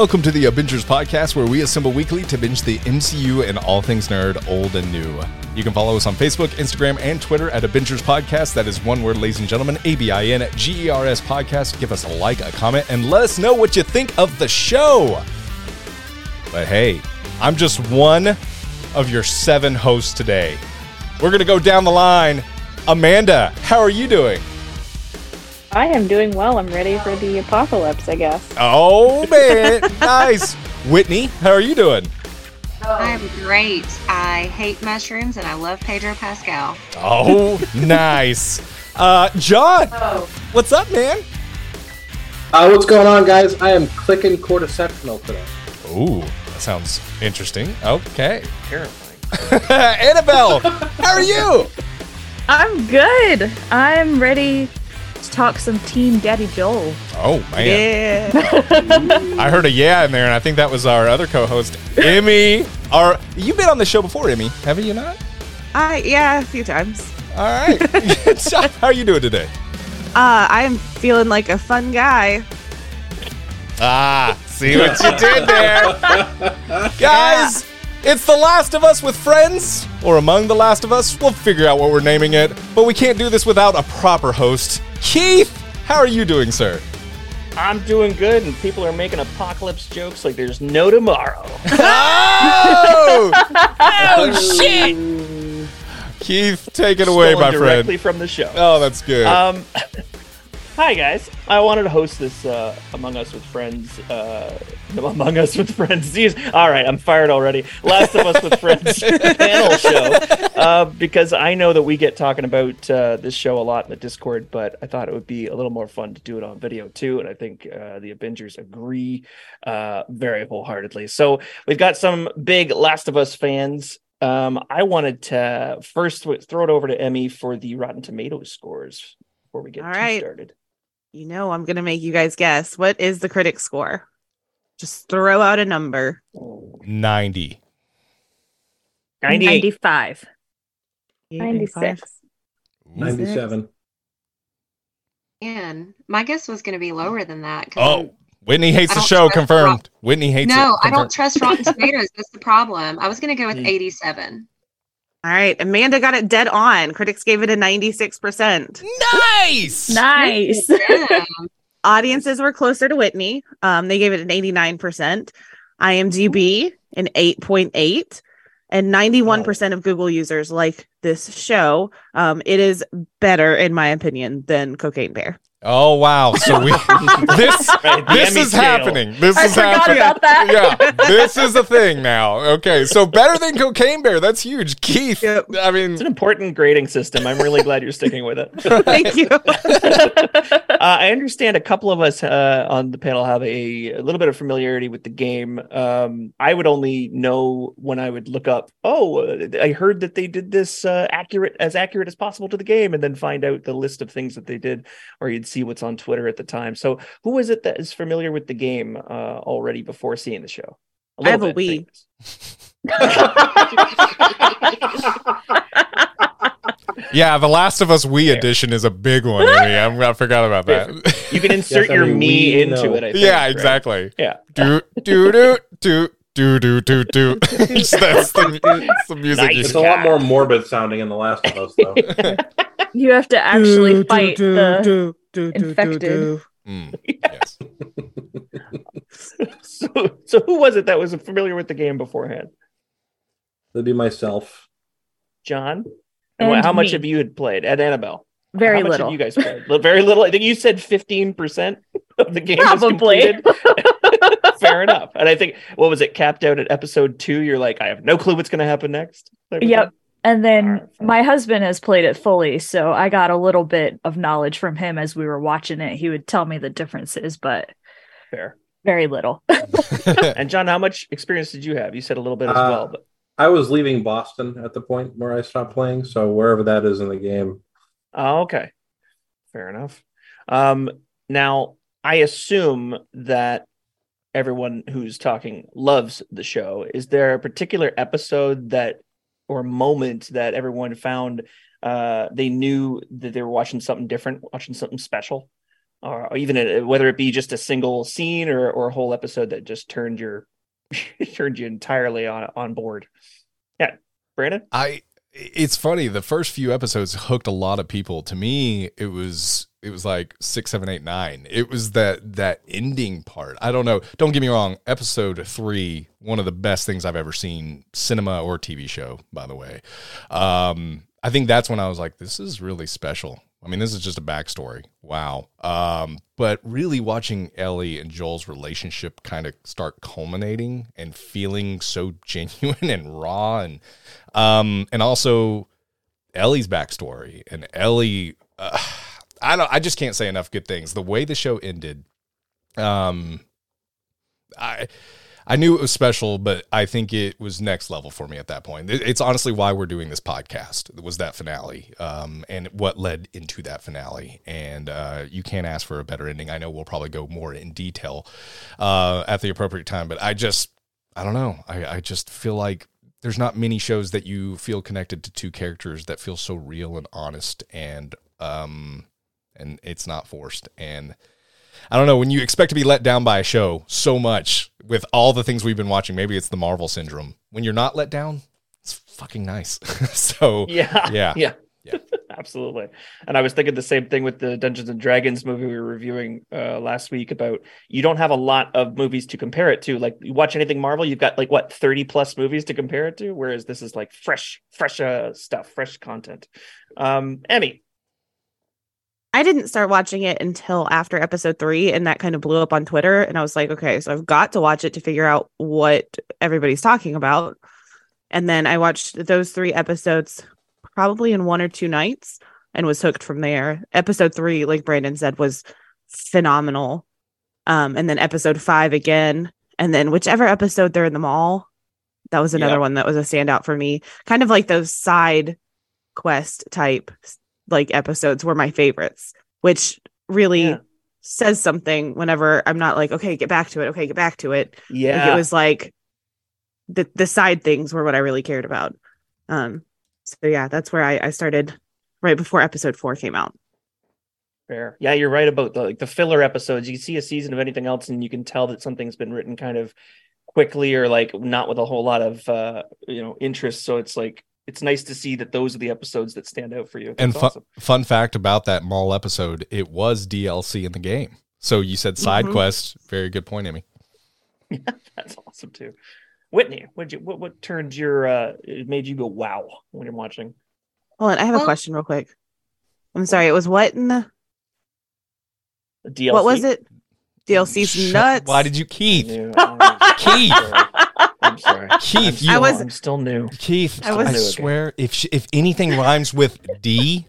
Welcome to the Abingers podcast, where we assemble weekly to binge the MCU and all things nerd, old and new. You can follow us on Facebook, Instagram, and Twitter at Abingers Podcast. That is one word, ladies and gentlemen, A B I N G E R S Podcast. Give us a like, a comment, and let us know what you think of the show. But hey, I'm just one of your seven hosts today. We're going to go down the line. Amanda, how are you doing? I am doing well. I'm ready for the apocalypse, I guess. Oh, man. nice. Whitney, how are you doing? I'm great. I hate mushrooms and I love Pedro Pascal. Oh, nice. Uh, John, what's up, man? Uh, what's going on, guys? I am clicking cordyceptional today. Ooh, that sounds interesting. Okay. Terrifying. Annabelle, how are you? I'm good. I'm ready to talk some Team Daddy Joel. Oh, man. I heard a yeah in there, and I think that was our other co-host, Emmy. Our, you've been on the show before, Emmy, haven't you not? Uh, yeah, a few times. All right. How are you doing today? Uh, I'm feeling like a fun guy. Ah, see what you did there. Guys, it's The Last of Us with friends, or Among the Last of Us. We'll figure out what we're naming it, but we can't do this without a proper host. Keith, how are you doing, sir? I'm doing good, and people are making apocalypse jokes like there's no tomorrow. Oh! oh, shit! Keith, take it away, my directly friend. from the show. Oh, that's good. Um, hi guys. I wanted to host this uh, Among Us with Friends. Uh, Among Us with Friends. Jeez. All right, I'm fired already. Last of Us with Friends panel show uh, because I know that we get talking about uh, this show a lot in the Discord, but I thought it would be a little more fun to do it on video too, and I think uh, the Abingers agree uh, very wholeheartedly. So we've got some big Last of Us fans. Um, I wanted to first throw it over to Emmy for the Rotten Tomatoes scores before we get All too right. started. You know, I'm gonna make you guys guess. What is the critic score? Just throw out a number. 90. 98. 95. 96. 97. And my guess was going to be lower than that. Oh, Whitney hates the show. trust Confirmed. Whitney hates I'm- no. I don't trust Rotten Tomatoes. That's the problem. I was going to go with Mm. 87. All right, Amanda got it dead on. Critics gave it a 96%. Nice. Nice. Damn. Audiences were closer to Whitney. Um, they gave it an 89%. IMDb an 8.8. And 91% of Google users like this show. Um, it is better, in my opinion, than Cocaine Bear. Oh wow! So we this Right, this Emmy is scale. happening. This I is happening. Yeah, this is a thing now. Okay, so better than Cocaine Bear. That's huge, Keith. Yep. I mean, It's an important grading system. I'm really glad you're sticking with it. Thank you. uh, I understand a couple of us uh, on the panel have a, a little bit of familiarity with the game. Um, I would only know when I would look up. Oh, uh, I heard that they did this uh, accurate as accurate as possible to the game, and then find out the list of things that they did, or you'd see what's on Twitter at the time. So, who is it that is familiar with the game uh, already before seeing the show? I have a Wii. yeah, The Last of Us Wii edition is a big one. I, mean, I'm- forgot about that. You can insert I your me into know. it. I think, yeah, right? exactly. Yeah. Do do do do do do do do. That's the, that's the music. Nice. you It's a lot more morbid sounding in The Last of Us, though. You have to actually fight the. Infected. Mm, yes. So, so who was it that was familiar with the game beforehand? That'd be myself. John? And, And how much me. have you had played? at Annabelle? Very how much little. Have you guys played? Li- Very little. I think you said 15% of the game is Probably. completed. Fair enough. And I think, what was it, capped out at episode two? You're like, I have no clue what's going to happen next. Yep. Thing? And then Alright, my husband has played it fully, so I got a little bit of knowledge from him as we were watching it. He would tell me the differences, but Fair. very little. And John, how much experience did you have? You said a little bit as Uh, well, but I was leaving Boston at the point where I stopped playing, so wherever that is in the game. Oh, okay. Fair enough. Um, now, I assume that everyone who's talking loves the show. Is there a particular episode that or moment that everyone found uh, they knew that they were watching something different, watching something special? or even a, whether it be just a single scene or or a whole episode that just turned your turned you entirely on on board. Yeah, Brandon. I it's funny. The first few episodes hooked a lot of people. To me, it was it was like six, seven, eight, nine. It was that that ending part. I don't know. Don't get me wrong. Episode three, one of the best things I've ever seen, cinema or TV show. By the way, um, I think that's when I was like, this is really special. I mean, this is just a backstory. Wow. Um, but really watching Ellie and Joel's relationship kind of start culminating and feeling so genuine and raw and um and also Ellie's backstory and Ellie uh, I don't I just can't say enough good things. The way the show ended um I I knew it was special, but I think it was next level for me at that point. It's honestly why we're doing this podcast. Was that finale, um, and what led into that finale. And uh, you can't ask for a better ending. I know we'll probably go more in detail uh, at the appropriate time, but I just, I don't know. I, I just feel like there's not many shows that you feel connected to two characters that feel so real and honest, and um, and it's not forced. And I don't know when you expect to be let down by a show so much with all the things we've been watching. Maybe it's the Marvel syndrome. When you're not let down, it's fucking nice. so Yeah, yeah, yeah, Yeah. absolutely. And I was thinking the same thing with the Dungeons and Dragons movie we were reviewing uh, last week about you don't have a lot of movies to compare it to. Like you watch anything Marvel, you've got like what thirty plus movies to compare it to, whereas this is like fresh, fresh uh, stuff, fresh content. Um, Emmy, I didn't start watching it until after episode three, and that kind of blew up on Twitter. And I was like, okay, so I've got to watch it to figure out what everybody's talking about. And then I watched those three episodes probably in one or two nights and was hooked from there. Episode three, like Brandon said, was phenomenal. Um, and then episode five again. And then whichever episode they're in the mall, that was another Yeah. one that was a standout for me. Kind of like those side quest type like episodes were my favorites, which really Yeah. says something whenever I'm not like, okay, get back to it. Okay, get back to it. yeah, Like it was like the the side things were what I really cared about. Um so yeah, that's where I, I started right before episode four came out. Fair. Yeah, you're right about the like the filler episodes. You see a season of anything else, and you can tell that something's been written kind of quickly or like not with a whole lot of uh you know interest. So it's like it's nice to see that those are the episodes that stand out for you. And That's fun, awesome. fun fact about that mall episode, it was DLC in the game. So you said side Mhm. quest. Very good point, Emmy. Yeah, that's awesome too. Whitney, what you what what turned your uh it made you go wow when you're watching? Hold on, I have a question real quick. I'm sorry, it was what in the The DLC. what was it? DLC's Shut- nuts. Why did you, Keith? Keith. Sorry. I'm. Keith, I'm you I was- still- I'm still new. Keith, I I, was- swear, if sh- if anything rhymes with D,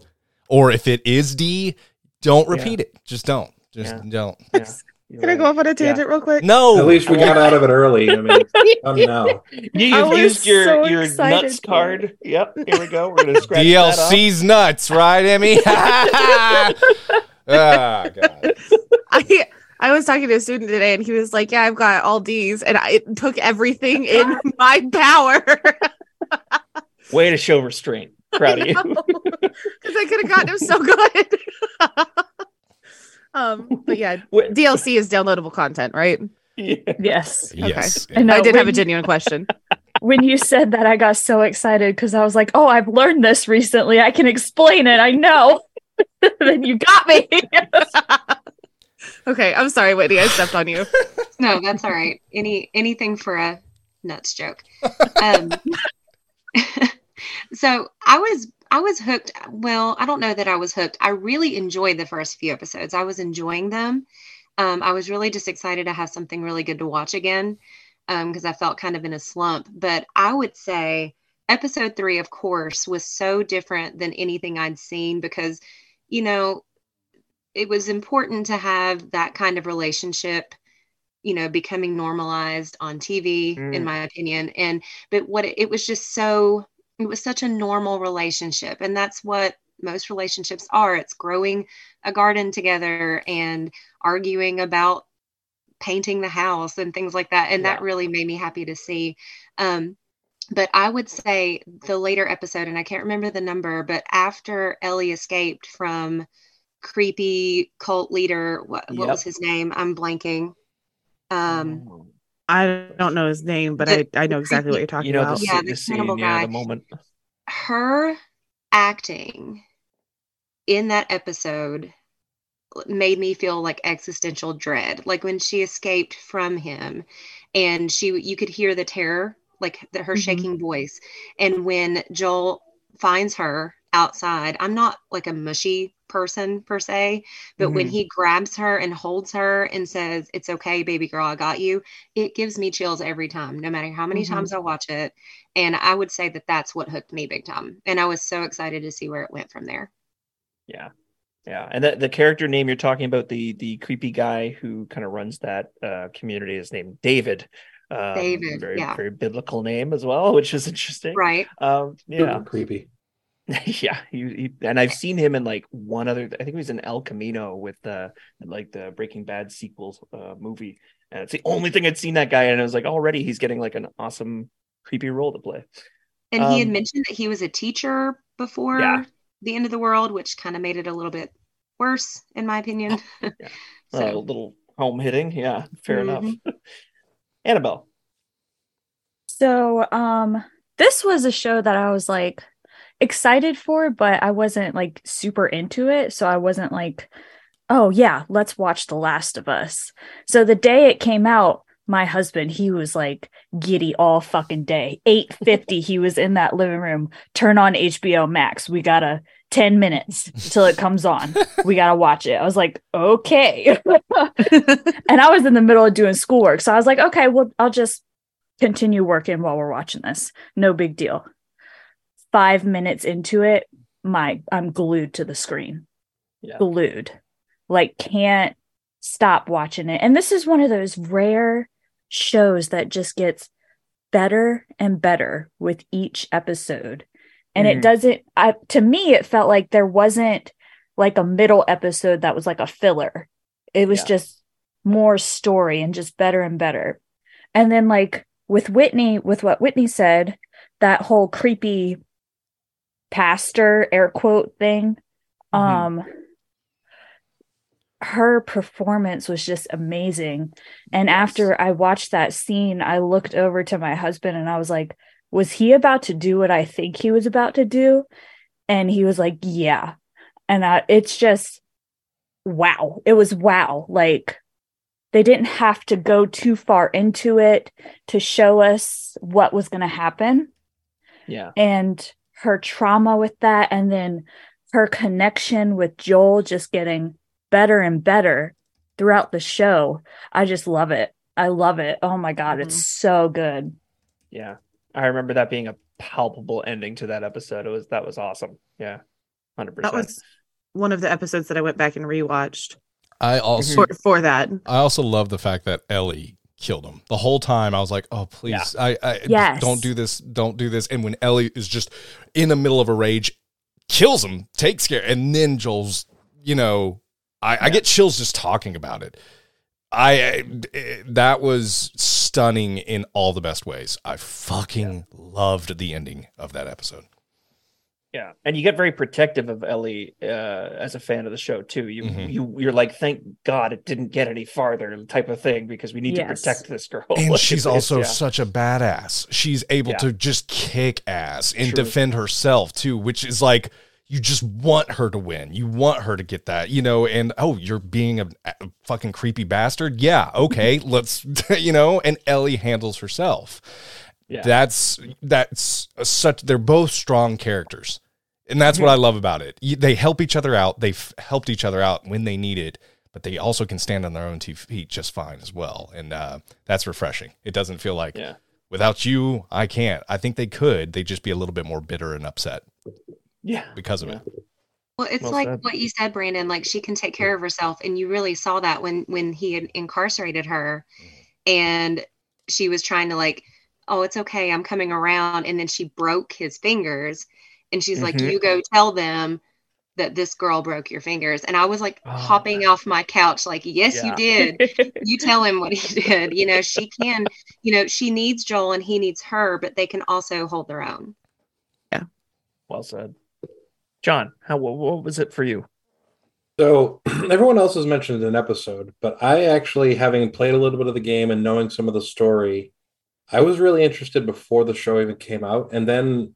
or if it is D, don't Yeah. repeat it. Just don't. Just Yeah. don't. Yeah, Can I go off on a tangent real quick? No. At least we got out of it early. I mean, um, now. You, I you've was used your so your nuts card. Yep, here we go. We're gonna scratch that off. DLC's nuts, right, Emmy? ah, God. I I was talking to a student today and he was like, Yeah, I've got all D's and I, it took everything in my power. Way to show restraint. Proud of you. Because I could have gotten him so good. um, but yeah, Wait, DLC is downloadable content, right? yeah. Yes. Yes. I know. I did have a genuine question. when you said that, I got so excited because I was like, "Oh, I've learned this recently. I can explain it. I know." then you got me. Okay, I'm sorry, Whitney. I stepped on you. No, that's all right. Any anything for a nuts joke. Um, so I was I was hooked. Well, I don't know that I was hooked. I really enjoyed the first few episodes. I was enjoying them. Um, I was really just excited to have something really good to watch again because I felt kind of in a slump. But I would say episode three, of course, was so different than anything I'd seen because, you know, it was important to have that kind of relationship you know becoming normalized on tv in Mm. my opinion. And but what it, it was just so it was such a normal relationship. And that's what most relationships are. It's growing a garden together and arguing about painting the house and things like that. And that really made me happy to see. Um but i would say the later episode and i can't remember the number but after ellie escaped from creepy cult leader. What, what Yep. was his name? I'm blanking. Um, I don't know his name, but I, The- I know exactly what you're talking you know about. the, Yeah, the, the scene, cannibal yeah, guy. the moment. her acting in that episode made me feel like existential dread like when she escaped from him and she you could hear the terror like the, her Mhm. shaking voice and when joel finds her outside i'm not like a mushy person per se but when Mhm. he grabs her and holds her and says it's okay baby girl i got you it gives me chills every time no matter how many Mhm. times i watch it and i would say that that's what hooked me big time and i was so excited to see where it went from there Yeah. Yeah. And the, the character name you're talking about, the the creepy guy who kind of runs that uh, community is named David. Um, David, Very, yeah. very biblical name as well, which is interesting. right Um, yeah. Super creepy. yeah. He, he, and I've seen him in like one other, I think he was in El Camino with the like the Breaking Bad sequel uh, movie. And it's the only thing I'd seen that guy. And I was like, already he's getting like an awesome, creepy role to play. and he had Um, mentioned that he was a teacher before Yeah. the end of the world which kind of made it a little bit worse in my opinion A so little home hitting. Yeah. Fair enough. Mhm. Annabelle. So, um, this was a show that I was like excited for, but I wasn't like super into it. So I wasn't like, oh yeah, let's watch The Last of Us. So the day it came out, my husband, he was like giddy all fucking day. 850, he was in that living room. Turn on HBO Max. We gotta 10 minutes till it comes on. We gotta watch it. I was like, okay. and I was in the middle of doing schoolwork. So I was like, okay, well, I'll just continue working while we're watching this. No big deal. Five minutes into it, my I'm glued to the screen. Yeah. Glued. Like can't stop watching it. And this is one of those rare shows that just gets better and better with each episode. And Mhm. it doesn't I to me it felt like there wasn't like a middle episode that was like a filler. It was Yeah. just more story and just better and better. And then like with Whitney, with what Whitney said, that whole creepy pastor air quote thing, Mhm. um her performance was just amazing. And Yes. after I watched that scene, I looked over to my husband and I was like, was he about to do what I think he was about to do? And he was like, yeah. And I, it's just wow. It was wow. Like they didn't have to go too far into it to show us what was going to happen Yeah. and her trauma with that and then her connection with Joel just getting better and better throughout the show. I just love it. I love it. Oh my god, it's mm-hmm. so good. Yeah. I remember that being a palpable ending to that episode. It was that was awesome. Yeah. 100%. That was one of the episodes that I went back and rewatched I also for, for that. I also love the fact that Ellie killed him. The whole time I was like, "Oh, please. I, I Yes. don't do this. Don't do this." And when Ellie is just in the middle of a rage, kills him, takes care, and then Joel's, you know, I, I get chills just talking about it. I, I that was stunning in all the best ways. I fucking loved the ending of that episode. Yeah, and you get very protective of Ellie uh, as a fan of the show too. You Mhm. you you're like, thank God it didn't get any farther, type of thing, because we need to protect this girl. And Like, she's also it's- such a badass. She's able Yeah. to just kick ass and True. defend herself too, which is like you just want her to win. You want her to get that, you know, and oh, you're being a, a fucking creepy bastard. Yeah, okay, let's you know, and Ellie handles herself. Yeah. That's that's such they're both strong characters. And that's what I love about it. They help each other out. They've helped each other out when they need it, but they also can stand on their own two feet just fine as well. And uh, that's refreshing. It doesn't feel like yeah. without you, I can't. I think they could. They'd just be a little bit more bitter and upset Yeah. because of Yeah. it. Well, it's Well like said. what you said, Brandon. Like she can take care of herself, and you really saw that when when he had incarcerated her, and she was trying to like, oh, it's okay, I'm coming around, and then she broke his fingers, and she's like, Mhm. you go tell them that this girl broke your fingers, and I was like Oh. hopping off my couch, like, yes, Yeah. you did. you tell him what he did. You know, she can. You know, she needs Joel, and he needs her, but they can also hold their own. Yeah. Well said. John, how what, what was it for you? So everyone else has mentioned an episode, but I actually, having played a little bit of the game and knowing some of the story, I was really interested before the show even came out. And then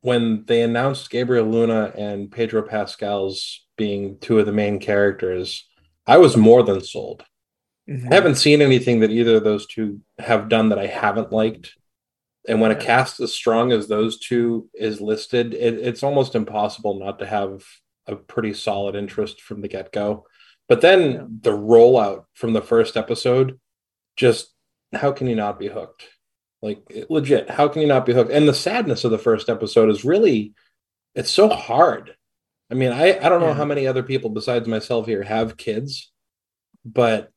when they announced Gabriel Luna and Pedro Pascal's being two of the main characters, I was more than sold. Mhm. I haven't seen anything that either of those two have done that I haven't liked. And when a cast as strong as those two is listed, it, it's almost impossible not to have a pretty solid interest from the get go. But then Yeah. the rollout from the first episode, just how can you not be hooked? Like legit, how can you not be hooked? And the sadness of the first episode is really, it's so hard. I mean, I, I don't know Yeah. how many other people besides myself here have kids, but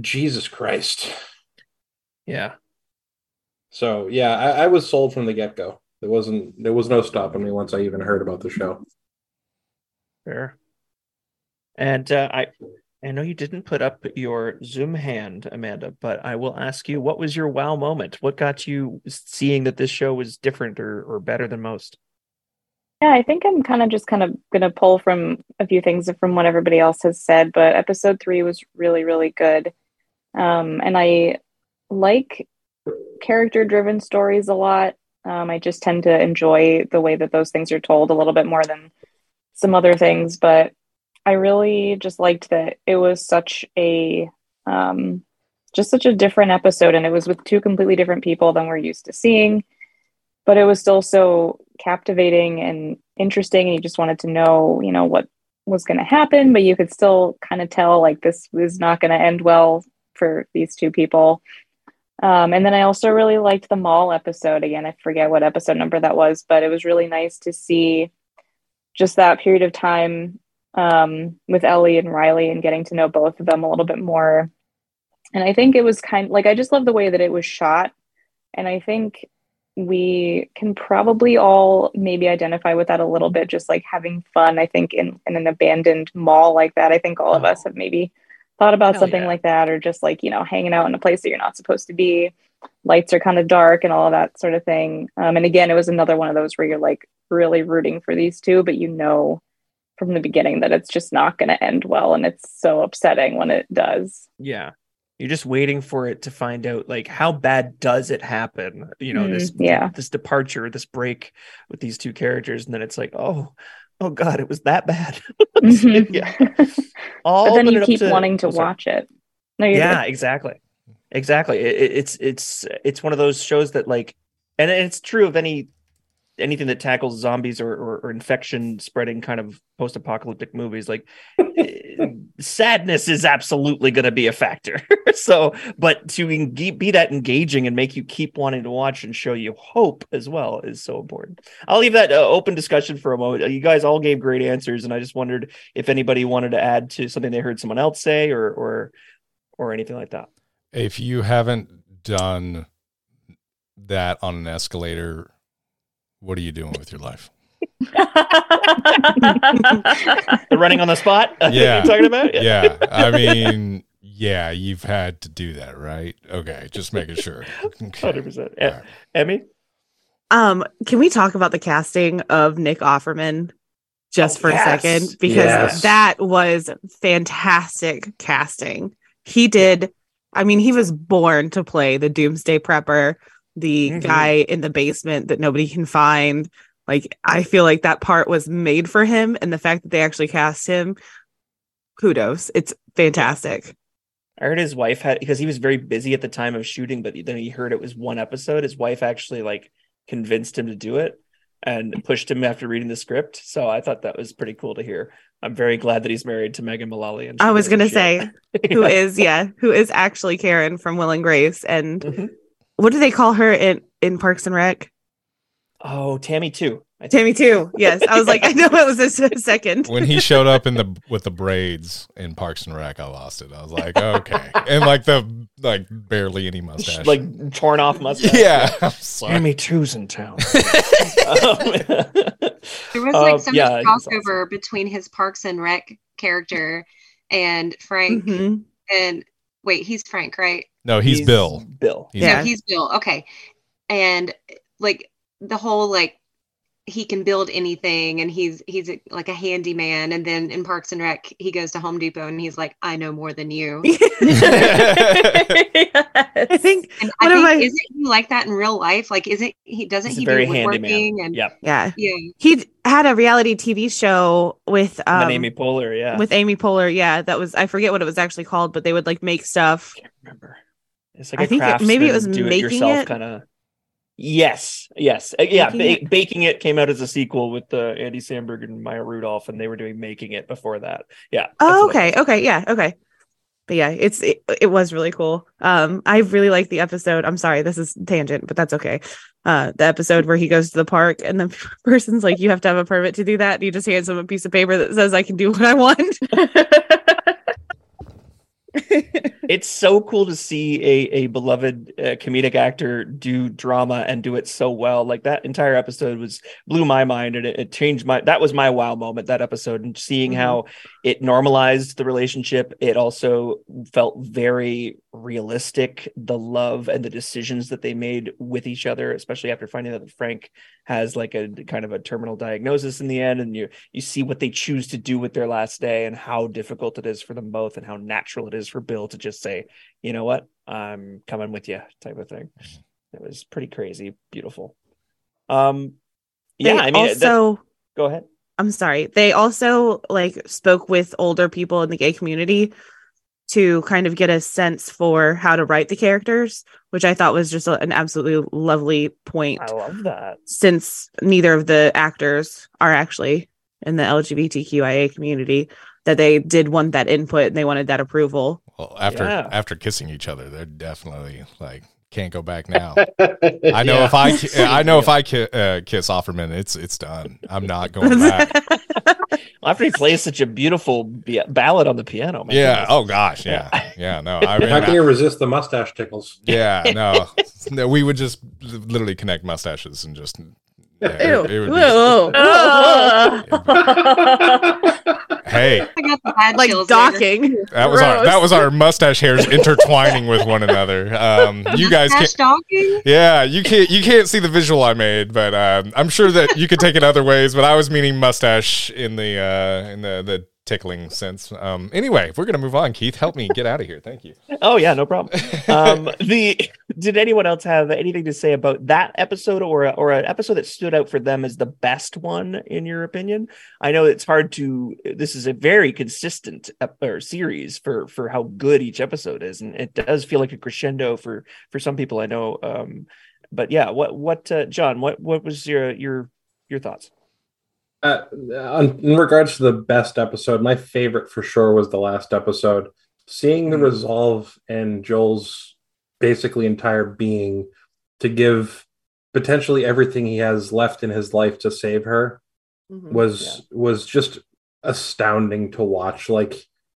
Jesus Christ. Yeah. So yeah, I, I was sold from the get go. There wasn't there was no stopping me once I even heard about the show. Fair. And uh, I I know you didn't put up your Zoom hand, Amanda, but I will ask you, what was your wow moment? What got you seeing that this show was different or, or better than most? Yeah, I think I'm kind of just kind of gonna pull from a few things from what everybody else has said, but episode three was really, really good. Um, and I like character driven stories a lot. Um, I just tend to enjoy the way that those things are told a little bit more than some other things, but I really just liked that it was such a um, just such a different episode, and it was with two completely different people than we're used to seeing. But it was still so captivating and interesting, and you just wanted to know, you know, what was going to happen. But you could still kind of tell like this was not going to end well for these two people. Um, and then I also really liked the mall episode. Again, I forget what episode number that was, but it was really nice to see just that period of time um, with Ellie and Riley and getting to know both of them a little bit more. And I think it was kind like I just love the way that it was shot. And I think we can probably all maybe identify with that a little bit, just like having fun. I think in, in an abandoned mall like that, I think all of Oh. us have maybe thought about Hell something yeah. like that, or just like, you know, hanging out in a place that you're not supposed to be. Lights are kind of dark and all of that sort of thing. Um, and again, it was another one of those where you're like really rooting for these two, but you know from the beginning that it's just not going to end well. And it's so upsetting when it does. Yeah. You're just waiting for it to find out like how bad does it happen? You know, this Mm, yeah. this departure, this break with these two characters, and then it's like, oh, oh god, it was that bad. Mhm. yeah. All but then you keep wanting to oh, watch it. No, you're yeah exactly exactly it, it- it's it's it's one of those shows that like and it's true of any anything that tackles zombies or, or, or infection spreading kind of post-apocalyptic movies like eh, sadness is absolutely going to be a factor. So but to enga- be that engaging and make you keep wanting to watch and show you hope as well is so important. I'll leave that uh, open discussion for a moment. You guys all gave great answers and i just wondered if anybody wanted to add to something they heard someone else say or or or anything like that. If you haven't done that on an escalator, what are you doing with your life? The running on the spot? Yeah. You're talking about? Yeah. I mean, yeah, you've had to do that, right? Okay. Just making sure. Okay. 100%. All E- right. Emmy? Um, can we talk about the casting of Nick Offerman just Oh, for yes. a second? Because Yes. that was fantastic casting. He did, I mean, he was born to play the Doomsday Prepper, the Mhm. guy in the basement that nobody can find. Like, I feel like that part was made for him, and the fact that they actually cast him, kudos. It's fantastic. I heard his wife had because he was very busy at the time of shooting, but then he heard it was one episode. His wife actually like convinced him to do it and pushed him after reading the script. So I thought that was pretty cool to hear. I'm very glad that he's married to Megan Mullally. And I was gonna say, who is Yeah. who is actually karen from will and grace and Mhm. What do they call her in in parks and rec Oh, Tammy Two. Tammy Two yes i was like i know it was a s- second When he showed up in the with the braids in Parks and Rec, I lost it. I was like, okay, and like the like barely any mustache. Like torn off mustache. yeah, I'm sorry. Tammy two's in town. Um, There was like um, so yeah, much he's awesome. crossover between his Parks and Rec character and Frank. Mhm. And wait, he's Frank, right? no, he's, Bill. Bill. He's Yeah. No, he's Bill. Okay. And like the whole like he can build anything and he's he's a, like a handyman and then in Parks and Rec he goes to Home Depot and he's like I know more than you. I think And One I of think my- isn't he like that in real life? Like isn't he doesn't He's he a very do woodworking handyman. and Yep. yeah, yeah. he had a reality TV show with um, and Amy Poehler, yeah. with Amy Poehler. Yeah, that was I forget what it was actually called, but they would like make stuff. can't remember. It's like I a think it- maybe it was do making it? kind of. Yes, yes, Uh, yeah. Making Ba- Baking it came out as a sequel with uh, Andy Samberg and Maya Rudolph, and they were doing Making It before that. Yeah. Oh, okay, okay, yeah, okay. But yeah, it's it, it was really cool. Um, I really like the episode. I'm sorry, this is tangent, but that's okay. Uh, the episode where he goes to the park and the person's like, "You have to have a permit to do that." And he just hands him a piece of paper that says, "I can do what I want." it's so cool to see a a beloved uh, comedic actor do drama and do it so well. Like that entire episode was blew my mind and it, it changed my that was my wow moment that episode and seeing Mhm. how it normalized the relationship. It also felt very realistic the love and the decisions that they made with each other, especially after finding out that Frank has like a kind of a terminal diagnosis in the end and you you see what they choose to do with their last day and how difficult it is for them both and how natural it is for Bill to just say, you know what, I'm coming with you type of thing. It was pretty crazy, beautiful. Um yeah, They I mean also. go ahead. I'm sorry. They also like spoke with older people in the gay community to kind of get a sense for how to write the characters, which I thought was just a- an absolutely lovely point I love that. since neither of the actors are actually in the LGBTQIA community that they did want that input and they wanted that approval. Well, after Yeah. after kissing each other, they're definitely like can't go back now. I know if I ki- I know if I ki- uh, kiss Offerman, it's it's done. I'm not going back. After he plays such a beautiful ba- ballad on the piano, man. Yeah. Oh gosh. Yeah. Yeah. No. I mean, How can I- you resist the mustache tickles? yeah. No. No. We would just literally connect mustaches and just. Yeah, it- it would be- hey, I got the bad like chills there. docking. that was our that was our mustache hairs intertwining with one another. Um, you guys can't. docking? Yeah, you can't you can't see the visual I made, but um, I'm sure that you could take it other ways. But I was meaning mustache in the uh, in the the tickling sense. Um, anyway, we're gonna move on. Keith, help me get out of here. Thank you. Oh yeah, no problem. Um, the did anyone else have anything to say about that episode or or an episode that stood out for them as the best one in your opinion? I know it's hard to. This is a very consistent ep- or series for for how good each episode is, and it does feel like a crescendo for for some people. I know. Um, but yeah, what what uh, John? What what was your your your thoughts? Uh, in regards to the best episode, my favorite for sure was the last episode. Seeing the Mm. resolve and Joel's basically entire being to give potentially everything he has left in his life to save her was was just astounding to watch. Like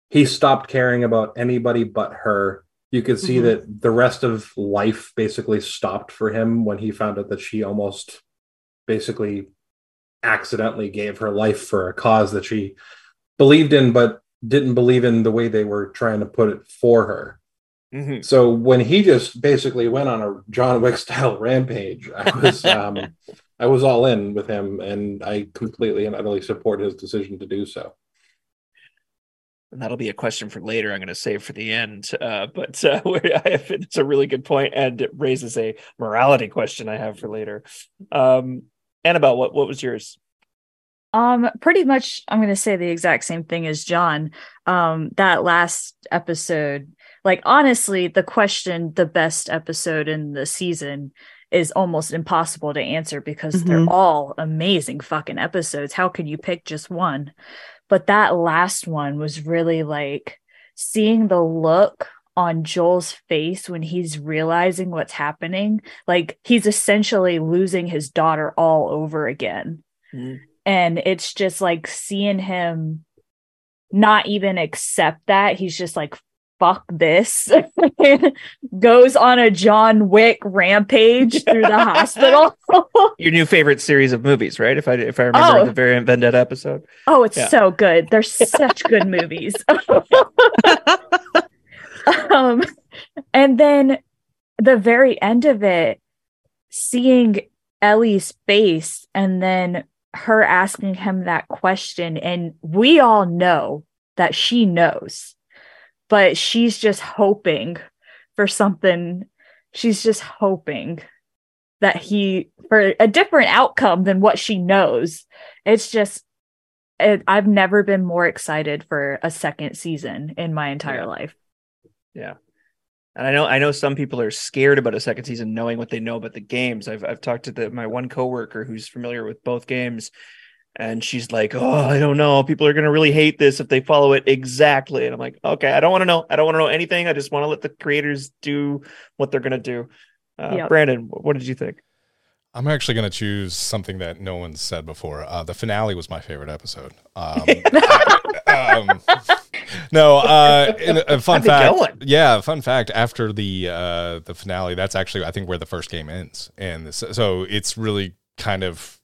he stopped caring about anybody but her. You could see Mhm. that the rest of life basically stopped for him when he found out that she almost basically accidentally gave her life for a cause that she believed in but didn't believe in the way they were trying to put it for her. Mm-hmm. So when he just basically went on a John Wick style rampage, I was um, I was all in with him, and I completely and utterly support his decision to do so. And that'll be a question for later. I'm going to save for the end. Uh, but uh, have, it's a really good point, and it raises a morality question I have for later. Um, Annabelle, what what was yours? Um, pretty much I'm gonna say the exact same thing as John. Um, that last episode, like honestly, the question, the best episode in the season is almost impossible to answer because they're Mhm. all amazing fucking episodes. How could you pick just one? But that last one was really like seeing the look on Joel's face when he's realizing what's happening. Like he's essentially losing his daughter all over again Mhm. and it's just like seeing him not even accept that he's just like fuck this goes on a john wick rampage through the hospital Your new favorite series of movies, right? If I if I remember Oh. the variant vendetta episode. oh it's Yeah. so good they're such good movies um and then the very end of it seeing Ellie's face and then her asking him that question. And we all know that she knows, but she's just hoping for something. She's just hoping that he, for a different outcome than what she knows. It's just, it, I've never been more excited for a second season in my entire Yeah. life. Yeah. And I know I know some people are scared about a second season knowing what they know about the games. I've I've talked to the, my one coworker who's familiar with both games and she's like, "Oh, I don't know. People are going to really hate this if they follow it exactly." And I'm like, "Okay, I don't want to know. I don't want to know anything. I just want to let the creators do what they're going to do." Uh, Yep. Brandon, what did you think? I'm actually going to choose something that no one's said before. Uh, the finale was my favorite episode. Um, um, no, uh, a fun fact. going? Yeah, fun fact. After the uh, the finale, that's actually I think where the first game ends, and so, so it's really kind of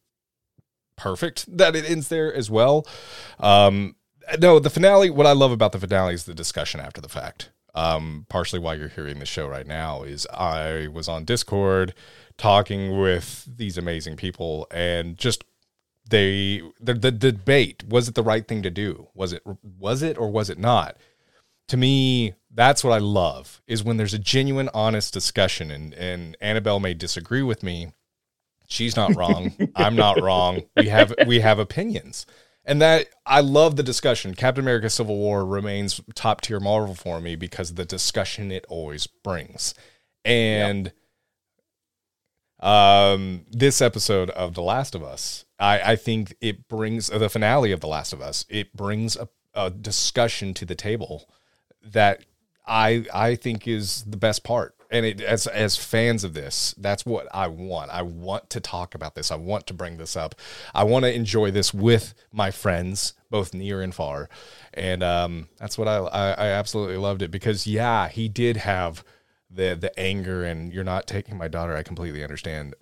perfect that it ends there as well. Um, no, the finale. What I love about the finale is the discussion after the fact. Um, partially why you're hearing the show right now is I was on Discord talking with these amazing people and just they the, the debate was it the right thing to do? Was it was it or was it not? To me that's what i love is when there's a genuine honest discussion and and annabelle may disagree with me she's not wrong i'm not wrong we have we have opinions. And that i love the discussion. Captain america civil war remains top tier marvel for me because of the discussion it always brings. And um this episode of the last of us i i think it brings the finale of the last of us it brings a, a discussion to the table that i i think is the best part. And it as as fans of this that's what i want. I want to talk about this. I want to bring this up. I want to enjoy this with my friends both near and far. And um that's what i i, I absolutely loved it because yeah he did have the the anger and you're not taking my daughter. I completely understand.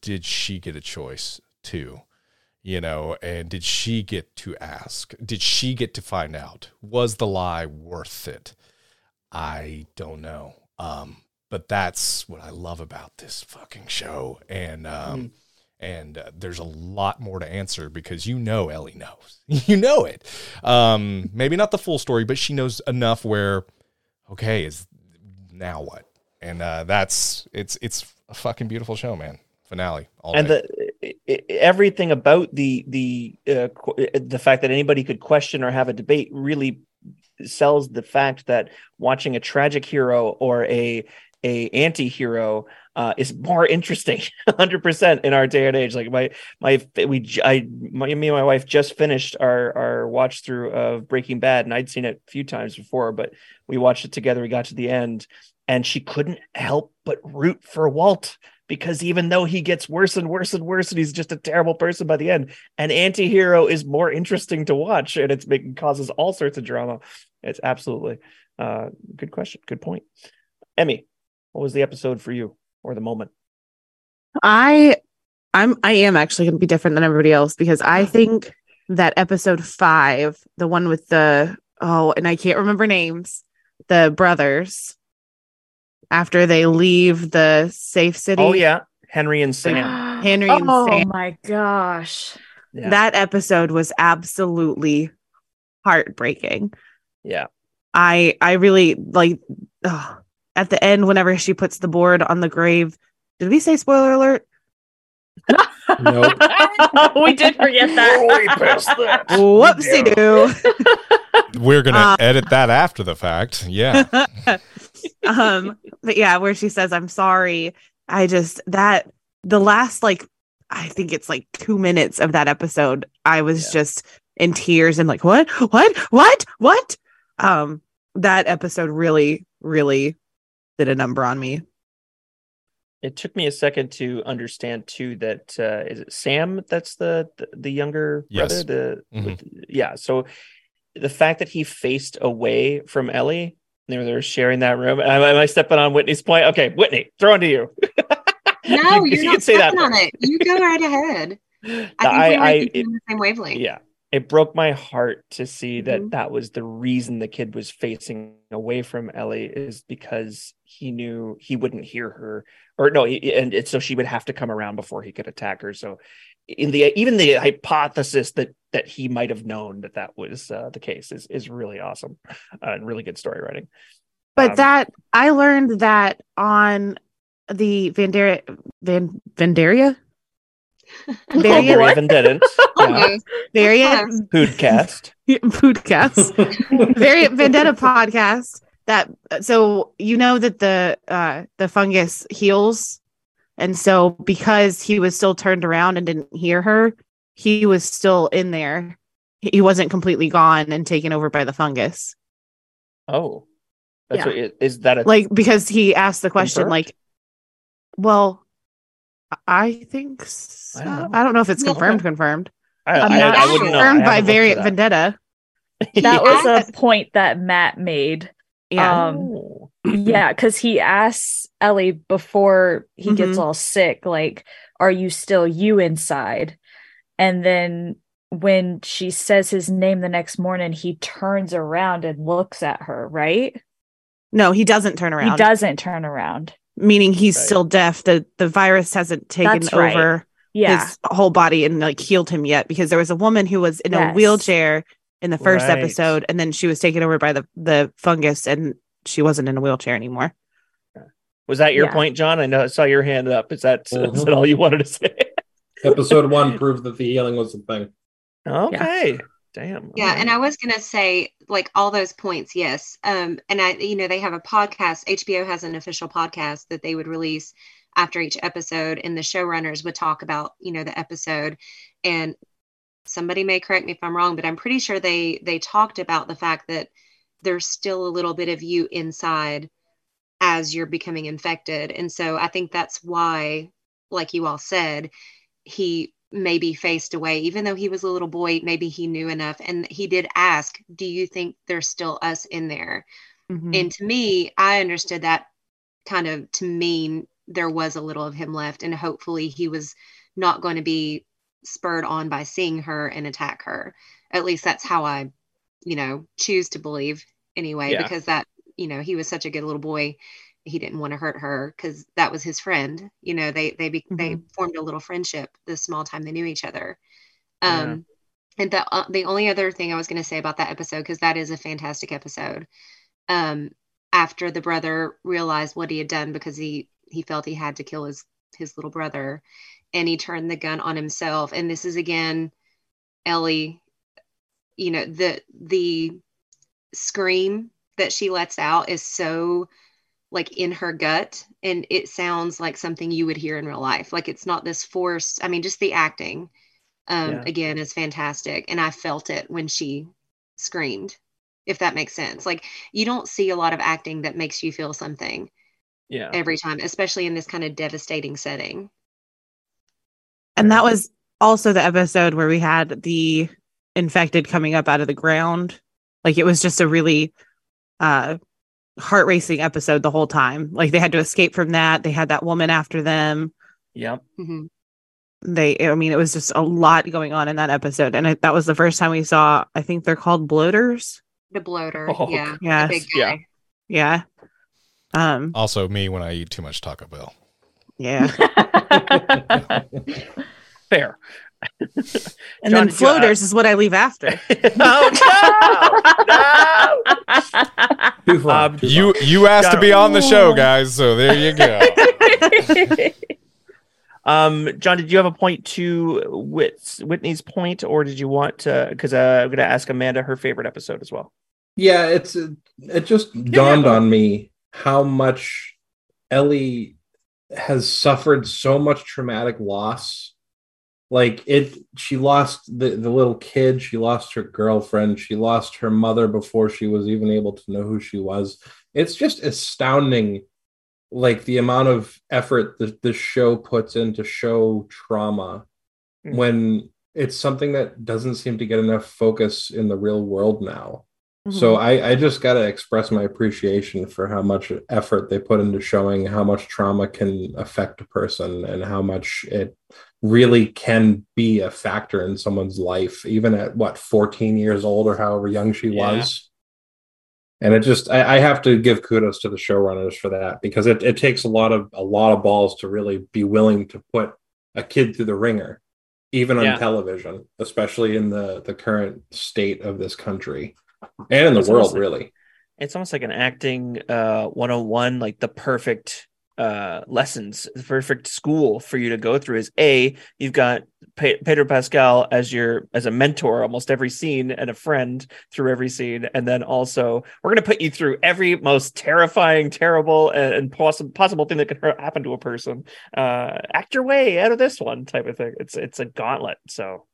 Did she get a choice too you know and did she get to ask? Did she get to find out? Was the lie worth it? I don't know. Um but that's what i love about this fucking show. And um and uh, there's a lot more to answer because you know ellie knows. You know it. Um maybe not the full story but she knows enough where okay is now what? And uh that's it's it's a fucking beautiful show man. Finale all and day. the everything about the the uh, the fact that anybody could question or have a debate really sells the fact that watching a tragic hero or a a anti-hero uh, is more interesting 100% in our day and age. Like my my we i my, me and my wife just finished our our watch through of breaking bad and i'd seen it a few times before but we watched it together we got to the end and she couldn't help but root for walt because even though he gets worse and worse and worse and he's just a terrible person by the end an anti-hero is more interesting to watch and it's making causes all sorts of drama. It's absolutely uh good question. Good point. Emmy what was the episode for you or the moment? I I'm I am actually going to be different than everybody else because I think that episode 5, the one with the oh, and I can't remember names, the brothers after they leave the safe city. oh yeah henry and sam Henry and oh Sam. my gosh. yeah That episode was absolutely heartbreaking. yeah I I really like ugh, at the end whenever she puts the board on the grave. Did we say spoiler alert? Nope. we did forget that. Whoopsie doo. We're gonna Uh, edit that after the fact. Yeah. um but yeah where she says i'm sorry i just that the last like i think it's like two minutes of that episode i was Yeah. just in tears and like what what what what um that episode really really did a number on me it took me a second to understand too that uh is it sam that's the the, the younger Yes. brother the Mhm. with- yeah so the fact that he faced away from ellie they were, they were sharing that room am, am i stepping on whitney's point okay whitney throw it to you No, You- you're you not can say that stepping on it. You go right ahead. I think I- we were I- thinking on the same wavelength. yeah it broke my heart to see that Mhm. that was the reason the kid was facing away from Ellie is because he knew he wouldn't hear her. Or no he, and it, so she would have to come around before he could attack her. So in the even the hypothesis that that he might have known that that was uh, the case is is really awesome uh, and really good story writing. But Um, that I learned that on the Vandaria Van Vandaria Very Variant Vendetta yeah. Almost. Variant Foodcast Foodcast Variant Vendetta podcast that so you know that the uh the fungus heals and so because he was still turned around and didn't hear her he was still in there he wasn't completely gone and taken over by the fungus oh that's Yeah. what it- is that a like because he asked the question Confirmed? like well i think so. I don't know. I don't know if it's Well, confirmed confirmed I, I'm not I wouldn't know I confirmed by haven't looked for variant that. vendetta That was a point that Matt made. yeah Um, Oh. Yeah, because he asks Ellie before he gets Mhm. all sick, like, are you still you inside? And then when she says his name the next morning, he turns around and looks at her, right? no he doesn't turn around He doesn't turn around. Meaning he's Right. still deaf the the virus hasn't taken That's right. over Yeah. his whole body and like healed him yet because there was a woman who was in a wheelchair in the first Right. episode and then she was taken over by the the fungus and she wasn't in a wheelchair anymore Was that your Yeah. point, John? I know I saw your hand up. Is that is Mhm. that all you wanted to say? Episode one proved that the healing was the thing. Okay. Damn. Yeah, and I was gonna say like all those points, yes. Um, and I, you know, they have a podcast. HBO has an official podcast that they would release after each episode, and the showrunners would talk about, you know, the episode. And somebody may correct me if I'm wrong, but I'm pretty sure they they talked about the fact that there's still a little bit of you inside as you're becoming infected, and so I think that's why, like you all said, he maybe faced away even though he was a little boy maybe he knew enough and he did ask do you think there's still us in there Mhm. and to me i understood that kind of to mean there was a little of him left and hopefully he was not going to be spurred on by seeing her and attack her at least that's how i you know choose to believe anyway Yeah. because that you know he was such a good little boy he didn't want to hurt her because that was his friend you know they they be, they formed a little friendship the small time they knew each other. Um and the uh, the only other thing i was going to say about that episode because that is a fantastic episode um after the brother realized what he had done because he he felt he had to kill his his little brother and he turned the gun on himself and this is again ellie you know the the scream that she lets out is so like in her gut and it sounds like something you would hear in real life like it's not this forced i mean just the acting um Yeah. again is fantastic and i felt it when she screamed if that makes sense like you don't see a lot of acting that makes you feel something Yeah. every time especially in this kind of devastating setting and that was also the episode where we had the infected coming up out of the ground like it was just a really uh heart racing episode the whole time like they had to escape from that they had that woman after them Yep. Mhm. they i mean it was just a lot going on in that episode and it, that was the first time we saw i think they're called bloaters the bloater Oh, yeah the yes big yeah. guy. yeah um Also, me when I eat too much Taco Bell. yeah Fair. and John, then did you- uh, floaters is what i leave after oh no! No! Too far, Um, too You far. you asked to be it. on the show, guys. So there you go. Um, John, did you have a point to Whit- Whitney's point, or did you want to? Because uh, I'm going to ask Amanda her favorite episode as well. Yeah, it's it just dawned on me how much Ellie has suffered so much traumatic loss. Like it she lost the, the little kid, she lost her girlfriend, she lost her mother before she was even able to know who she was. It's just astounding like the amount of effort that this show puts in to show trauma Mhm. when it's something that doesn't seem to get enough focus in the real world now So Mhm. I, I just got to express my appreciation for how much effort they put into showing how much trauma can affect a person and how much it really can be a factor in someone's life, even at what 14 years old or however young she Yeah. was. And it just I, I have to give kudos to the showrunners for that because it, it takes a lot of a lot of balls to really be willing to put a kid through the ringer, even on Yeah. television, especially in the the current state of this country and in the It's world, like- really. it's almost like an acting uh 101 like the perfect uh lessons the perfect school for you to go through is a you've got Pe- pedro pascal as your as a mentor almost every scene and a friend through every scene and then also we're going to put you through every most terrifying terrible and, and possible possible thing that could happen to a person uh act your way out of this one type of thing it's it's a gauntlet so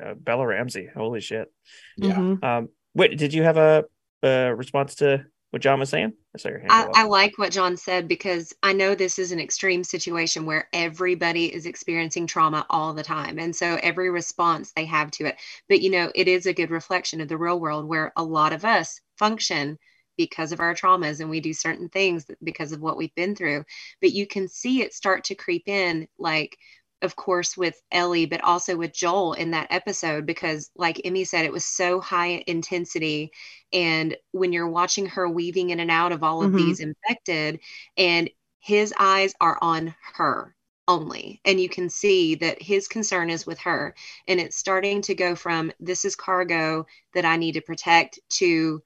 uh, bella ramsey holy shit Yeah. Mhm. um wait did you have a, a response to what john was saying I saw your hand I, I like what John said because I know this is an extreme situation where everybody is experiencing trauma all the time. And so every response they have to it. But, you know, it is a good reflection of the real world where a lot of us function because of our traumas and we do certain things because of what we've been through. But you can see it start to creep in, like, of course, with Ellie, but also with Joel in that episode, because, like Emmy said, it was so high intensity and when you're watching her weaving in and out of all of Mhm. these infected and his eyes are on her only and you can see that his concern is with her and it's starting to go from this is cargo that i need to protect to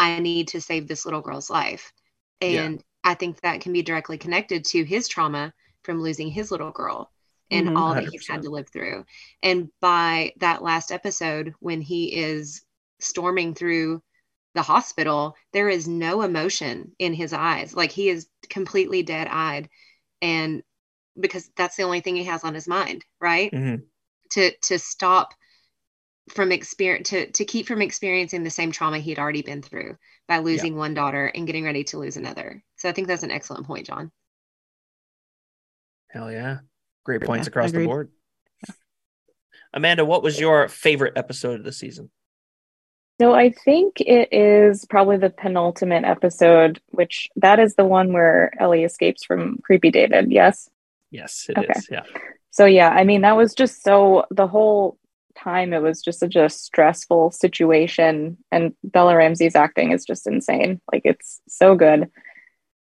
i need to save this little girl's life Yeah. and i think that can be directly connected to his trauma from losing his little girl and Mhm. all that he's had to live through and by that last episode when he is storming through the hospital, there is no emotion in his eyes. Like he is completely dead eyed. And because that's the only thing he has on his mind, right? Mhm. To to stop from experience to to keep from experiencing the same trauma he'd already been through by losing one daughter and getting ready to lose another. So I think that's an excellent point, John. Hell yeah. Great points Yeah, across agreed. the board. Amanda, what was your favorite episode of the season? So I think it is probably the penultimate episode, which that is the one where Ellie escapes from creepy David. Yes. Yes, it is. Okay. Yeah. So yeah, I mean that was just so the whole time it was just such a stressful situation and Bella Ramsey's acting is just insane. Like it's so good.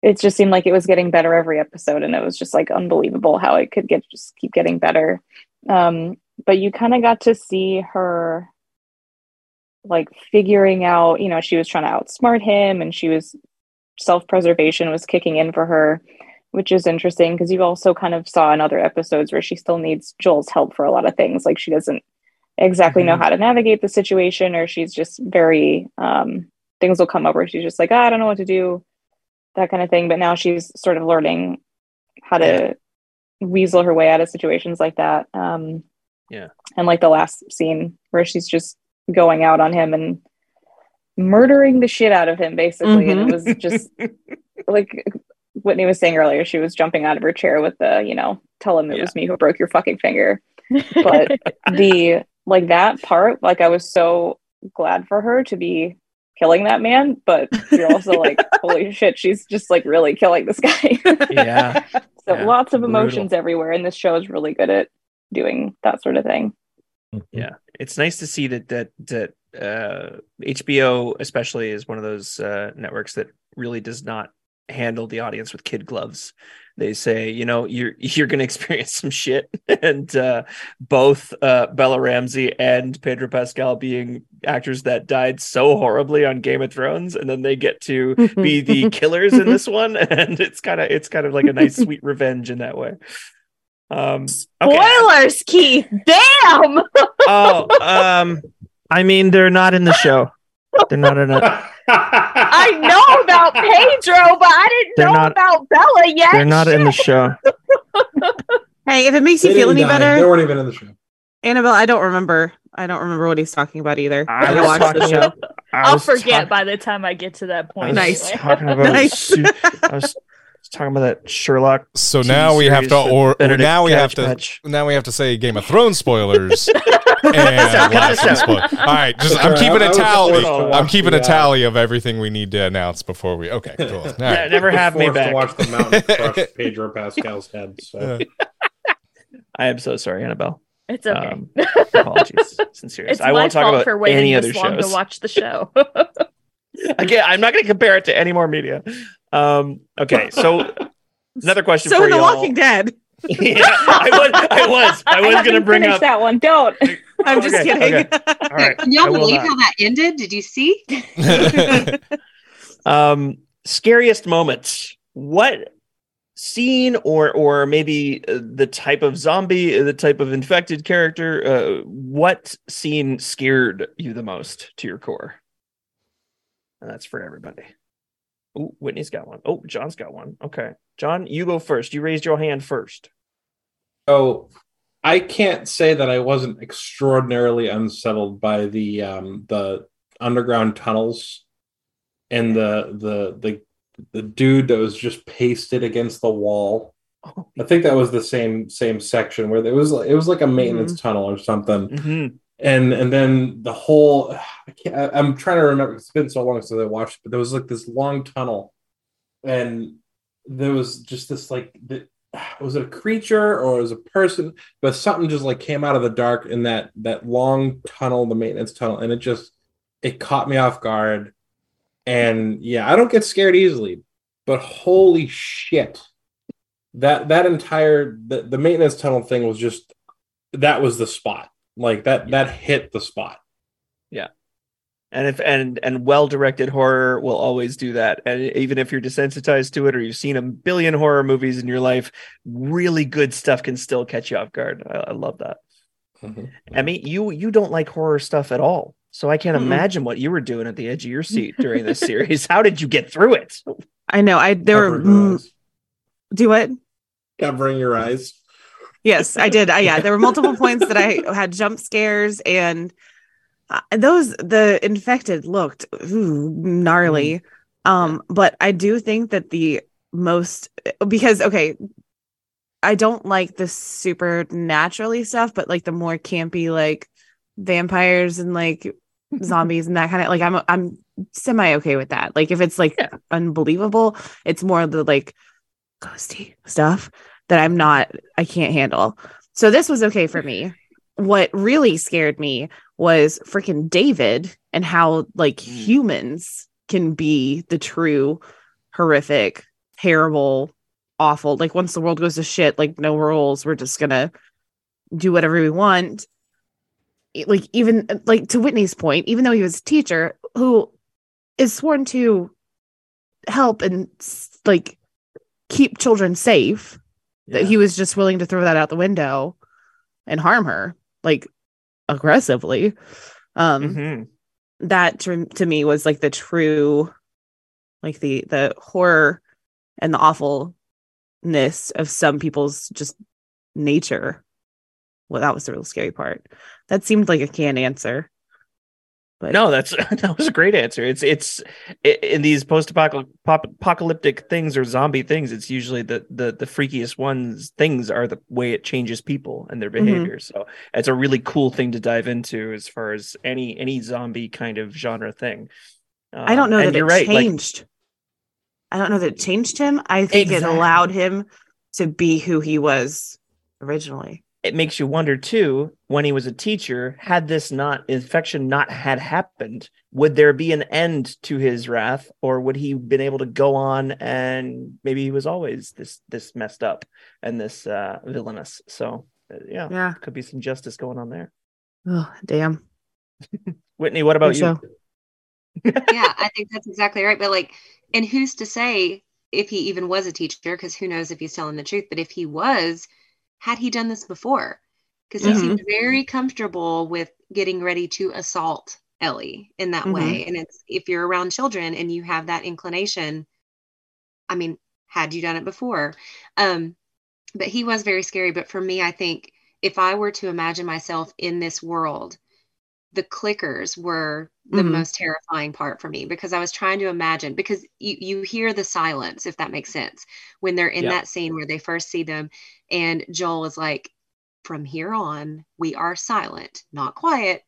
It just seemed like it was getting better every episode and it was just like unbelievable how it could get just keep getting better. Um but you kind of got to see her like figuring out, you know, she was trying to outsmart him and she was self-preservation was kicking in for her which is interesting because you also kind of saw in other episodes where she still needs Joel's help for a lot of things. Like she doesn't exactly know Mhm. how to navigate the situation, or she's just very um, things will come up where she's just like, "Ah, I don't know what to do, that kind of thing. But now she's sort of learning how to weasel her way out of situations like that. Um, Yeah. and like the last scene where she's just going out on him and murdering the shit out of him, basically. And it was just like Whitney was saying earlier, she was jumping out of her chair with the, you know, tell him it was me who broke your fucking finger. But the like that part, like I was so glad for her to be killing that man, but you're also like, holy shit, she's just like really killing this guy. Yeah. so Yeah. lots of Brutal. emotions everywhere, and this show is really good at doing that sort of thing. yeah it's nice to see that that that uh hbo especially is one of those uh networks that really does not handle the audience with kid gloves they say you know you're you're going to experience some shit and uh both uh bella ramsey and pedro pascal being actors that died so horribly on game of thrones and then they get to be the killers in this one and it's kind of it's kind of like a nice sweet revenge in that way um okay. Spoilers, Keith. Damn. Oh, um, I mean, they're not in the show. They're not in it. I know about Pedro, but I didn't They're know not- about Bella yet. They're not in the show. Hey, if it makes They you feel any die. They weren't even in the show. Annabelle, I don't remember. I don't remember what he's talking about either. I I was watched the talking show. about- I I'll forget talk- by the time I get to that I point. was Nice. anyway. talking about Nice. Su- I was talking about that Sherlock. So TV now we have to, or, or Benedict now we have to, Cumberbatch. now we have to say Game of Thrones spoilers. and last spoil- All right, just I'm keeping I- a I was tally. I'm keeping a tally of everything we need to announce before we. Okay, cool. All Yeah, right. never have me back. To watch the mountain crush Pedro Pascal's head. So. I am so sorry, Annabelle. It's okay. Um, apologies, sincerely. it's I my won't talk fault about for waiting any this other long shows. to watch the show. Again, I'm not going to compare it to any more media. Um, okay, so another question So for in The you. Walking Dead. yeah, I was, I was, I was going to bring up. that one. Don't. I'm just Okay, kidding. okay. All right, Can y'all believe not. how that ended? Did you see? um scariest moments what scene or or maybe uh, the type of zombie uh, the type of infected character uh, what scene scared you the most to your core and that's for everybody Ooh, whitney's got one. Oh, john's got one okay john you go first you raised your hand first Oh, I can't say that I wasn't extraordinarily unsettled by the um, the underground tunnels and the the the the dude that was just pasted against the wall. oh, I think that was the same same section where it was it was like a maintenance tunnel or something. mhm. And and then the whole I I'm trying to remember. It's been so long since I watched, but there was like this long tunnel, and there was just this like the, was it a creature or was a person? But something just like came out of the dark in that that long tunnel, the maintenance tunnel, and it just it caught me off guard. And yeah, I don't get scared easily, but holy shit, that that entire the, the maintenance tunnel thing was just that was the spot like that that hit the spot. Yeah. and if and and well directed horror will always do that. And even if you're desensitized to it or you've seen a billion horror movies in your life really good stuff can still catch you off guard. I, I love that. Emmy you you don't like horror stuff at all. So i can't Mm-mm. imagine what you were doing at the edge of your seat during this series. How did you get through it? I know. I there were Covering your mm, do what? covering your eyes Yes, I did. I, yeah, there were multiple points that I had jump scares, and uh, those the infected looked ooh, gnarly. Um, but I do think that the most because okay, I don't like the supernaturally stuff, but like the more campy like vampires and like zombies and that kind of like I'm I'm semi okay with that. Like if it's like Yeah. unbelievable, it's more the like ghosty stuff that I'm not I can't handle. So this was okay for me. What really scared me was freaking David and how like Mm. humans can be the true horrific, terrible, awful. Like once the world goes to shit, like no rules, we're just gonna do whatever we want. Like even like to Whitney's point, even though he was a teacher who is sworn to help and like keep children safe, that he was just willing to throw that out the window and harm her like aggressively. Um Mhm. that to, to me was like the true like the the horror and the awfulness of some people's just nature well that was the real scary part that seemed like a canned answer but no that's that was a great answer. It's it's in these post-apocalyptic things or zombie things it's usually the the the freakiest ones things are the way it changes people and their Mhm. behavior. So it's a really cool thing to dive into as far as any any zombie kind of genre thing. I don't know Um, that it right like changed. I don't know that it changed him. I think it allowed him to be who he was originally it makes you wonder too when he was a teacher had this not infection not had happened would there be an end to his wrath or would he been able to go on and maybe he was always this this messed up and this uh villainous so uh, yeah yeah could be some justice going on there oh damn whitney what about you show. yeah, I think that's exactly right. But like, and who's to say if he even was a teacher? Because who knows if he's telling the truth? But if he was, had he done this before? Because he Mhm. seemed very comfortable with getting ready to assault Ellie in that Mhm. way. And it's if you're around children and you have that inclination, I mean, had you done it before? Um, but he was very scary. But for me, I think if I were to imagine myself in this world, the clickers were the Mhm. most terrifying part for me because I was trying to imagine because you, you hear the silence, if that makes sense, when they're in Yeah. that scene where they first see them. And Joel is like, from here on, we are silent, not quiet,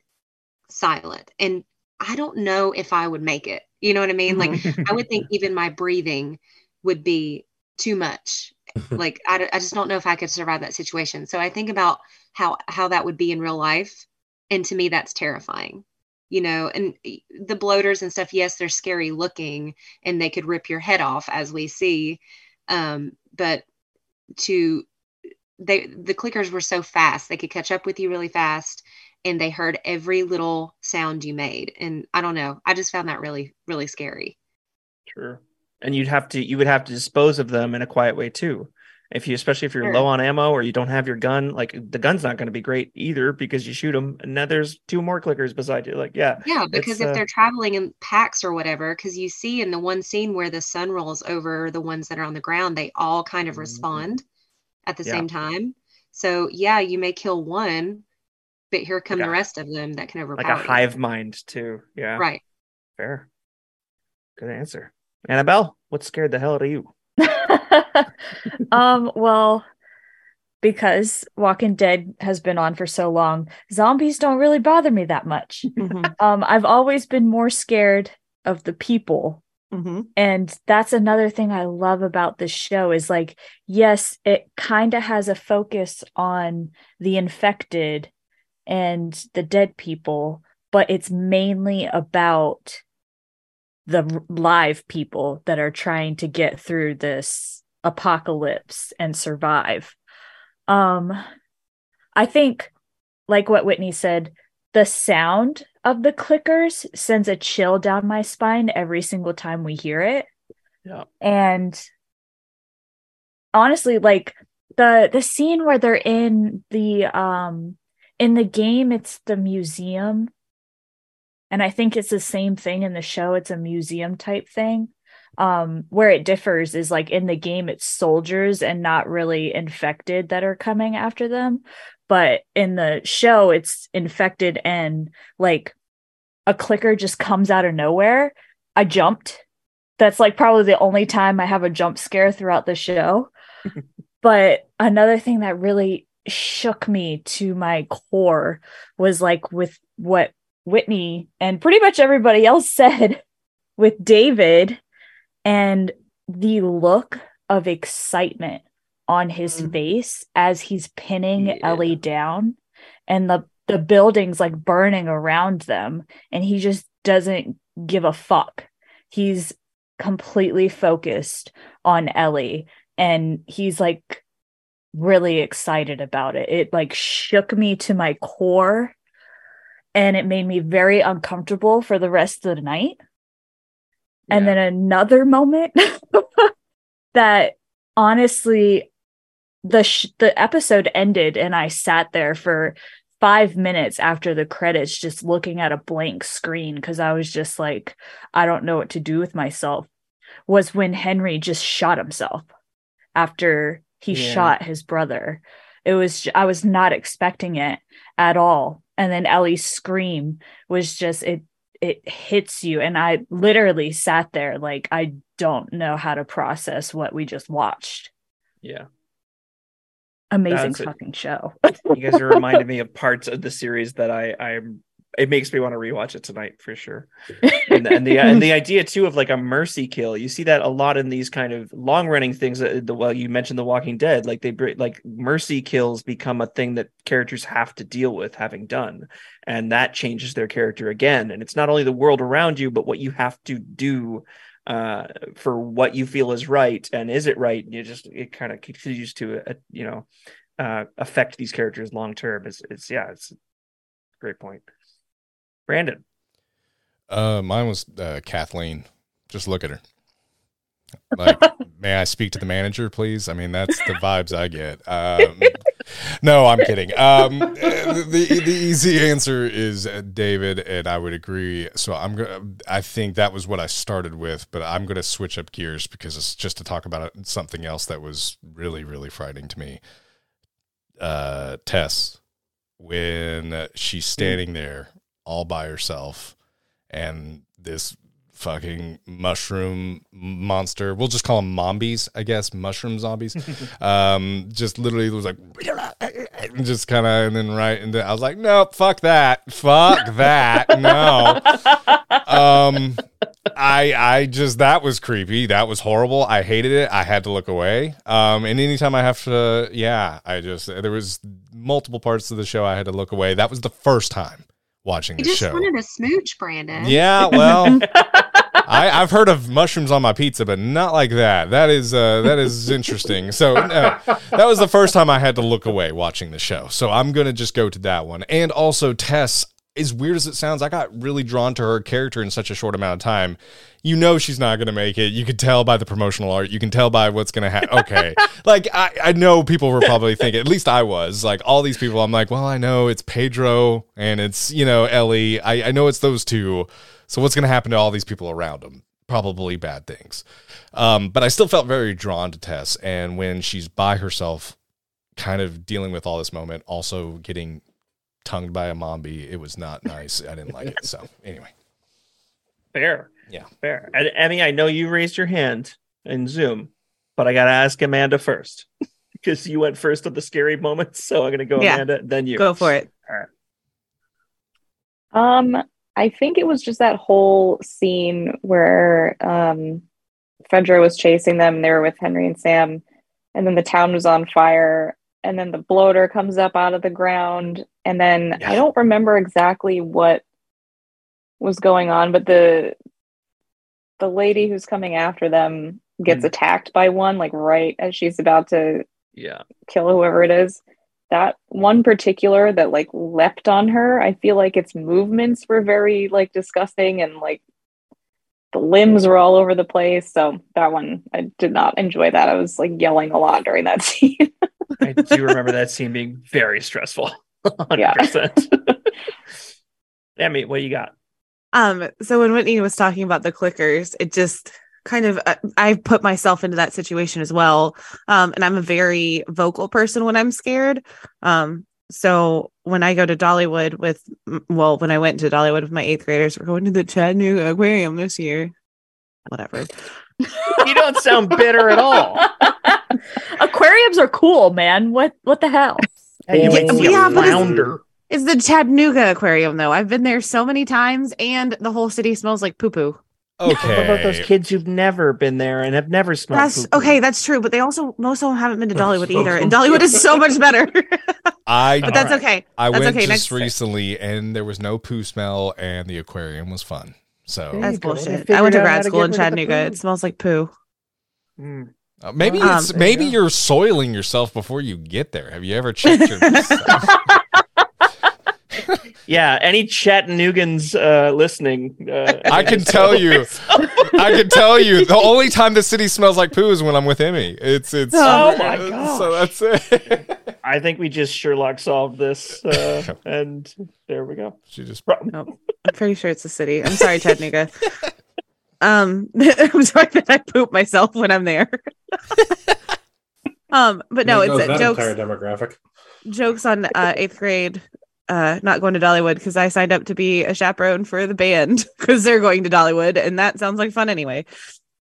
silent. And I don't know if I would make it. You know what I mean? Like, I would think even my breathing would be too much. like, I, I just don't know if I could survive that situation. So I think about how how that would be in real life, and to me, that's terrifying. You know, and the bloaters and stuff. Yes, they're scary looking, and they could rip your head off, as we see. Um, but to they the clickers were so fast they could catch up with you really fast and they heard every little sound you made and i don't know i just found that really really scary Sure. And you'd have to you would have to dispose of them in a quiet way too. If you especially if you're Sure. low on ammo or you don't have your gun, like the gun's not going to be great either because you shoot them and now there's two more clickers beside you. Like, yeah. yeah because if uh, they're traveling in packs or whatever because you see in the one scene where the sun rolls over the ones that are on the ground they all kind of Mhm. respond at the Yeah. same time so yeah you may kill one but here come Like the a- rest of them that can overpower Like a you. hive mind too. Yeah. right Fair. Good answer. Annabelle, what scared the hell out of you? um, well, because Walking Dead has been on for so long, zombies don't really bother me that much. Mhm. Um, I've always been more scared of the people. Mhm. And that's another thing I love about this show is like, yes, it kind of has a focus on the infected and the dead people, but it's mainly about the live people that are trying to get through this apocalypse and survive. Um I think like what Whitney said, the sound of the clickers sends a chill down my spine every single time we hear it. Yeah. And honestly, like the the scene where they're in the um in the game, it's the museum. And I think it's the same thing in the show. It's a museum type thing. Um, where it differs is like in the game, it's soldiers and not really infected that are coming after them. But in the show, it's infected and like a clicker just comes out of nowhere. I jumped. That's like probably the only time I have a jump scare throughout the show. but another thing that really shook me to my core was like with what Whitney and pretty much everybody else said with David and the look of excitement on his Mm. face as he's pinning Yeah. Ellie down and the the buildings like burning around them and he just doesn't give a fuck. He's completely focused on Ellie and he's like really excited about it. It like shook me to my core and it made me very uncomfortable for the rest of the night. And then another moment that honestly the sh- the episode ended and I sat there for 5 minutes after the credits just looking at a blank screen cuz I was just like I don't know what to do with myself was when Henry just shot himself after he Yeah. shot his brother. It was I was not expecting it at all. And then Ellie's scream was just it it hits you and I literally sat there like I don't know how to process what we just watched. Yeah. Amazing That's it. fucking show. You guys are reminding me of parts of the series that I I'm it makes me want to rewatch it tonight for sure. And, and the and the idea too of like a mercy kill, you see that a lot in these kind of long running things. That, the, well, you mentioned The Walking Dead, like they like mercy kills become a thing that characters have to deal with having done, and that changes their character again. And it's not only the world around you, but what you have to do uh for what you feel is right and is it right you just it kind of continues to uh, you know uh affect these characters long term it's, it's yeah it's a great point brandon Uh, mine was uh, Kathleen. Just look at her. Like, may I speak to the manager, please? I mean, that's the vibes I get. Um, no, I'm kidding. Um, the the easy answer is uh, David, and I would agree. So I'm gonna. I think that was what I started with, but I'm gonna switch up gears because it's just to talk about something else that was really really frightening to me. Uh, Tess, when she's standing there all by herself, and this fucking mushroom monster. We'll just call them mombies, I guess, mushroom zombies. um, just literally was like, just kind of, and then right, and then I was like, nope, fuck that, fuck that, no. Um, I I just that was creepy. That was horrible. I hated it. I had to look away. Um, and anytime I have to, yeah, I just there was multiple parts of the show I had to look away. That was the first time watching You the just show. wanted a smooch, Brandon. Yeah, well, I, I've heard of mushrooms on my pizza, but not like that. That is uh, that is interesting. So uh, that was the first time I had to look away watching the show. So I'm gonna just go to that one. And also Tess, as weird as it sounds, I got really drawn to her character in such a short amount of time. You know she's not gonna make it. You could tell by the promotional art. You can tell by what's gonna happen. Okay, like I, I know people were probably thinking. At least I was. Like all these people, I'm like, well, I know it's Pedro and it's you know Ellie. I, I know it's those two. So what's going to happen to all these people around them? Probably bad things. Um, but I still felt very drawn to Tess, and when she's by herself, kind of dealing with all this moment, also getting tongued by a mombi, it was not nice. I didn't like it. So anyway, Fair. Yeah. Fair. And Emmy, I know you raised your hand in Zoom, but I got to ask Amanda first because you went first on the scary moments. So I'm going to go Yeah. Amanda, then you. Go for it. All right. Um, I think it was just that whole scene where um Fedra was chasing them. They were with Henry and Sam, and then the town was on fire, and then the bloater comes up out of the ground, and then Yeah. I don't remember exactly what was going on, but the the lady who's coming after them gets Mm. attacked by one, like right as she's about to Yeah. kill whoever it is. That one particular that like leapt on her, I feel like its movements were very like disgusting and like the limbs were all over the place. So that one I did not enjoy that. I was like yelling a lot during that scene. I do remember that scene being very stressful. 100%. Emmy, what you got? Um, so when Whitney was talking about the clickers, it just kind of uh, I put myself into that situation as well. Um, and I'm a very vocal person when I'm scared. Um, so when I go to Dollywood with, well, when I went to Dollywood with my eighth graders, we're going to the Chattanooga Aquarium this year. Whatever. You don't sound bitter at all. Aquariums are cool, man. What what the hell? Hey, you might Yeah, a yeah, but it's- flounder. It's the Chattanooga Aquarium, though. I've been there so many times, and the whole city smells like poo poo. okay. What about those kids who've never been there and have never smelled That's poo-poo? okay. That's true, but they also most of them haven't been to Dollywood So- either, and Dollywood is so much better. I but that's Alright. okay. I That's went okay. just Next, recently, and there was no poo smell, and the aquarium was fun. So that's you go. They bullshit. I went to grad to school get in rid of the Chattanooga. It smells like poo. Mm. uh, maybe Um, it's there you maybe go. you're soiling yourself before you get there. Have you ever checked your? Yeah, any Chattanoogans uh, listening? Uh, I can tell you. I can tell you. The only time the city smells like poo is when I'm with Emmy. It's it's. Oh my god! So that's it. I think we just Sherlock solved this, uh, and there we go. she just. Nope. I'm pretty sure it's the city. I'm sorry, Chattanooga. um, I'm sorry that I poop myself when I'm there. um, but no, it's uh, that jokes. entire demographic. jokes on uh, eighth grade. Uh, not going to Dollywood because I signed up to be a chaperone for the band because they're going to Dollywood, and that sounds like fun anyway.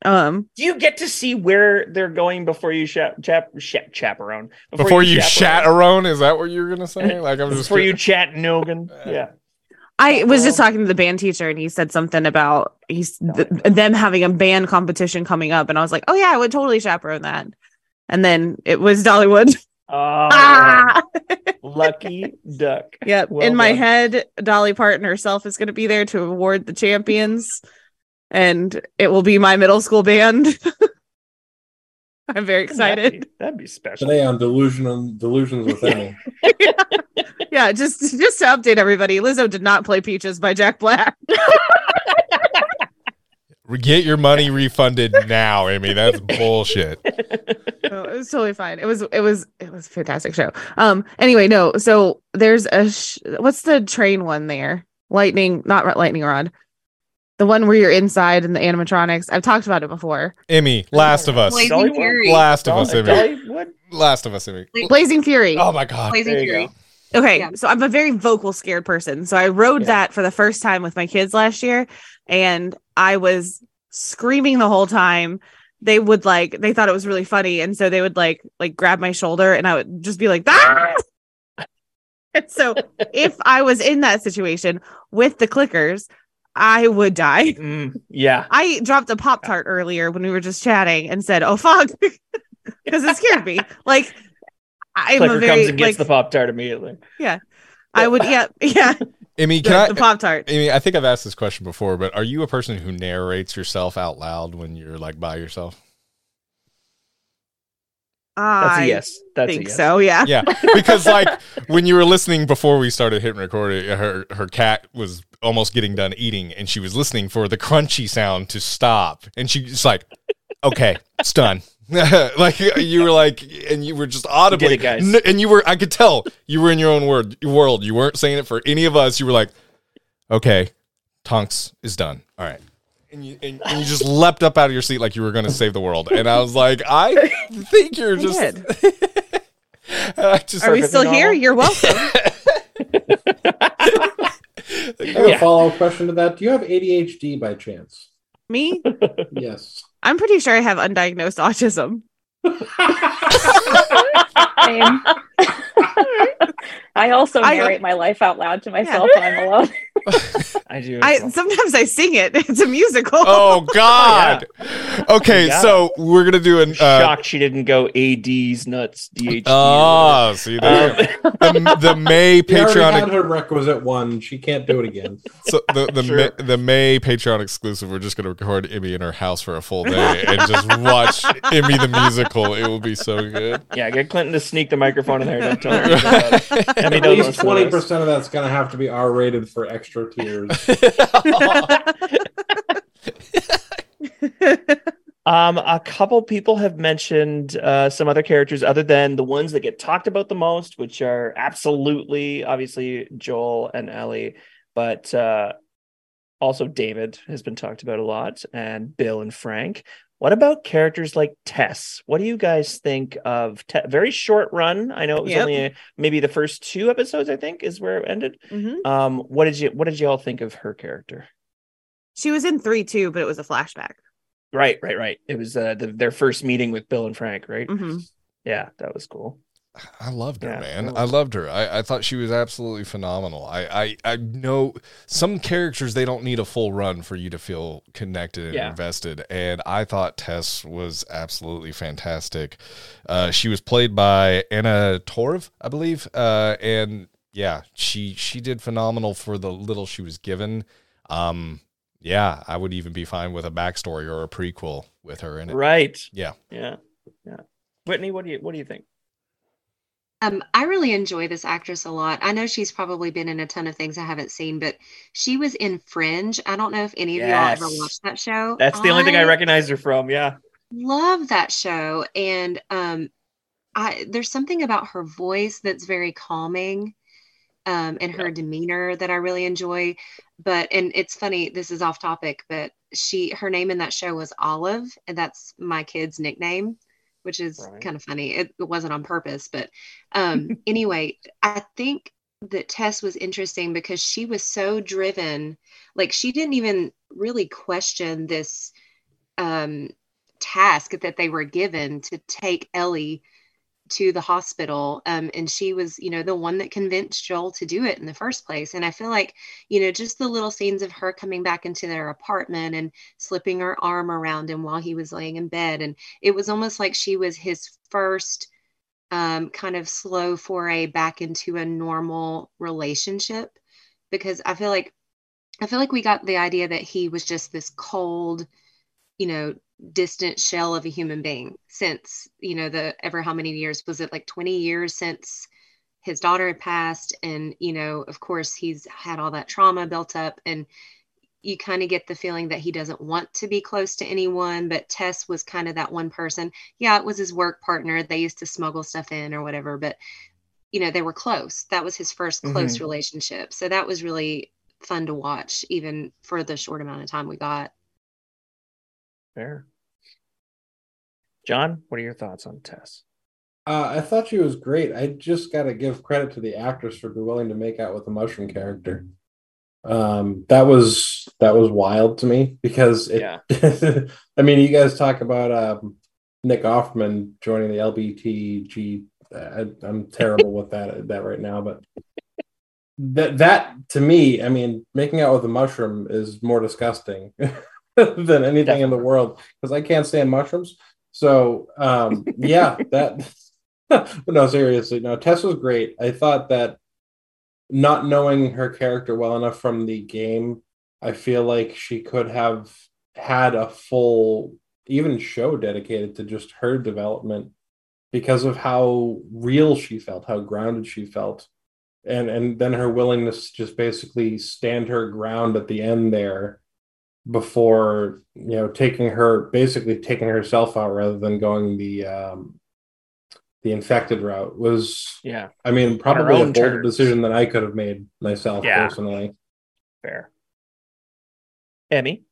Um, Do you get to see where they're going before you chap, chap, chap chaperone? Before you chaperone, is that what you're gonna say? Like I'm just. Before you chat Chattanoogan, yeah. I was just talking to the band teacher, and he said something about he's th- them having a band competition coming up, and I was like, oh yeah, I would totally chaperone that. And then it was Dollywood. Oh, Ah! lucky duck. Yep. Well In my done. head, Dolly Parton herself is going to be there to award the champions, and it will be my middle school band. I'm very excited. That'd be, that'd be special. Today on Delusion Delusions with Emmy. yeah, just just to update everybody, Lizzo did not play Peaches by Jack Black. Get your money refunded now, Amy. That's bullshit. No, it was totally fine. It was it was it was a fantastic show. Um. Anyway, no. So there's a sh- what's the train one there? Lightning, not lightning rod. The one where you're inside and the animatronics. I've talked about it before. Emmy, Last of Us. Blazing Fury. Last of Us, Dolly- Emmy. Last of Us, Emmy. Blazing Fury. Oh my god. Blazing There Fury. go. Okay, Yeah. so I'm a very vocal scared person. So I rode Yeah. that for the first time with my kids last year and I was screaming the whole time. They would like they thought it was really funny and so they would like like grab my shoulder and I would just be like ah! And so if I was in that situation with the clickers, I would die. Mm, yeah. I dropped a Pop Tart earlier when we were just chatting and said, "Oh fuck," because it scared me. Like I'm Clicker a very comes and gets like the Pop Tart immediately. Yeah. I would yeah yeah Amy, the, can I? the Pop Tart. Amy, I think I've asked this question before, but are you a person who narrates yourself out loud when you're like by yourself? That's I a yes. That's a think yes. so. Yeah. Yeah, because like when you were listening before we started hitting record, her her cat was almost getting done eating, and she was listening for the crunchy sound to stop, and she's like, "Okay, it's done." like you were like, and you were just audibly, it, guys. N- and you were, I could tell you were in your own word world. You weren't saying it for any of us. You were like, "Okay, Tonks is done. All right." And you, and, and you just leapt up out of your seat like you were going to save the world, and I was like, "I think you're I just." did. I just Are we perfectly still here? You're welcome. I have a follow up question to that. Do you have ADHD by chance? Me, Yes. I'm pretty sure I have undiagnosed autism. Same. I also I- narrate my life out loud to myself when I'm alone. I do. I well. sometimes I sing it. It's a musical. Oh God. Okay, Yeah. so we're gonna do an. Uh, shocked she didn't go AD's nuts DHD. oh, see, there. Um, the, the May She already had Patreon. her requisite one. She can't do it again. So the the, Sure. May, the May Patreon exclusive. We're just gonna record Emmy in her house for a full day and just watch Emmy the musical. It will be so good. yeah, get Clinton to sneak the microphone in there. Don't tell her. about it. At least twenty percent of that's gonna have to be R rated for extra tears. Um, a couple people have mentioned uh, some other characters other than the ones that get talked about the most, which are absolutely, obviously, Joel and Ellie, but uh, also David has been talked about a lot, and Bill and Frank. What about characters like Tess? What do you guys think of Tess? Very short run. I know it was Yep. only maybe the first two episodes. I think is where it ended. Mhm. Um, what did you What did you all think of her character? She was in three too, but it was a flashback. Right, right, right. It was uh, the, their first meeting with Bill and Frank, right? Mhm. Yeah, that was cool. I loved her, Yeah, man. I loved her. I, I thought she was absolutely phenomenal. I, I, I know some characters they don't need a full run for you to feel connected and Yeah. invested. And I thought Tess was absolutely fantastic. Uh, she was played by Anna Torv, I believe. Uh, and yeah, she she did phenomenal for the little she was given. Um, yeah, I would even be fine with a backstory or a prequel with her in it. Right. Yeah. Yeah. Yeah. Whitney, what do you what do you think? Um, I really enjoy this actress a lot. I know she's probably been in a ton of things I haven't seen, but she was in Fringe. I don't know if any of y'all ever watched that show. That's the only thing I recognize her from. Yeah. love that show and um i there's something about her voice that's very calming um and her demeanor that i really enjoy but and it's funny this is off topic but she her name in that show was olive and that's my kid's nickname which is Right. kind of funny it, it wasn't on purpose but um anyway i think that tess was interesting because she was so driven like she didn't even really question this um task that they were given to take Ellie to the hospital. Um, and she was, you know, the one that convinced Joel to do it in the first place. And I feel like, you know, just the little scenes of her coming back into their apartment and slipping her arm around him while he was laying in bed. And it was almost like she was his first um, kind of slow foray back into a normal relationship. Because I feel like, I feel like we got the idea that he was just this cold, you know, distant shell of a human being since you know the ever how many years? Was it like 20 years since his daughter had passed? And you know of course he's had all that trauma built up and you kind of get the feeling that he doesn't want to be close to anyone but tess was kind of that one person. Yeah it was his work partner. They used to smuggle stuff in or whatever but you know they were close. That was his 1st close mm-hmm. relationship. So that was really fun to watch even for the short amount of time we got Fair. John, what are your thoughts on Tess? Uh, I thought she was great. I just got to give credit to the actress for being willing to make out with the mushroom character. Um, that was that was wild to me because it, Yeah. I mean, you guys talk about um, Nick Offerman joining the LBTG. I, I'm terrible with that that right now, but that that to me, I mean, making out with a mushroom is more disgusting than anything in the world because I can't stand mushrooms. So um, yeah, that. no, seriously, no. Tess was great. I thought that not knowing her character well enough from the game, I feel like she could have had a full even show dedicated to just her development because of how real she felt, how grounded she felt. And and then her willingness to just basically stand her ground at the end there before you know taking her basically taking herself out rather than going the um the infected route was Yeah, I mean, probably a own bolder terms. decision than I could have made myself Yeah. personally. fair. Emmy.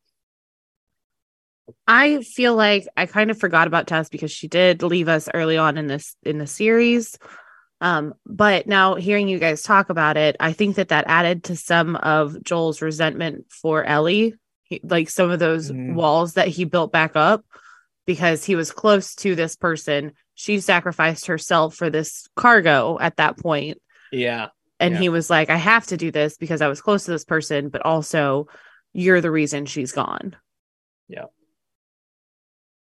I feel like I kind of forgot about Tess because she did leave us early on in this in the series. Um, but now hearing you guys talk about it, I think that that added to some of Joel's resentment for Ellie, he, like some of those Mhm. walls that he built back up because he was close to this person. She sacrificed herself for this cargo at that point, Yeah, and Yeah. he was like, "I have to do this because I was close to this person, but also you're the reason she's gone." Yeah.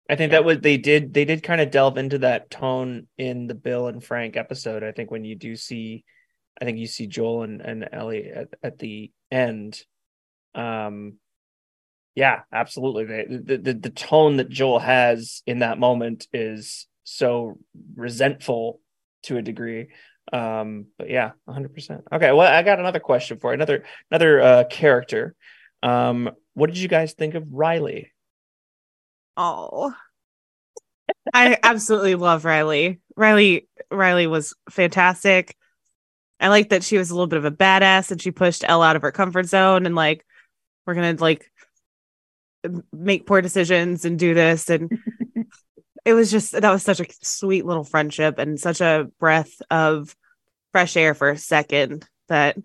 I think that was they did they did kind of delve into that tone in the Bill and Frank episode. I think when you do see, I think you see Joel and, and Ellie at, at the end. Um, yeah, absolutely. The, the the tone that Joel has in that moment is so resentful to a degree. Um, but yeah, hundred percent. Okay, well, I got another question for you. another another uh, character. Um, what did you guys think of Riley? Oh, I absolutely love Riley. Riley, Riley was fantastic. I like that she was a little bit of a badass and she pushed Elle out of her comfort zone and like, we're gonna like make poor decisions and do this. And it was just that was such a sweet little friendship and such a breath of fresh air for a second that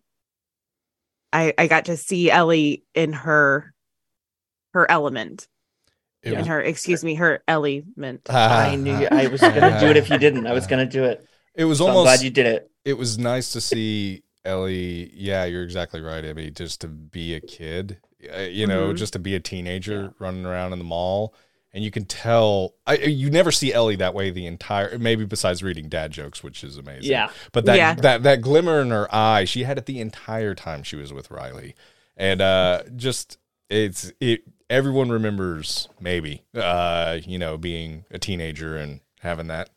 I I got to see Ellie in her her element It in her excuse me her Ellie element I ah. knew I was gonna do it if you didn't. I was gonna do it. It was So I'm almost. glad you did it. it was nice to see Ellie. Yeah, you're exactly right, Emmy. Just to be a kid, uh, you know, Mhm. just to be a teenager running around in the mall, and you can tell. I, you never see Ellie that way the entire. Maybe besides reading dad jokes, which is amazing. Yeah. but that Yeah. that that glimmer in her eye, she had it the entire time she was with Riley, and uh, just it's it. Everyone remembers maybe, uh, you know, being a teenager and having that.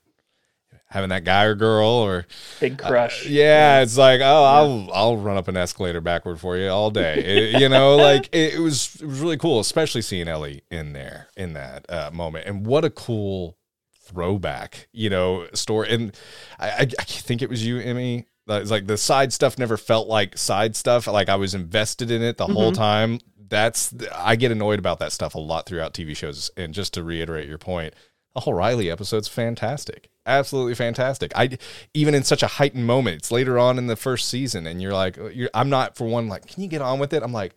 Having that guy or girl, or Big crush. uh, yeah, it's like oh, I'll I'll run up an escalator backward for you all day. It- you know, like it, it was it was really cool, especially seeing Ellie in there in that uh, moment. And what a cool throwback, you know, story. And I, I, I think it was you, Emmy. Was like the side stuff never felt like side stuff. Like I was invested in it the whole Mhm. time. That's I get annoyed about that stuff a lot throughout TV shows. And just to reiterate your point, the whole Riley episode's fantastic. Absolutely fantastic. I even in such a heightened moment. It's later on in the first season, and you're like, you're, I'm not for one like, can you get on with it? I'm like,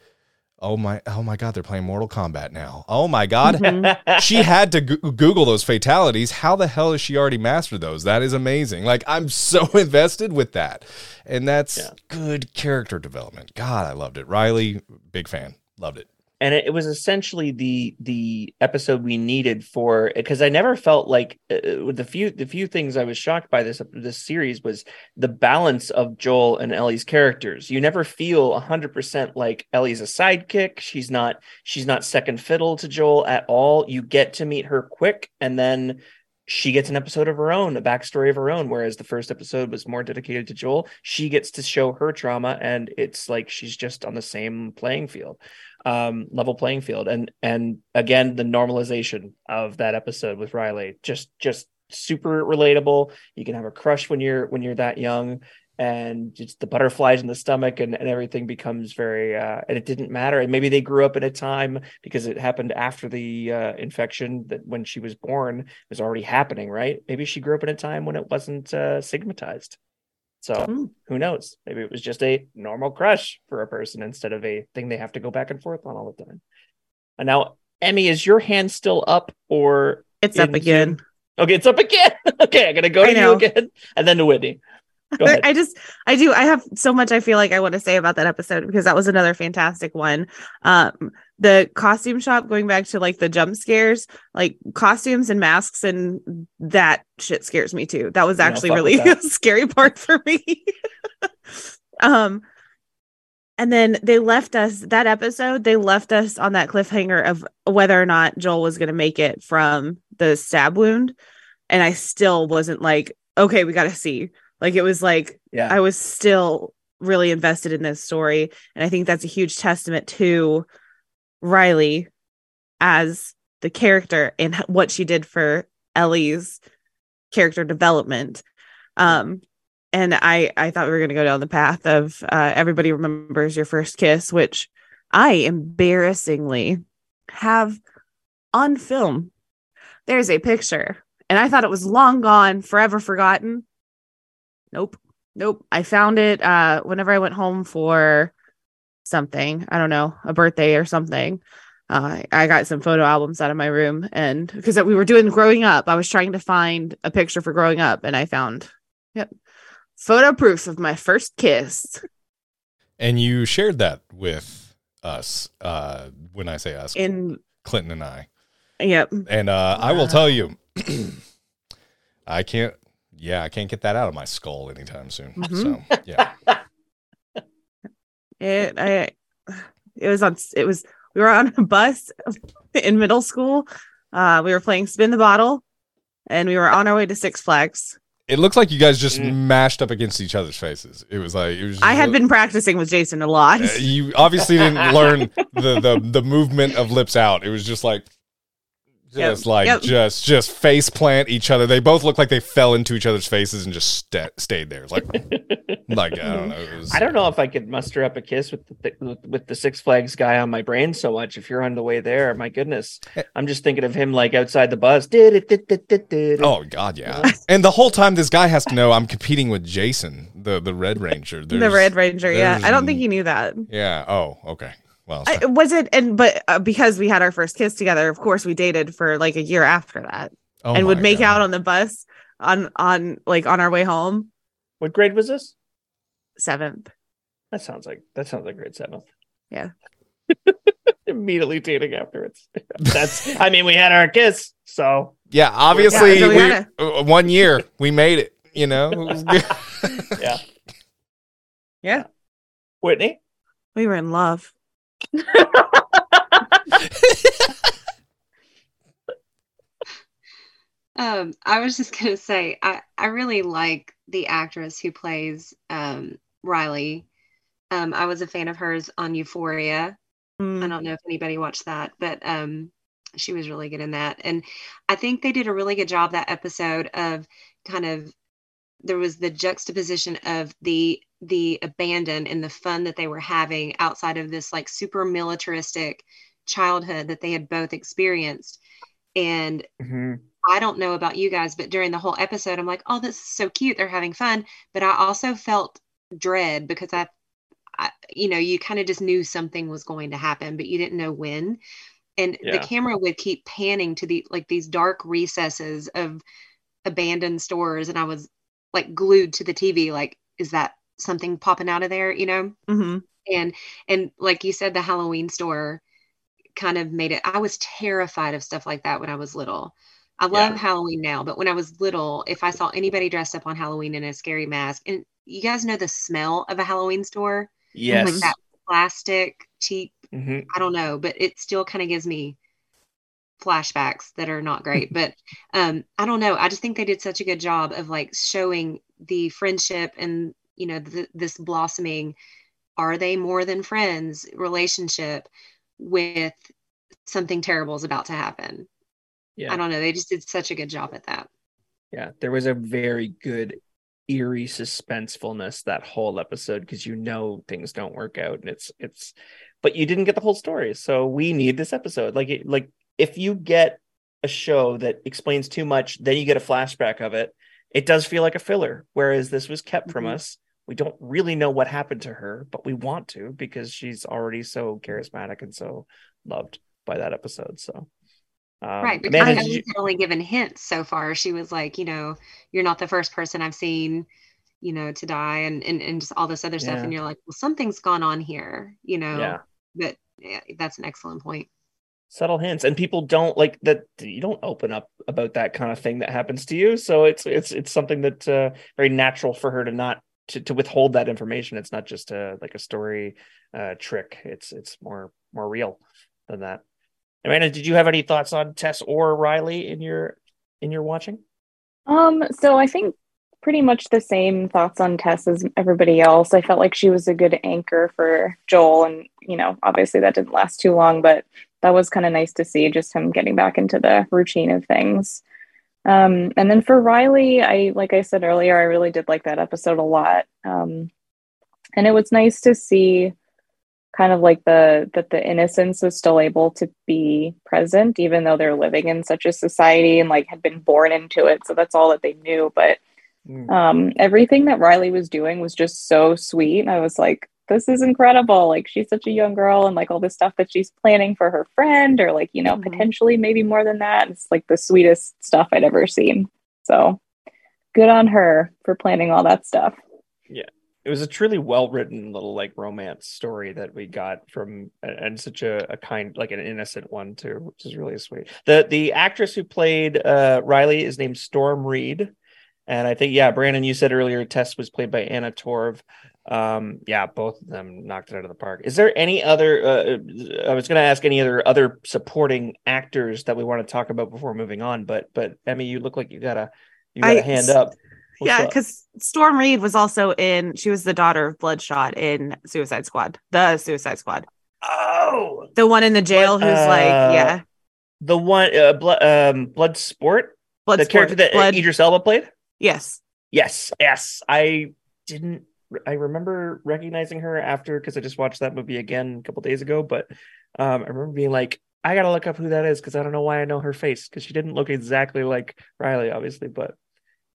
oh my, oh my god, they're playing Mortal Kombat now. Oh my god, Mhm. she had to go- Google those fatalities. How the hell has she already mastered those? That is amazing. Like I'm so invested with that, and that's Yeah. good character development. God, I loved it. Riley, big fan, loved it. And it, was essentially the the episode we needed for because I never felt like uh, the few the few things I was shocked by this this series was the balance of Joel and Ellie's characters. You never feel hundred percent like Ellie's a sidekick. She's not she's not second fiddle to Joel at all. You get to meet her quick, and then she gets an episode of her own, a backstory of her own. Whereas the first episode was more dedicated to Joel. She gets to show her trauma, and it's like she's just on the same playing field um level playing field. And and again the normalization of that episode with Riley just just super relatable. You can have a crush when you're when you're that young and just the butterflies in the stomach and, and everything becomes very uh, and it didn't matter. And maybe they grew up in a time because it happened after the uh, infection that when she was born was already happening right? Maybe she grew up in a time when it wasn't uh, stigmatized so Mm. who knows maybe it was just a normal crush for a person instead of a thing they have to go back and forth on all the time and now emmy is your hand still up or It's up again. Zoom? okay it's up again okay i'm gonna go to you again and then to whitney I just, I do, I have so much I feel like I want to say about that episode because that was another fantastic one. Um, the costume shop, going back to like the jump scares, like costumes and masks, and that shit scares me too. That was actually fuck really a scary part for me. um, and then they left us that episode, they left us on that cliffhanger of whether or not Joel was going to make it from the stab wound. And I still wasn't like, okay, we got to see. Like it was like yeah I was still really invested in this story. And I think that's a huge testament to Riley as the character and what she did for Ellie's character development. Um, and I, I thought we were going to go down the path of uh, everybody remembers your first kiss, which I embarrassingly have on film. There's a picture, and I thought it was long gone, forever forgotten. Nope. Nope. I found it uh whenever I went home for something. I don't know, a birthday or something. Uh, I got some photo albums out of my room and because we were doing growing up, I was trying to find a picture for growing up and I found yep. Photo proof of my first kiss And you shared that with us. Uh, when I say us, in Clinton and I. yep. And uh, I will tell you, I can't. Yeah, I can't get that out of my skull anytime soon. Mhm. So yeah, It I it was on it was we were on a bus in middle school. Uh we were playing spin the bottle and we were on our way to Six Flags. it looks like you guys just Mm. mashed up against each other's faces. It was like it was. I had just- been practicing with Jason a lot. Uh, you obviously didn't learn the, the the movement of lips out. It was just like Yep. just like Yep. just just face plant each other. They both look like they fell into each other's faces and just sta stayed there. It's Like like I don't know. Was, I don't know if I could muster up a kiss with the with- with the Six Flags guy on my brain so much. If you're on the way there, my goodness, eh. I'm just thinking of him like outside the bus. Oh God, yeah. And the whole time, this guy has to know I'm competing with Jason, the the Red Ranger. the Red Ranger, yeah. I don't think he knew that. Yeah. Oh, okay. Well, I, was it and but uh, because we had our first kiss together, of course we dated for like a year after that oh and would make God. out on the bus on on like on our way home. What grade was this? Seventh. That sounds like that sounds like grade seventh. Yeah. Immediately dating afterwards. That's. I mean, we had our kiss, so Yeah, obviously, Yeah, so we we, gotta- uh, one year we made it. You know, It was good. yeah. Yeah. Whitney. We were in love. Um, I was just gonna say, I, I really like the actress who plays um, Riley. Um, I was a fan of hers on Euphoria. Mm. I don't know if anybody watched that, but um, she was really good in that. And I think they did a really good job that episode of kind of there was the juxtaposition of the the abandon and the fun that they were having outside of this like super militaristic childhood that they had both experienced. And mm-hmm. I don't know about you guys, but during the whole episode, I'm like, oh, this is so cute. They're having fun. But I also felt dread because I, I you know, you kind of just knew something was going to happen, but you didn't know when. And the camera would keep panning to the like these dark recesses of abandoned stores. And I was like glued to the TV, like, is that something popping out of there, you know? Mhm. and and like you said the halloween store kind of made it i was terrified of stuff like that when i was little i love Yeah. halloween now but when i was little if i saw anybody dressed up on halloween in a scary mask and you guys know the smell of a halloween store Yes. like that plastic cheap Mhm. i don't know but it still kind of gives me flashbacks that are not great but um i don't know i just think they did such a good job of like showing the friendship and you know th- this blossoming are they more than friends relationship with something terrible is about to happen? Yeah. i don't know. They just did such a good job at that. Yeah, there was a very good eerie suspensefulness that whole episode because you know things don't work out and it's it's but you didn't get the whole story. So we need this episode. Like it, like if you get a show that explains too much then you get a flashback of it it does feel like a filler. Whereas this was kept from Mhm. us we don't really know what happened to her but we want to because she's already so charismatic and so loved by that episode so um, right, because Amanda, Ellie's did you- only given hints so far. She was like, you know, you're not the first person I've seen, you know, to die, and and, and just all this other stuff. Yeah. And you're like, well, something's gone on here, you know. yeah But yeah, that's an excellent point. subtle hints and people don't like that you don't open up about that kind of thing that happens to you so it's it's it's something that uh very natural for her to not to, to withhold that information it's not just a like a story uh trick it's it's more more real than that amanda did you have any thoughts on tess or riley in your in your watching Um, so I think pretty much the same thoughts on Tess as everybody else. I felt like she was a good anchor for Joel, and you know, obviously that didn't last too long, but that was kind of nice to see just him getting back into the routine of things. Um, and then for Riley, I like I said earlier, I really did like that episode a lot. Um, and it was nice to see kind of like the that the innocence was still able to be present even though they're living in such a society and like had been born into it so that's all that they knew but Mm. um everything that riley was doing was just so sweet and i was like this is incredible. Like she's such a young girl and like all this stuff that she's planning for her friend or like you know Mhm. potentially maybe more than that. It's like the sweetest stuff i'd ever seen. So good on her for planning all that stuff. Yeah. it was a truly well written little like romance story that we got from and such a, a kind like an innocent one too which is really sweet. The the actress who played uh riley is named storm reed. And i think yeah brandon you said earlier tess was played by anna torv um yeah both of them knocked it out of the park. Is there any other uh, i was going to ask any other other supporting actors that we want to talk about before moving on but but emmy you look like you got a you got a I- hand up. What's yeah, because Storm Reed was also in. She was the daughter of Bloodshot in Suicide Squad, the Suicide Squad, oh! The one in the jail Blood- who's like, uh, yeah, the one uh, blood um blood sport blood the character that blood. Idris Elba played? Yes, yes yes. I didn't i remember recognizing her after because i just watched that movie again a couple days ago but um i remember being like i gotta look up who that is because i don't know why i know her face because she didn't look exactly like riley obviously but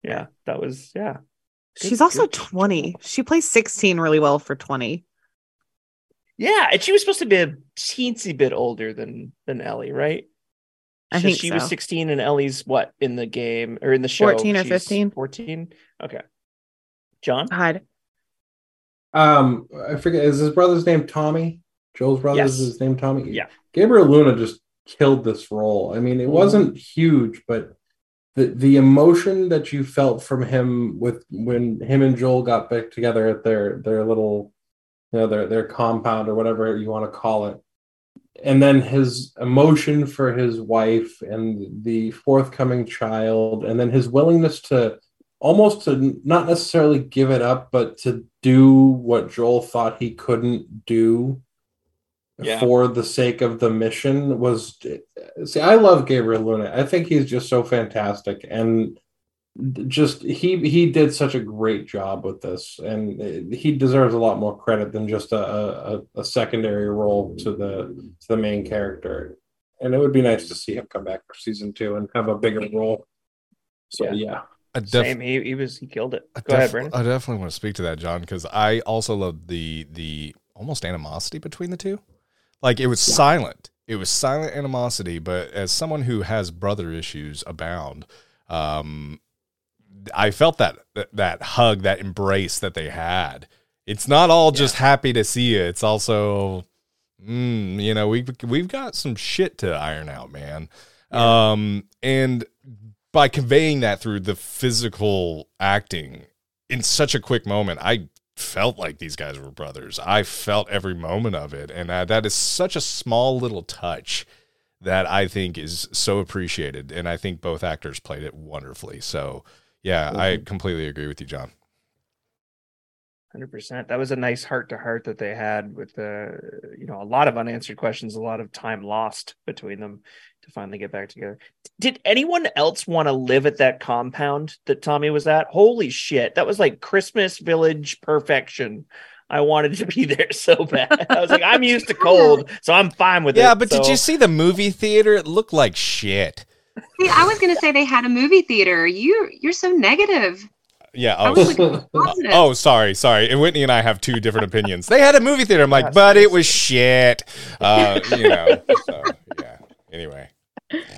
yeah that was yeah Good- she's also good. twenty. She plays sixteen really well for twenty. yeah and she was supposed to be a teensy bit older than than ellie right I So think she was 16 and ellie's what in the game or in the show 14 or 15. 14 okay john God, Um, I forget. Is his brother's name Tommy? Joel's brother Yes. is his name Tommy. Yeah. Gabriel Luna just killed this role. I mean, it Mhm. wasn't huge, but the the emotion that you felt from him with when him and Joel got back together at their their little, you know, their their compound or whatever you want to call it, and then his emotion for his wife and the forthcoming child, and then his willingness to almost to not necessarily give it up, but to do what Joel thought he couldn't do Yeah. for the sake of the mission was. See, I love Gabriel Luna. I think he's just so fantastic, and just he he did such a great job with this, and he deserves a lot more credit than just a a, a secondary role to the to the main character. And it would be nice to see him come back for season two and have a bigger role. So Yeah. yeah. I def- same he, he was he killed it I go ahead def- brandon I definitely want to speak to that, John, because I also love the the almost animosity between the two. Like it was silent. It was silent animosity, but as someone who has brother issues abound, um, I felt that that, that hug, that embrace that they had. It's not all just happy to see you. It's also, mm, you know, we we've got some shit to iron out, man. Um, and by conveying that through the physical acting in such a quick moment, I felt like these guys were brothers. I felt every moment of it, and uh, that is such a small little touch that I think is so appreciated, and I think both actors played it wonderfully. So, yeah, I completely agree with you, John. hundred percent. That was a nice heart to heart that they had with the, you know, a lot of unanswered questions, a lot of time lost between them to finally get back together. Did anyone else want to live at that compound that Tommy was at? Holy shit, that was like Christmas village perfection. I wanted to be there so bad. I was like, I'm used to cold, so I'm fine with it. Yeah, but did you see the movie theater? It looked like shit. See, I was gonna say they had a movie theater. You you're so negative. Yeah. Oh, was like oh, sorry, sorry. And Whitney and I have two different opinions. They had a movie theater. I'm like, Yes, but it was shit. Uh, you know. So yeah. Anyway,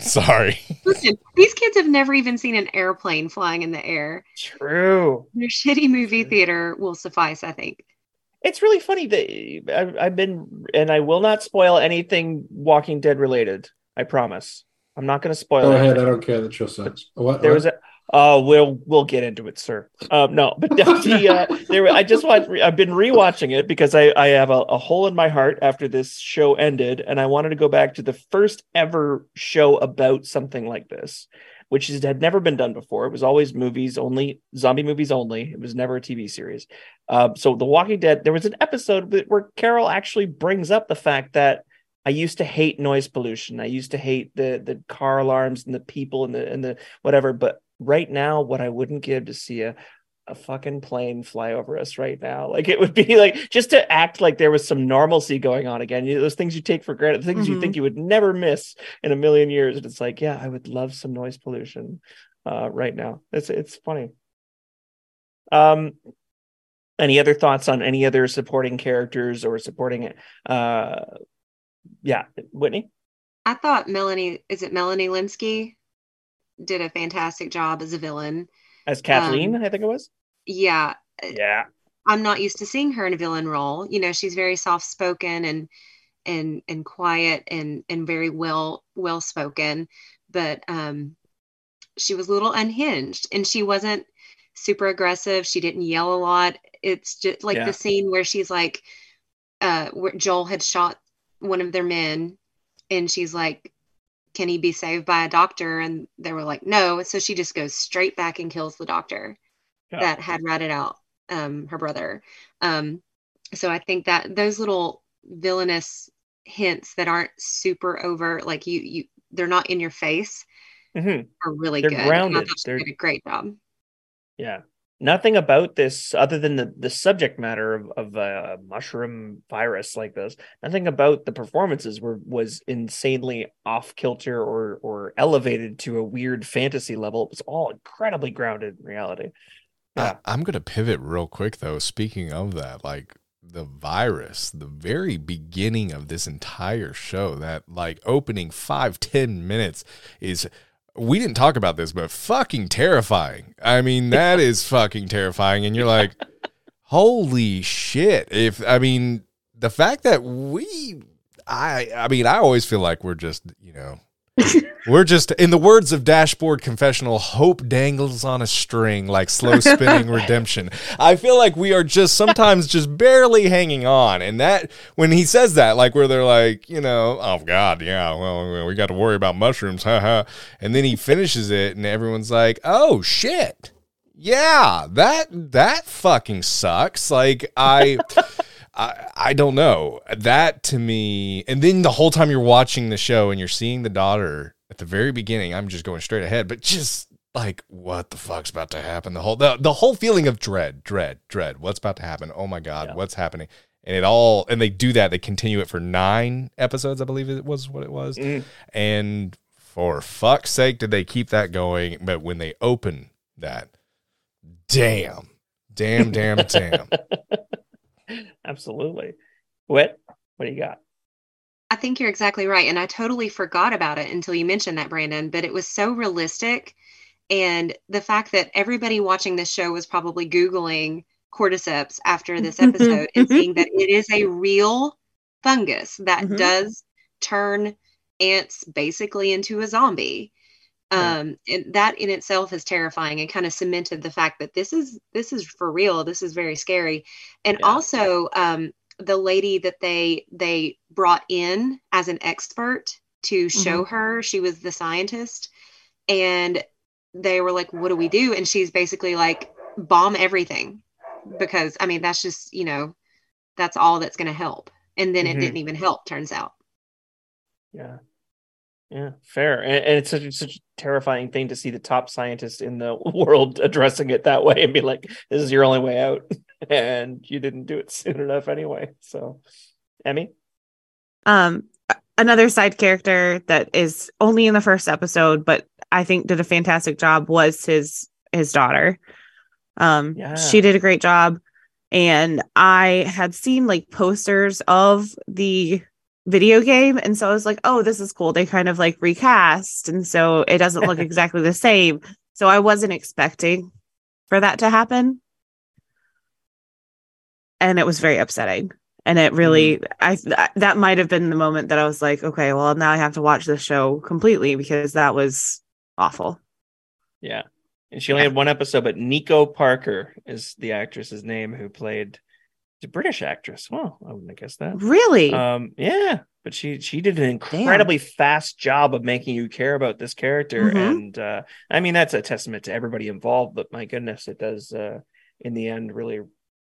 sorry. Listen, these kids have never even seen an airplane flying in the air. True. Their shitty movie theater will suffice, I think. It's really funny that I've, I've been, and I will not spoil anything Walking Dead related. I promise. I'm not going to spoil Go it. ahead. I don't care. The show sucks. What? There what? was a. Oh, we'll we'll get into it, sir. Um, no, but the, uh, there. I just want. I've been rewatching it because I I have a, a hole in my heart after this show ended, and I wanted to go back to the first ever show about something like this, which is, had never been done before. It was always movies only, zombie movies only. It was never a TV series. Um, so The Walking Dead. There was an episode where Carol actually brings up the fact that I used to hate noise pollution. I used to hate the the car alarms and the people and the and the whatever. But right now, what I wouldn't give to see a a fucking plane fly over us right now. Like it would be like just to act like there was some normalcy going on again. You know, those things you take for granted, the things you Mhm. think you would never miss in a million years. And it's like, yeah, I would love some noise pollution uh, right now. It's it's funny. Um, any other thoughts on any other supporting characters or supporting it? Uh, yeah, Whitney. I thought Melanie, is it Melanie Lynskey, did a fantastic job as a villain. As Kathleen, I think it was. Yeah, Yeah. I'm not used to seeing her in a villain role. You know, she's very soft spoken and and and quiet and and very well well spoken, but um, she was a little unhinged and she wasn't super aggressive. She didn't yell a lot. It's just like Yeah. the scene where she's like, uh, where Joel had shot one of their men, and she's like. Can he be saved by a doctor? And they were like, no. So she just goes straight back and kills the doctor Yeah. that had ratted out um, her brother. Um, so I think that those little villainous hints that aren't super over, like you, you, they're not in your face, Mhm. are really They're good. Grounded. They're- did a great job. Yeah. Nothing about this other than the, the subject matter of, of a mushroom virus like this. Nothing about the performances were was insanely off kilter or or elevated to a weird fantasy level. It was all incredibly grounded in reality. Yeah. I, I'm gonna pivot real quick though. Speaking of that, like the virus, the very beginning of this entire show, that like opening five ten minutes is. We didn't talk about this, but fucking terrifying. I mean, that is fucking terrifying. And you're like, holy shit. If I mean, the fact that we, I, I mean, I always feel like we're just, you know, we're just, in the words of Dashboard Confessional, hope dangles on a string like slow spinning redemption. I feel like we are just sometimes just barely hanging on. And that, when he says that, like where they're like, you know, oh God, yeah, well, we got to worry about mushrooms, haha. And then he finishes it and everyone's like, oh shit. Yeah, that that fucking sucks. Like I I, I don't know. That to me, and then the whole time you're watching the show and you're seeing the daughter at the very beginning, I'm just going straight ahead, but just like what the fuck's about to happen? The whole the, the whole feeling of dread, dread, dread. What's about to happen? Oh my god, Yeah. what's happening? And it all and they do that. They continue it for nine episodes, I believe it was what it was. Mm. And for fuck's sake, did they keep that going? But when they open that, damn, damn, damn, damn. Absolutely. What? What do you got? I think you're exactly right. And I totally forgot about it until you mentioned that, Brandon, but it was so realistic. And the fact that everybody watching this show was probably Googling cordyceps after this episode and seeing that it is a real fungus that Mhm. does turn ants basically into a zombie. Um, and that in itself is terrifying and kind of cemented the fact that this is this is for real. This is very scary. And Yeah. also, um, the lady that they they brought in as an expert to show her she was the scientist and they were like what do we do and she's basically like bomb everything because I mean that's just you know that's all that's going to help. And then Mhm. it didn't even help. Turns out. Yeah. Yeah, fair. And, and it's such, such a terrifying thing to see the top scientist in the world addressing it that way and be like, this is your only way out. and you didn't do it soon enough anyway. So, Emmy? Um, another side character that is only in the first episode, but I think did a fantastic job was his his daughter. Um, Yeah. she did a great job, and I had seen like posters of the video game, and so I was like, "Oh, this is cool." They kind of like recast, and so it doesn't look exactly the same. So I wasn't expecting for that to happen, and it was very upsetting and it really mm. i th- that might have been the moment that i was like okay well now i have to watch this show completely because that was awful Yeah. And she only had one episode, but Nico Parker is the actress's name who played the British actress. Well, I wouldn't have guessed that. really Um, yeah, but she she did an incredibly fast job of making you care about this character, Mhm. and uh, I mean that's a testament to everybody involved. But my goodness, it does uh, in the end really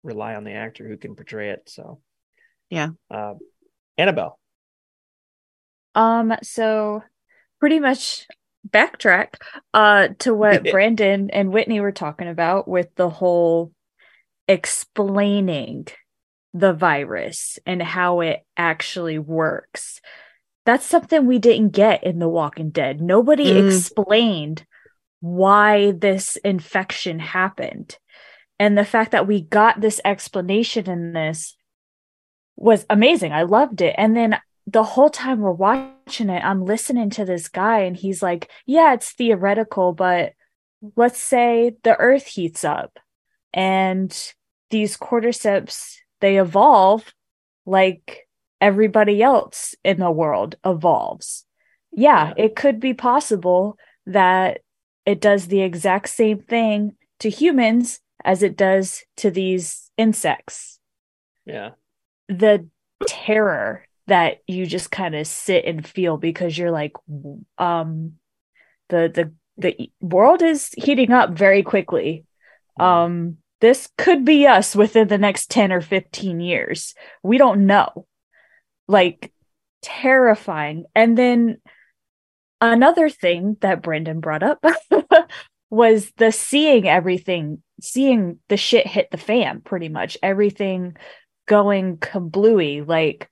rely on the actor who can portray it. So, Yeah. uh, Annabelle. Um, so pretty much backtrack uh to what Brandon and Whitney were talking about with the whole explaining the virus and how it actually works. That's something we didn't get in The Walking Dead. Nobody Mm. explained why this infection happened. And the fact that we got this explanation in this was amazing. I loved it. And then the whole time we're watching it, I'm listening to this guy, and he's like, Yeah, it's theoretical, but let's say the earth heats up and these cordyceps they evolve like everybody else in the world evolves. Yeah, it could be possible that it does the exact same thing to humans as it does to these insects. Yeah, the terror that you just kind of sit and feel because you're like um the the the world is heating up very quickly. Um this could be us within the next 10 or 15 years. We don't know. Like terrifying. And then another thing that Brendan brought up was the seeing everything seeing the shit hit the fan pretty much. Everything going kablooey. Like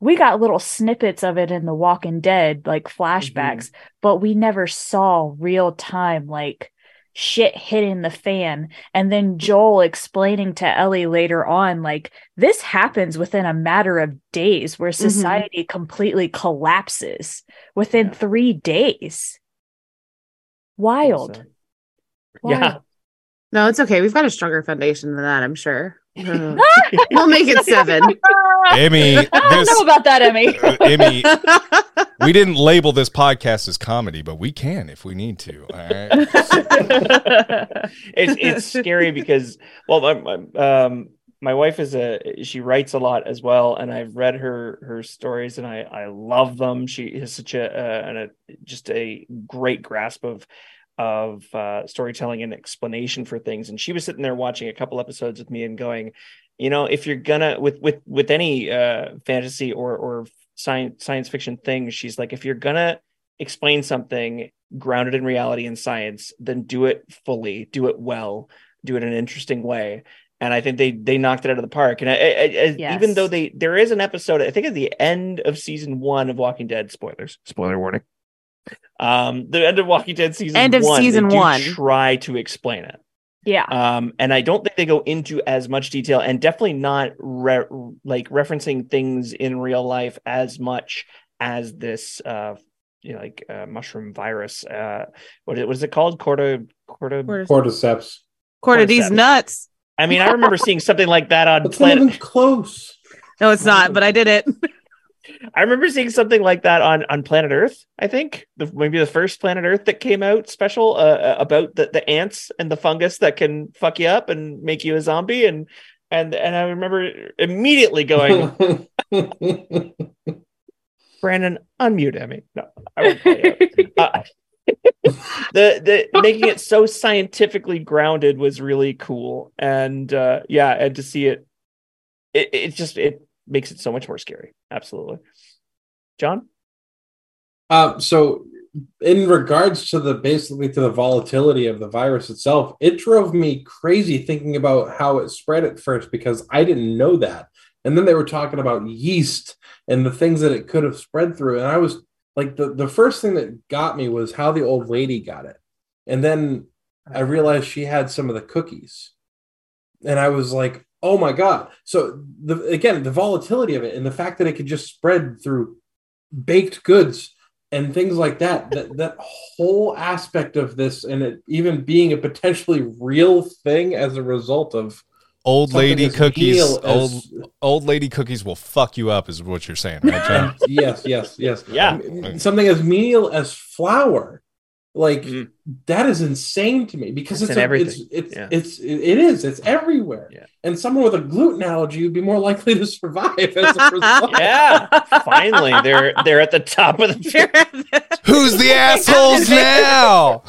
we got little snippets of it in The Walking Dead, like mm-hmm. flashbacks, but we never saw real time like shit hitting the fan. And then mm-hmm. Joel explaining to Ellie later on, like this happens within a matter of days where mm-hmm. society completely collapses within Yeah. three days. Wild. Wild. yeah. no it's okay we've got a stronger foundation than that i'm sure Uh, we'll make it seven Emmy, I don't know about that, Emmy. uh, Emmy, we didn't label this podcast as comedy, but we can if we need to. All right. it's it's scary because well my, my, um my wife is a she writes a lot as well and i've read her her stories and i i love them she has such a uh, and a just a great grasp of of uh, storytelling and explanation for things and she was sitting there watching a couple episodes with me and going you know if you're gonna with with with any uh fantasy or or science science fiction thing she's like if you're gonna explain something grounded in reality and science, then do it fully, do it well, do it in an interesting way. And I think they they knocked it out of the park. And I, I, I, Yes. even though they there is an episode, I think at the end of season one of Walking Dead, spoilers, spoiler warning. Um, the end of Walking Dead season End of one, they season do one. try to explain it. yeah. Um, and I don't think they go into as much detail, and definitely not re- like referencing things in real life as much as this, uh, you know, like uh, mushroom virus. Uh, what, it- what is it called? Corda, corda. Cordyceps. quarter these Cordyceps. nuts I mean, I remember seeing something like that on That's not even Planet. close. no it's not but i did it I remember seeing something like that on on Planet Earth. I think the, maybe the first Planet Earth that came out special uh, uh, about the the ants and the fungus that can fuck you up and make you a zombie. And and and I remember immediately going, Brandon, unmute Emmy. No, I won't call you. Uh, the the making it so scientifically grounded was really cool, and uh, yeah, and to see it, it it just it makes it so much more scary. Absolutely, John. Uh, so, in regards to the basically to the volatility of the virus itself, it drove me crazy thinking about how it spread at first because I didn't know that. And then they were talking about yeast and the things that it could have spread through. And I was like, the, the first thing that got me was how the old lady got it. And then I realized she had some of the cookies. And I was like, oh my God. So, the, again, the volatility of it and the fact that it could just spread through baked goods and things like that that that whole aspect of this and it even being a potentially real thing as a result of Old lady cookies. real Old as- old lady cookies will fuck you up, is what you're saying, right, John? yes yes yes Yeah. something as menial as flour like Mhm. that is insane to me because It's it's in a, everything. it's it's, Yeah. it's it is it's everywhere Yeah. and someone with a gluten allergy would be more likely to survive as a result Yeah, finally, they're they're at the top of the. Pyramid. Who's the assholes now?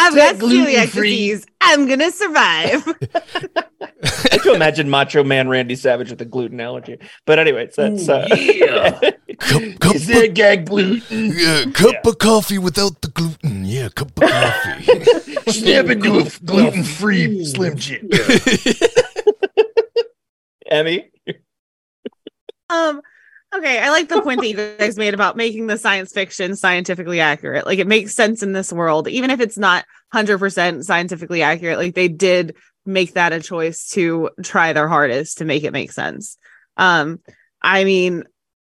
I've That got celiac gluten-free- disease. I'm gonna survive. I can imagine Macho Man Randy Savage with a gluten allergy. But anyways, that's uh, yeah. cup, cup, is there gag gluten? yeah, cup of coffee without the gluten. Yeah, cup of coffee. Snap into a gluten free Slim Jim. Emmy, Um, okay, I like the point that you guys made about making the science fiction scientifically accurate. Like it makes sense in this world, even if it's not hundred percent scientifically accurate. Like they did make that a choice to try their hardest to make it make sense. Um, I mean,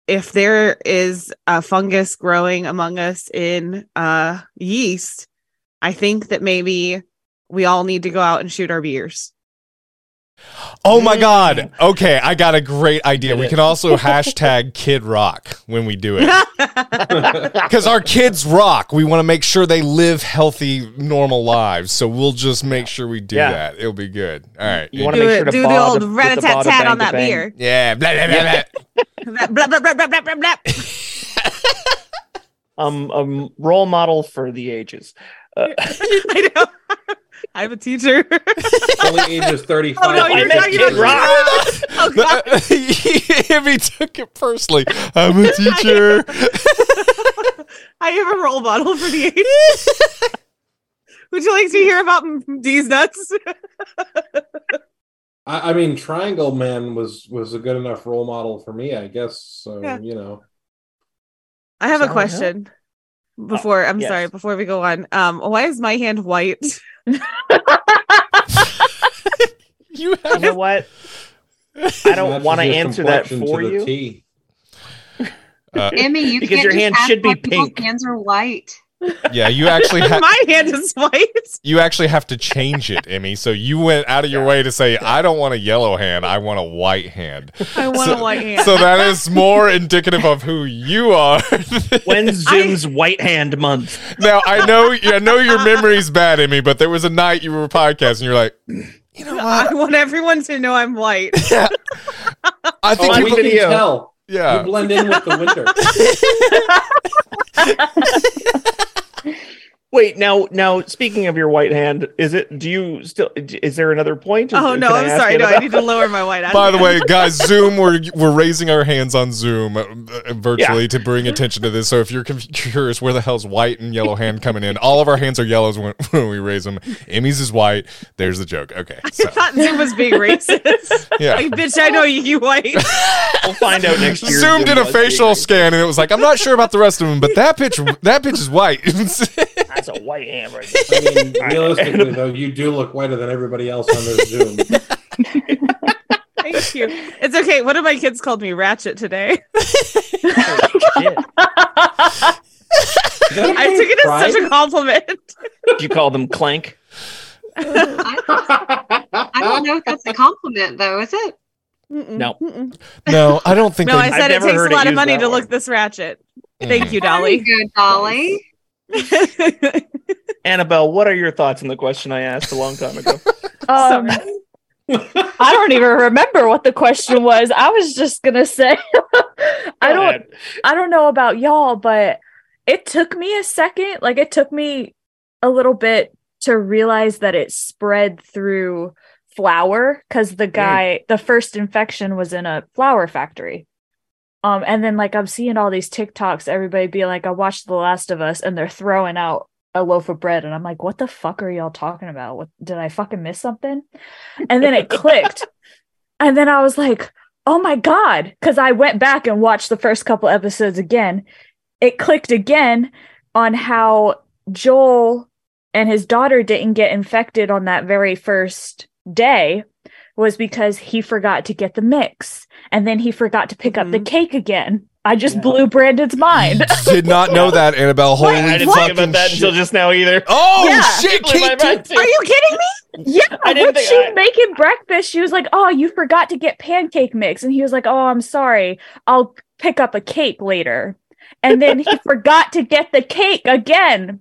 if there is a fungus growing among us in uh yeast, I think that maybe we all need to go out and shoot our beers. Oh my god. Okay, I got a great idea. We can also hashtag Kid Rock when we do it. Because our kids rock. We want to make sure they live healthy, normal lives. So we'll just make sure we do Yeah. that. It'll be good. All right. You wanna do make it, sure to do the old the- with rat-a-tat-tat ball to bang on that beer. yeah. Blah, blah, blah, blah. blah, blah, blah, blah, blah, blah, blah. um, um, role model for the ages. Uh, I know. I'm a teacher. only ages 35 Oh, no, I you're meant talking Kid about- Rock. oh god. if he took it personally, I'm a teacher. I have a role model for the age. Would you like to hear about m- D's nuts? I, I mean, Triangle Man was was a good enough role model for me, I guess. So Yeah. you know, I have a question. Before I'm yes. sorry, before we go on. Um, why is my hand white? You You know what? I don't matches want to answer that for you. Uh, Emmy, you Because can't your just hand ask should be why pink. Hands are white. Yeah, you actually have my hand is white. you actually have to change it, Emmy. So you went out of your way to say, I don't want a yellow hand, I want a white hand. I want So- a white hand. So that is more indicative of who you are. When's Zoom's White Hand Month? now I know I know your memory's bad, Emmy, but there was a night you were podcasting, you're like, you know I want everyone to know I'm white. Yeah. I Oh, think On we we, can video. tell. yeah. You blend in with the winter. Wait, now, now, speaking of your white hand, is it? Do you still? Is there another point? Is- Oh no, I I'm sorry. it No, I need to lower my white hand. By the way, guys, Zoom, we're we're raising our hands on Zoom uh, virtually to bring attention to this. So if you're curious where the hell's white and yellow hand coming in, all of our hands are yellows when, when we raise them. Emmy's is white. There's the joke. Okay, I so thought Zoom was being racist. yeah. like, bitch, I know you, you white. We'll find out next year. Zoom did a facial scan and it was like, I'm not sure about the rest of them, but that bitch, that bitch is white. That's a white hand right there. I mean, realistically, though, you do look whiter than everybody else on this Zoom. Thank you. It's okay. One of my kids called me Ratchet today. Shit. I took it as such a compliment. Did you call them Clank? I, I don't know if that's a compliment, though, is it? Mm-mm, No. mm-mm. no, I don't think No, they. I said it takes a lot of money to way. look this ratchet. Mm. Thank you, Very Dolly. good, Dolly. Annabelle, what are your thoughts on the question I asked a long time ago? Um, I don't even remember what the question was. I was just gonna say, I don't, ahead. I don't know about y'all, but it took me a second. Like it took me a little bit to realize that it spread through flour because the guy, the first infection was in a flour factory. Um, and then like I'm seeing all these TikToks, everybody be like, I watched The Last of Us, and they're throwing out a loaf of bread, and I'm like, what the fuck are y'all talking about? What did I fucking miss something? And then it clicked. And then I was like, oh my God. Cause I went back and watched the first couple episodes again. It clicked again on how Joel and his daughter didn't get infected on that very first day was because he forgot to get the mix and then he forgot to pick up the Mhm. cake again. I just Yeah. blew Brandon's mind. Did not know that, Annabelle. Holy I didn't think about that shit. until just now either. Oh Yeah. shit! Blew my Kate, mind, too. Are you kidding me? Yeah, I didn't when think she I- making breakfast, she was like, "Oh, you forgot to get pancake mix," and he was like, "Oh, I'm sorry. I'll pick up a cake later." And then he forgot to get the cake again.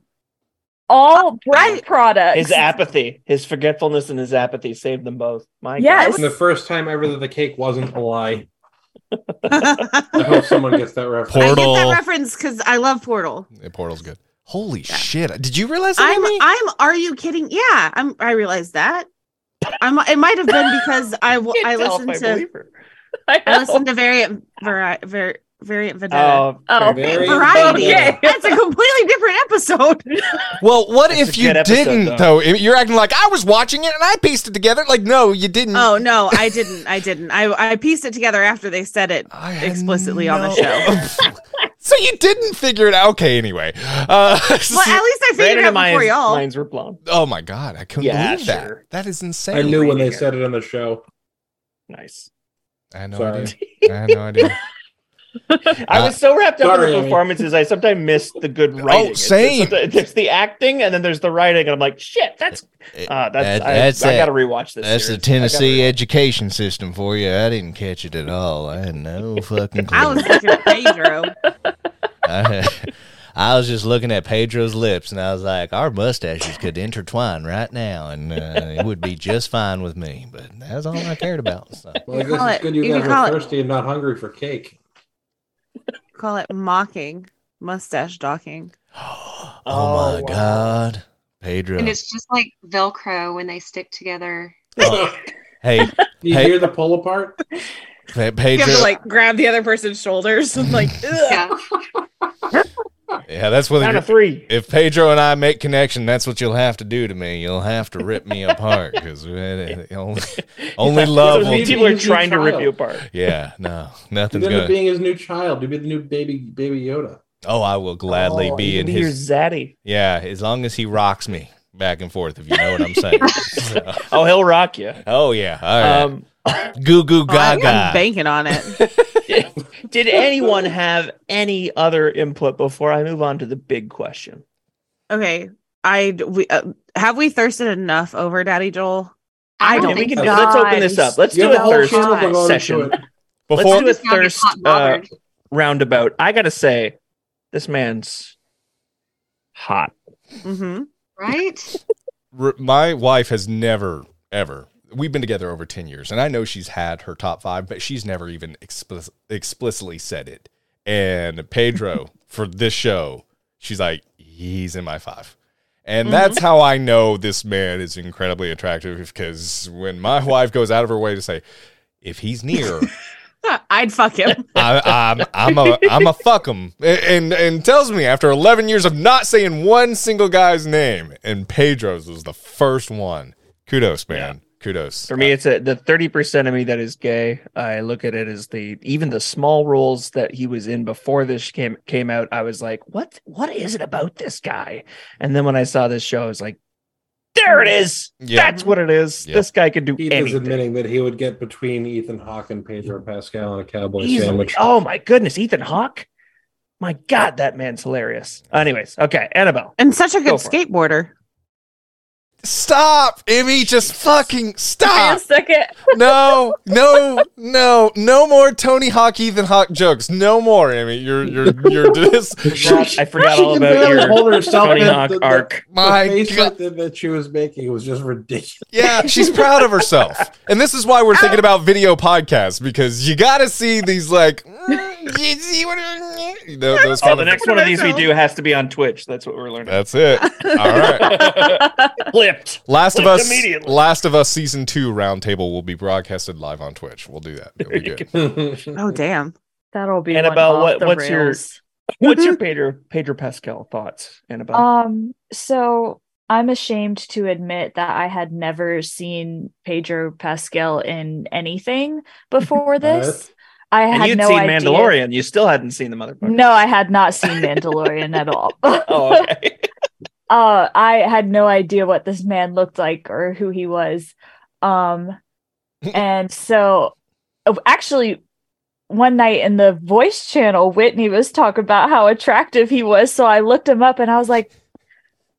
All bread products. His apathy, his forgetfulness, and his apathy saved them both. My Yes. And the first time ever that the cake wasn't a lie. I hope someone gets that reference. I get that reference because I love Portal. Yeah, Portal's good. Holy shit! Did you realize that? I'm Amy? I'm are you kidding? Yeah, I'm I realized that. I'm it might have been because I I can't tell if listened to. I I listened to very, very, var, variant vendetta. Oh, Oh, Very Variety. okay. That's a completely different episode. well, what That's if you episode, didn't though. though? You're acting like I was watching it and I pieced it together. Like, no, you didn't. Oh no, I didn't. I didn't. I I pieced it together after they said it I had explicitly on the show. so you didn't figure it out. Okay, anyway. Uh, Well, at least I figured Brandon it out and mine, before y'all. Mines were blown. oh my god, I couldn't Yeah, believe that. sure. That is insane. I knew when they it. said it on the show. Nice. I had no Sorry. idea. I had no idea. I was so wrapped up in sorry, the Amy. performances, I sometimes missed the good writing. It's- same. It's, it's the acting, and then there's the writing, and I'm like, shit, that's uh, that's That- I, that's I it. got to rewatch this. That's the series. I gotta Tennessee education system for you. I didn't catch it at all. I had no fucking clue. I was looking at Pedro. I, I was just looking at Pedro's lips and I was like, our mustaches could intertwine right now and uh, it would be just fine with me. But that's all I cared about. So. Well, I You guess call it's good you, you guys can call are it- thirsty and not hungry for cake. Call it mocking, mustache docking. Oh, Oh, my wow. God. Pedro. And it's just like Velcro when they stick together. Oh. Hey, Do you Hey. hear the pull apart? Pe- You Pedro. have to like grab the other person's shoulders and like. ugh. Yeah. yeah, that's what Down to you're- three. if Pedro and I make connection, that's what you'll have to do to me. You'll have to rip me apart because only, only love will. people are trying to rip you apart. Yeah, no, You nothing's end up gonna. being his new child. You be the new baby baby Yoda. Oh, I will gladly Oh, be you in can be your his. zaddy. Yeah, as long as he rocks me back and forth, if you know what I'm saying. So- Oh, he'll rock you. oh yeah, all right. Um, Goo goo Oh, I- I'm gaga. banking on it. Did anyone have any other input before I move on to the big question? Okay, I we uh, have we thirsted enough over Daddy Joel. I don't don't we can so. let's open this up. Let's You do a a thirst channel God. devoted session. Before Let's do a Just now get thirst uh, roundabout. I gotta say, this man's hot. Mm-hmm. right? R- my wife has never ever we've been together over 10 years and i know she's had her top five but she's never even explic- explicitly said it and pedro for this show she's like he's in my five and mm-hmm. that's how i know this man is incredibly attractive because when my wife goes out of her way to say if he's near I'd fuck him. I, I'm I'm a I'm a fuck him, and and tells me after 11 years of not saying one single guy's name, and Pedro's was the first one. Kudos, man. Kudos. For me, it's a, the thirty percent of me that is gay. I look at it as the even the small roles that he was in before this came came out. I was like, what What is it about this guy? And then when I saw this show, I was like, there it is. Yeah. That's what it is. Yep. This guy could do He is anything. admitting that he would get between Ethan Hawke and Pedro Pascal on a cowboy Easily. sandwich. Oh my goodness, Ethan Hawke. My God, that man's hilarious. Anyways, okay, Annabelle. And such a good for it. Skateboarder. Stop, Emmy. Just fucking Wait a stop. second. No, no, no, no more Tony Hawk, Ethan Hawke jokes. No more, Emmy. You're you're you're this. I forgot She all about your hold herself Tony. Hawk The- the- arc. My the face God. that, that she was making was just ridiculous. Yeah, she's proud of herself. And this is why we're thinking about video podcasts because you got to see these like mm, You see what I- Tho- those Oh, the next one of these we do has to be on Twitch. That's what we're learning. That's it. All right. Clipped. Last of Us immediately. Last of Us season 2 roundtable will be broadcasted live on Twitch. We'll do that. It'll be good. Oh damn. That'll be Annabelle, one what- off the what's your- What's your Pedro Pedro Pascal thoughts, Annabelle? Um, so I'm ashamed to admit that I had never seen Pedro Pascal in anything before this. I and had you'd no seen idea. Mandalorian. You still hadn't seen the motherfucker. No, I had not seen Mandalorian at all. Oh, okay. uh I had no idea what this man looked like or who he was. Um and so oh, actually one night in the voice channel Whitney was talking about how attractive he was so I looked him up and I was like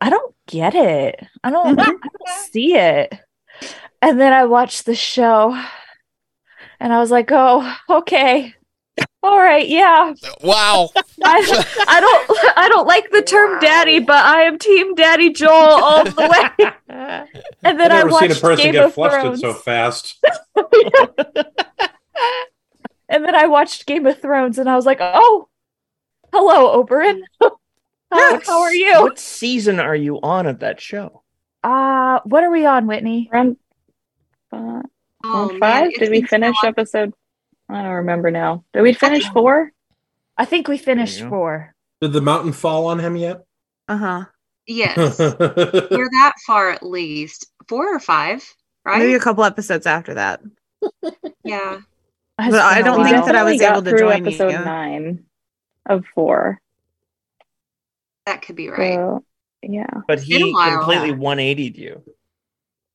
I don't get it. I don't, I don't see it. And then I watched the show and I was like, "Oh, okay. All right, yeah. Wow. I, I don't I don't like the term daddy, but I am team daddy Joel all the way. And then I've I never seen a watched person Game get of flustered Thrones. so fast. and then I watched Game of Thrones and I was like, "Oh, hello, Oberyn. how, how are you?" What season are you on of that show? Uh, what are we on, Whitney? We're on, uh, Oh, on man, five? Did we been so finish episode? I don't remember now. Did we finish four? I think we finished you four. Did the mountain fall on him yet? Uh-huh. Yes, we're that far at least. Four or five, right? Maybe a couple episodes after that. yeah. But I don't think that I was able to through join episode you. nine of four. That could be right. So, yeah. But he completely yeah. 180'd you.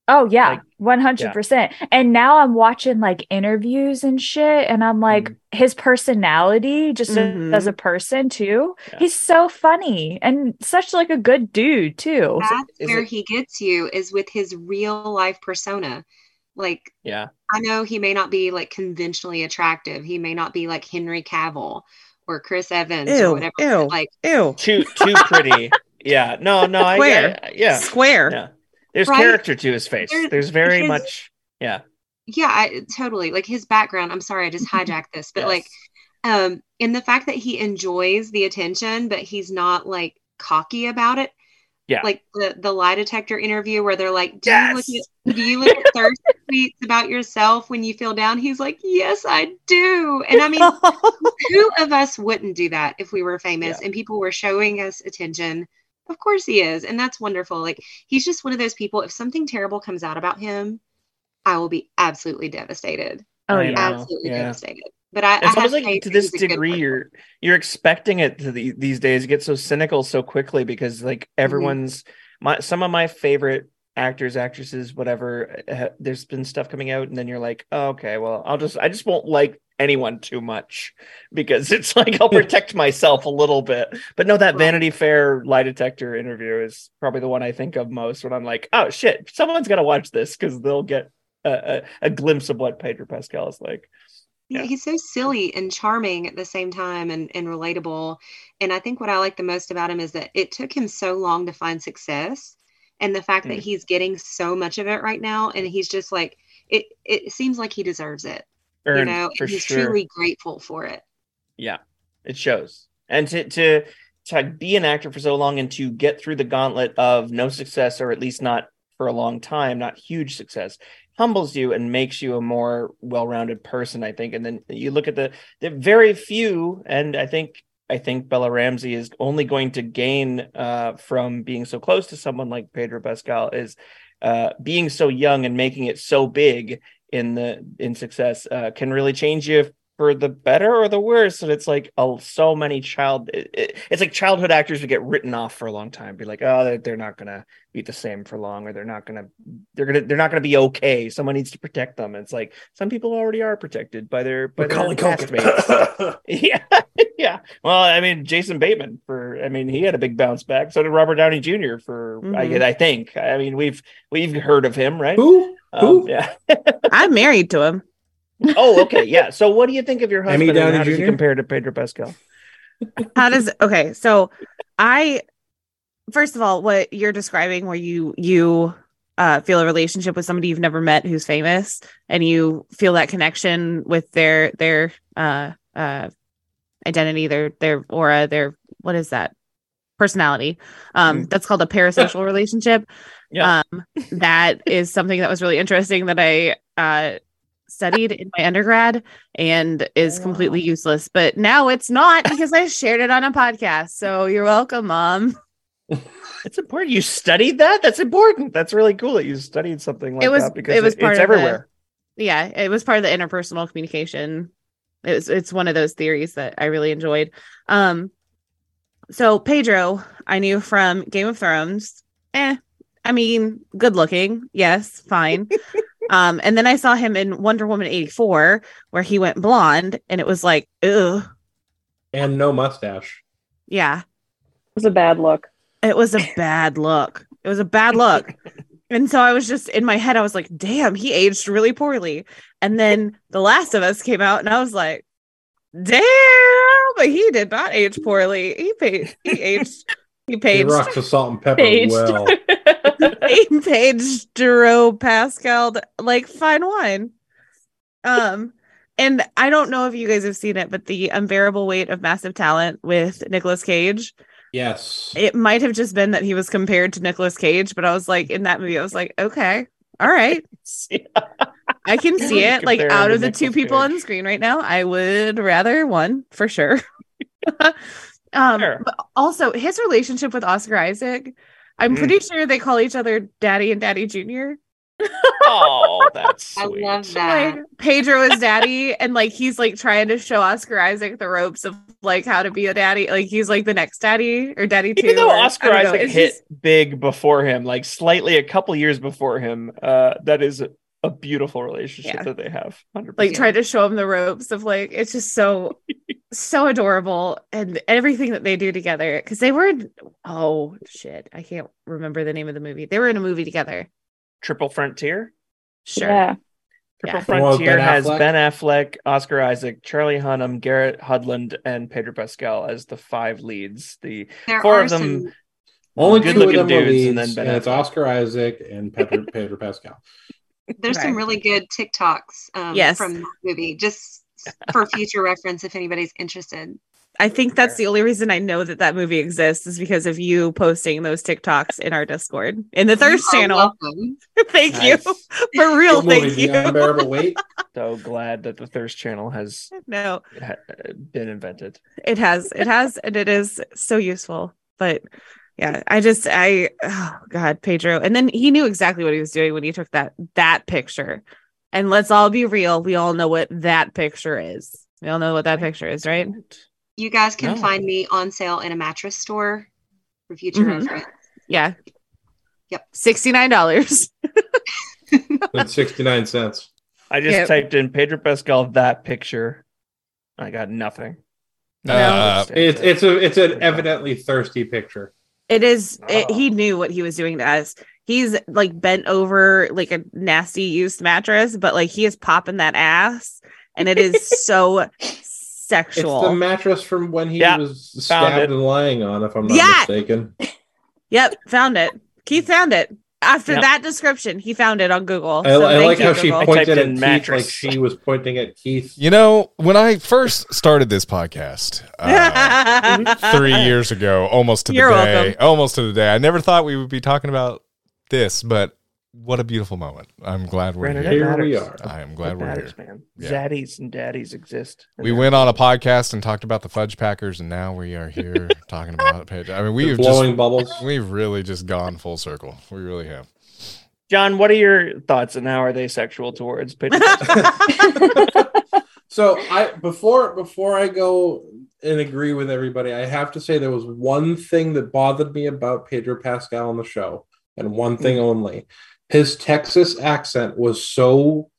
Oh yeah, one hundred percent. And now I'm watching like interviews and shit, and I'm like, Mm-hmm. his personality, just Mhm. as a person too, Yeah. he's so funny and such like a good dude too. That's is where it- he gets you is with his real life persona. Like Yeah. I know he may not be like conventionally attractive. He may not be like Henry Cavill or Chris Evans Ew, or whatever. ew. Like Ew. Too too pretty. yeah. No, no, I Square. get yeah. Square. Yeah. There's Right? character to his face. There- There's very his- much yeah. yeah, I, totally. Like his background. I'm sorry, I just hijacked this, but Yes. like um in the fact that he enjoys the attention, but he's not like cocky about it. Yeah. Like the the lie detector interview where they're like, Do Yes. you look at do you look at thirst tweets about yourself when you feel down? He's like, Yes, I do. And I mean who of us wouldn't do that if we were famous Yeah. and people were showing us attention? Of course he is. And that's wonderful. Like he's just one of those people. If something terrible comes out about him, I will be absolutely devastated. Oh yeah. Absolutely yeah. devastated. But I, I It's have almost like to this he's a good degree you're you're expecting it to the, these days you get so cynical so quickly because like Mm-hmm. everyone's my some of my favorite actors actresses whatever uh, there's been stuff coming out and then you're like oh, okay well I'll just I just won't like anyone too much because it's like I'll protect myself a little bit but no that Vanity Fair lie detector interview is probably the one I think of most when I'm like oh shit someone's gonna watch this because they'll get a, a, a glimpse of what Pedro Pascal is like Yeah, he's so silly and charming at the same time and, and relatable. And I think what I like the most about him is that it took him so long to find success. And the fact that Mm. he's getting so much of it right now, and he's just like it it seems like he deserves it. You know, for he's sure. truly grateful for it. Yeah, it shows. And to to to be an actor for so long and to get through the gauntlet of no success or at least not for a long time, not huge success, humbles you and makes you a more well-rounded person, I think. And then you look at the the very few, and I think I think Bella Ramsey is only going to gain uh, from being so close to someone like Pedro Pascal is uh, being so young and making it so big in the in success uh, can really change you for the better or the worse and it's like oh so many child it, it- it's like childhood actors would get written off for a long time be like oh they're, they're not gonna be the same for long or they're not gonna they're gonna they're not gonna be okay. Someone needs to protect them. It's like some people already are protected by their by their castmates. Yeah yeah. Well i mean jason bateman for i mean he had a big bounce back. So did robert downey jr for I, Mhm. I think. I mean we've we've heard of him right? Who? Um, Who? yeah. I'm married to him. Oh okay yeah so what do you think of your Emmy husband and Downey how does he compare to pedro pascal How does okay? So I first of all, what you're describing, where you you uh, feel a relationship with somebody you've never met who's famous, and you feel that connection with their their uh, uh, identity, their their aura, their what is that personality? Um, that's called a parasocial relationship. Yeah. Um, that is something that was really interesting that I uh studied in my undergrad and is completely useless. But now it's not because I shared it on a podcast. So you're welcome, mom. It's important. You studied that. That's important. That's really cool that you studied something like It was- that because it was it- part it's of the- everywhere. yeah it was part of the interpersonal communication it was it's one of those theories that i really enjoyed um so pedro i knew from game of thrones eh i mean good looking yes fine um and then i saw him in wonder woman 84 where he went blonde and it was like ugh and no mustache. yeah It was a bad look. it was a bad look. It was a bad look. and so I was just in my head, I was like, damn, he aged really poorly. And then The Last of Us came out, and I was like, damn, but he did not age poorly. He paid, he aged, he He rocks the salt and pepper Paged. well. he paged Duro Pascal like fine wine. Um, and I don't know if you guys have seen it, but the unbearable weight of massive talent with Nicolas Cage Yes. it might have just been that he was compared to Nicolas Cage, but I was like, in that movie, I was like, okay, all right, I can see it. Like, out of the two Nicolas people on the screen right now, I would rather one for sure. um, Sure. but also his relationship with Oscar Isaac, I'm Mm. pretty sure they call each other Daddy and Daddy Junior. oh, that's I sweet. love that. Like Pedro is daddy, and like he's like trying to show Oscar Isaac the ropes of like how to be a daddy. Like he's like the next daddy or daddy two. Even though or- Oscar don't know, Isaac hit just- big before him, like slightly a couple years before him, uh, that is a, a beautiful relationship Yeah. that they have. 100%. like try to show him the ropes of like it's just so so adorable and everything that they do together because they were in, oh shit i can't remember the name of the movie they were in a movie together Triple Frontier. sure Yeah. Triple Yeah. The one with Frontier Ben has Ben Affleck, Oscar Isaac, Charlie Hunnam, Garrett Hedlund, and Pedro Pascal as the five leads. The There Four of them- some Only two of Good-looking them are dudes, leads, and and, then Ben it's Affleck. Oscar Isaac and Pedro, Pedro Pascal. There's some really good TikToks um, Yes. from that movie, just for future reference if anybody's interested. i think that's the only reason i know that that movie exists is because of you posting those tiktoks in our discord in the thirst You channel welcome. thank Nice. you for real What movie, thank you Unbearable Weight. so glad that the Thirst Channel has no ha- been invented. it has it has and it is so useful but yeah i just i oh god pedro and then he knew exactly what he was doing when he took that that picture and let's all be real we all know what that picture is we all know what that picture is right You guys can No. find me on sale in a mattress store for future Mhm. reference. yeah Yep. $69 That's 69 cents. I just Yep. typed in Pedro Pascal that picture. I got nothing. Uh, It's it's a it's an evidently thirsty picture. It is it, Oh. he knew what he was doing to us he's like bent over like a nasty used mattress but like he is popping that ass and it is so It's sexual the mattress from when he Yeah, was stabbed and lying on, if I'm not Yeah. mistaken. Yep, found it. Keith found it. After Yep. that description, he found it on Google. I, So I thank like you, how she Google. pointed typed at Keith mattress. like she was pointing at Keith. You know, when I first started this podcast uh, three years ago, almost to the You're day, welcome. almost to the day, I never thought we would be talking about this, but what a beautiful moment. I'm glad we're Granted, here. it Here we are. I am It glad we're here. matters, man. Yeah. Zaddies and daddies exist. We went on a podcast and talked about the Fudge Packers, and now we are here talking about it. I mean, we've blowing just bubbles. we've really just gone full circle. We really have. John, what are your thoughts and how are they sexual towards Pedro? so I before before I go and agree with everybody, I have to say there was one thing that bothered me about Pedro Pascal on the show, and one thing mm. only. His Texas accent was so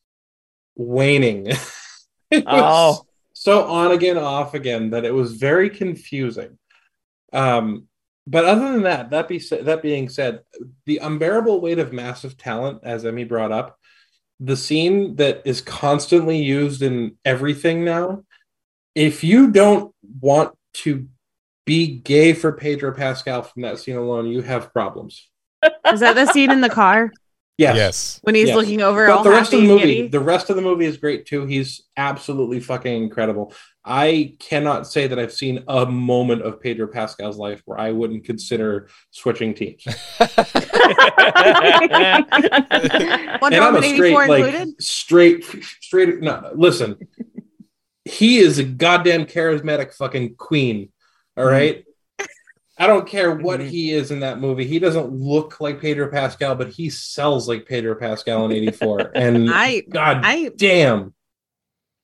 waning. it was Oh. so on again, off again that it was very confusing. Um, but other than that, that be that being said, the unbearable weight of massive talent, as Emmy brought up, the scene that is constantly used in everything now. If you don't want to be gay for Pedro Pascal from that scene alone, you have problems. Is that the scene in the car? Yes. Yes. when he's Yes. looking over But all the rest of the movie, giddy. the rest of the movie is great too. He's absolutely fucking incredible. I cannot say that I've seen a moment of Pedro Pascal's life where I wouldn't consider switching teams. Wonder and I'm a Woman straight, 84 like included. straight, straight. No, listen, he is a goddamn charismatic fucking queen. All right. I don't care what Mhm. he is in that movie. He doesn't look like Pedro Pascal, but he sells like Pedro Pascal in '84. And I God I damn,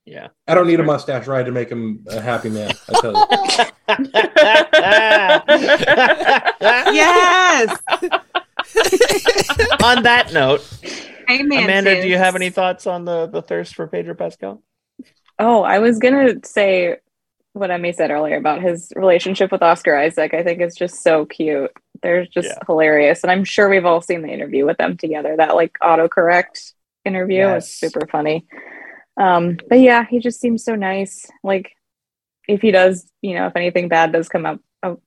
yeah. I don't need a mustache ride to make him a happy man. I tell you. yes. on that note, Hey, man, Amanda, do you have any thoughts on the the thirst for Pedro Pascal? Oh, I was gonna say what Emmy said earlier about his relationship with Oscar Isaac. I think it's just so cute. They're just Yeah. hilarious, and I'm sure we've all seen the interview with them together. That like autocorrect interview Yes. is super funny. Um, but yeah, he just seems so nice. Like if he does, you know, if anything bad does come up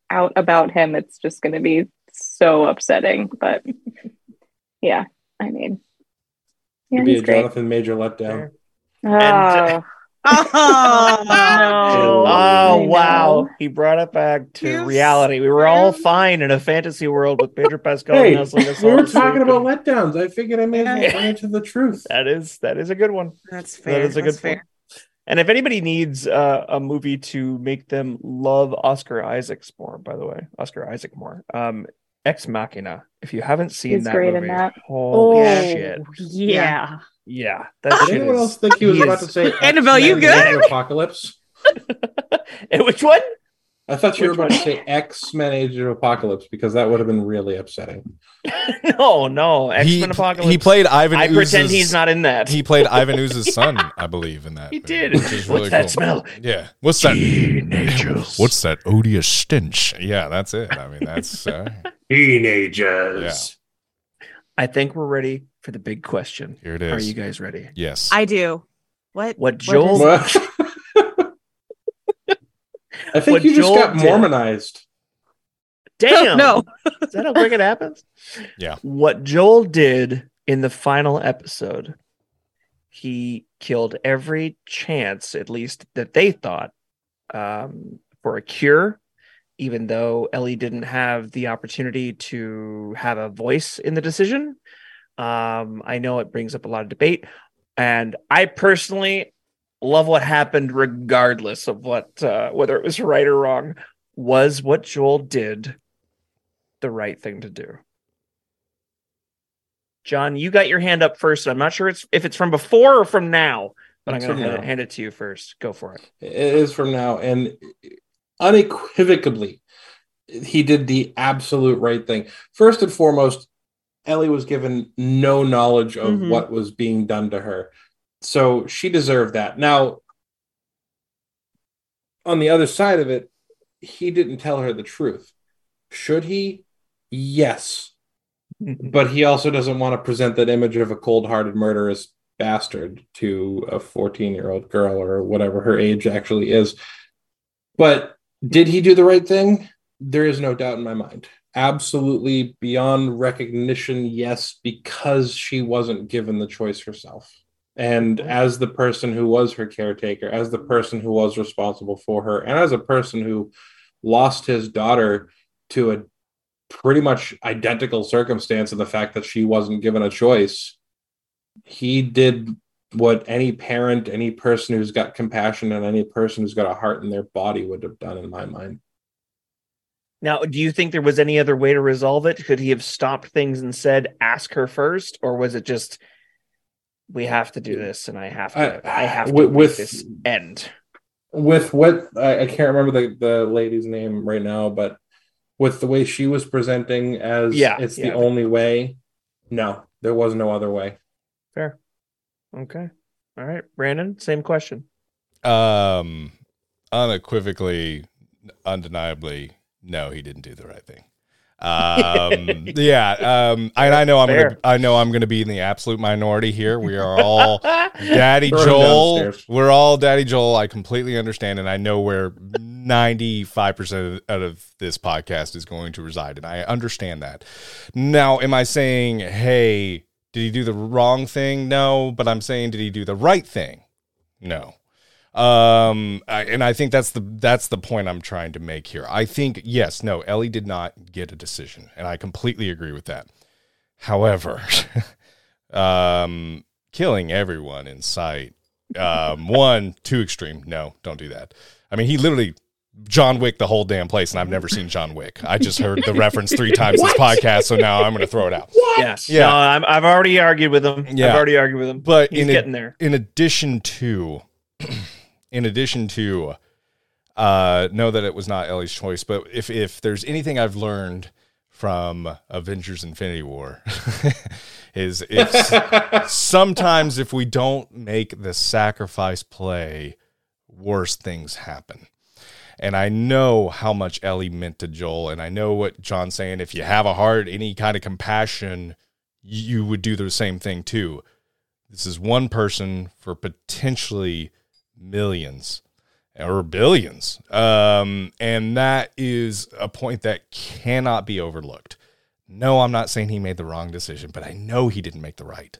out about him, it's just gonna be so upsetting. But yeah, I mean, yeah, Could be a great. Jonathan Major letdown. Oh, Oh, no. Oh wow, he brought it back to You reality. We were all fine in a fantasy world with Pedro Pascal Hey, nuzzling us we were to sleep talking about letdowns. I figured I may as well Yeah. bring it to the truth. That is that is a good one. That's fair. That is a That's good fair. point. And if anybody needs uh, a movie to make them love Oscar Isaacs more, by the way, Oscar Isaac more, um, Ex Machina. If you haven't seen He's that great in movie, that. holy Oh, shit, yeah. yeah, that Did shit anyone is- else think he was he about is- to say Annabelle, you X-Men Age good? of Apocalypse? Eh, Which one? I thought you were Which about to say X Men Age of Apocalypse because that would have been really upsetting. no, no, X He, Men Apocalypse. he played Ivan. I pretend he's not in that. He played Ivan Ooze's son, I believe, in that. He movie, did. Which is What's really that cool. smell? Yeah. What's that? Teenagers. What's that odious stench? Yeah, that's it. I mean, that's uh, Teenagers. I think we're ready for the big question. here it is. Are you guys ready? yes. I do. What? What What Joel? is- I think What you just Joel got did. Mormonized. Damn. No. Is that how quick it happens? Yeah. What Joel did in the final episode, he killed every chance, at least that they thought, um, for a cure, even though Ellie didn't have the opportunity to have a voice in the decision. Um, I know it brings up a lot of debate, and I personally love what happened, regardless of what uh, whether it was right or wrong. Was what Joel did the right thing to do? John, you got your hand up first. I'm not sure it's if it's from before or from now, but It's I'm going to hand it to you first. Go for it. It is from now, and unequivocally, he did the absolute right thing. First and foremost, Ellie was given no knowledge of Mhm. what was being done to her, so she deserved that. Now, on the other side of it, he didn't tell her the truth. Should he? Yes. but he also doesn't want to present that image of a cold-hearted murderous bastard to a 14-year-old girl or whatever her age actually is but did he do the right thing there is no doubt in my mind absolutely beyond recognition yes because she wasn't given the choice herself and as the person who was her caretaker as the person who was responsible for her and as a person who lost his daughter to a pretty much identical circumstance of the fact that she wasn't given a choice. He did what any parent, any person who's got compassion, and any person who's got a heart in their body would have done, in my mind. Now, do you think there was any other way to resolve it? Could he have stopped things and said, "Ask her first, or was it just, "We have to do this, and I have to, I, I- have to with- make with- this end"? With what I, I can't remember the, the lady's name right now, but with the way she was presenting as Yeah, it's yeah. the only way, no, there was no other way. Fair. Okay. All right, Brandon. Same question. Um, unequivocally, undeniably, no, he didn't do the right thing. Um, yeah. Um, and I know I'm Fair. gonna, I know I'm gonna be in the absolute minority here. We are all Daddy Joel. downstairs. We're all Daddy Joel. I completely understand, and I know where 95 percent out of this podcast is going to reside, and I understand that. Now, am I saying, hey, Did he do the wrong thing? No, but I'm saying did he do the right thing? No. Um, and I think that's the that's the point I'm trying to make here. I think yes, no, Ellie did not get a decision, and I completely agree with that. However, um, killing everyone in sight, um, one too extreme. No, don't do that. I mean, he literally John Wick the whole damn place, and I've never seen John Wick. I just heard the reference three times this podcast, so now I'm going to throw it out. Yeah, Yeah. No, I'm, I've already argued with him. Yeah. I've already argued with him. But He's in a- getting there. in addition to in addition to uh know that it was not Ellie's choice but if if there's anything I've learned from Avengers Infinity War is if sometimes if we don't make the sacrifice play worse things happen. And I know how much Ellie meant to Joel and I know what John's saying. If you have a heart any kind of compassion you would do the same thing too. This is one person for potentially millions or billions. Um, and that is a point that cannot be overlooked. No, I'm not saying he made the wrong decision, but I know he didn't make the right.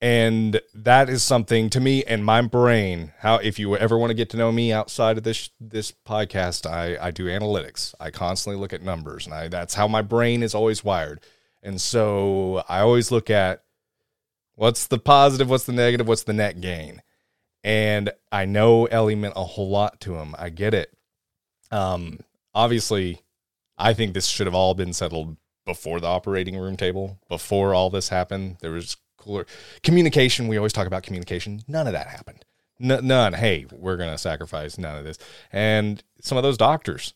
And that is something to me and my brain. How if you ever want to get to know me outside of this this podcast, I I do analytics. I constantly look at numbers, and I that's how my brain is always wired. And so I always look at what's the positive, what's the negative, what's the net gain. And I know Ellie meant a whole lot to him. I get it. Um, obviously, I think this should have all been settled before the operating room table, before all this happened. There was cooler communication. We always talk about communication. None of that happened. N- none. Hey, we're going to sacrifice none of this. And some of those doctors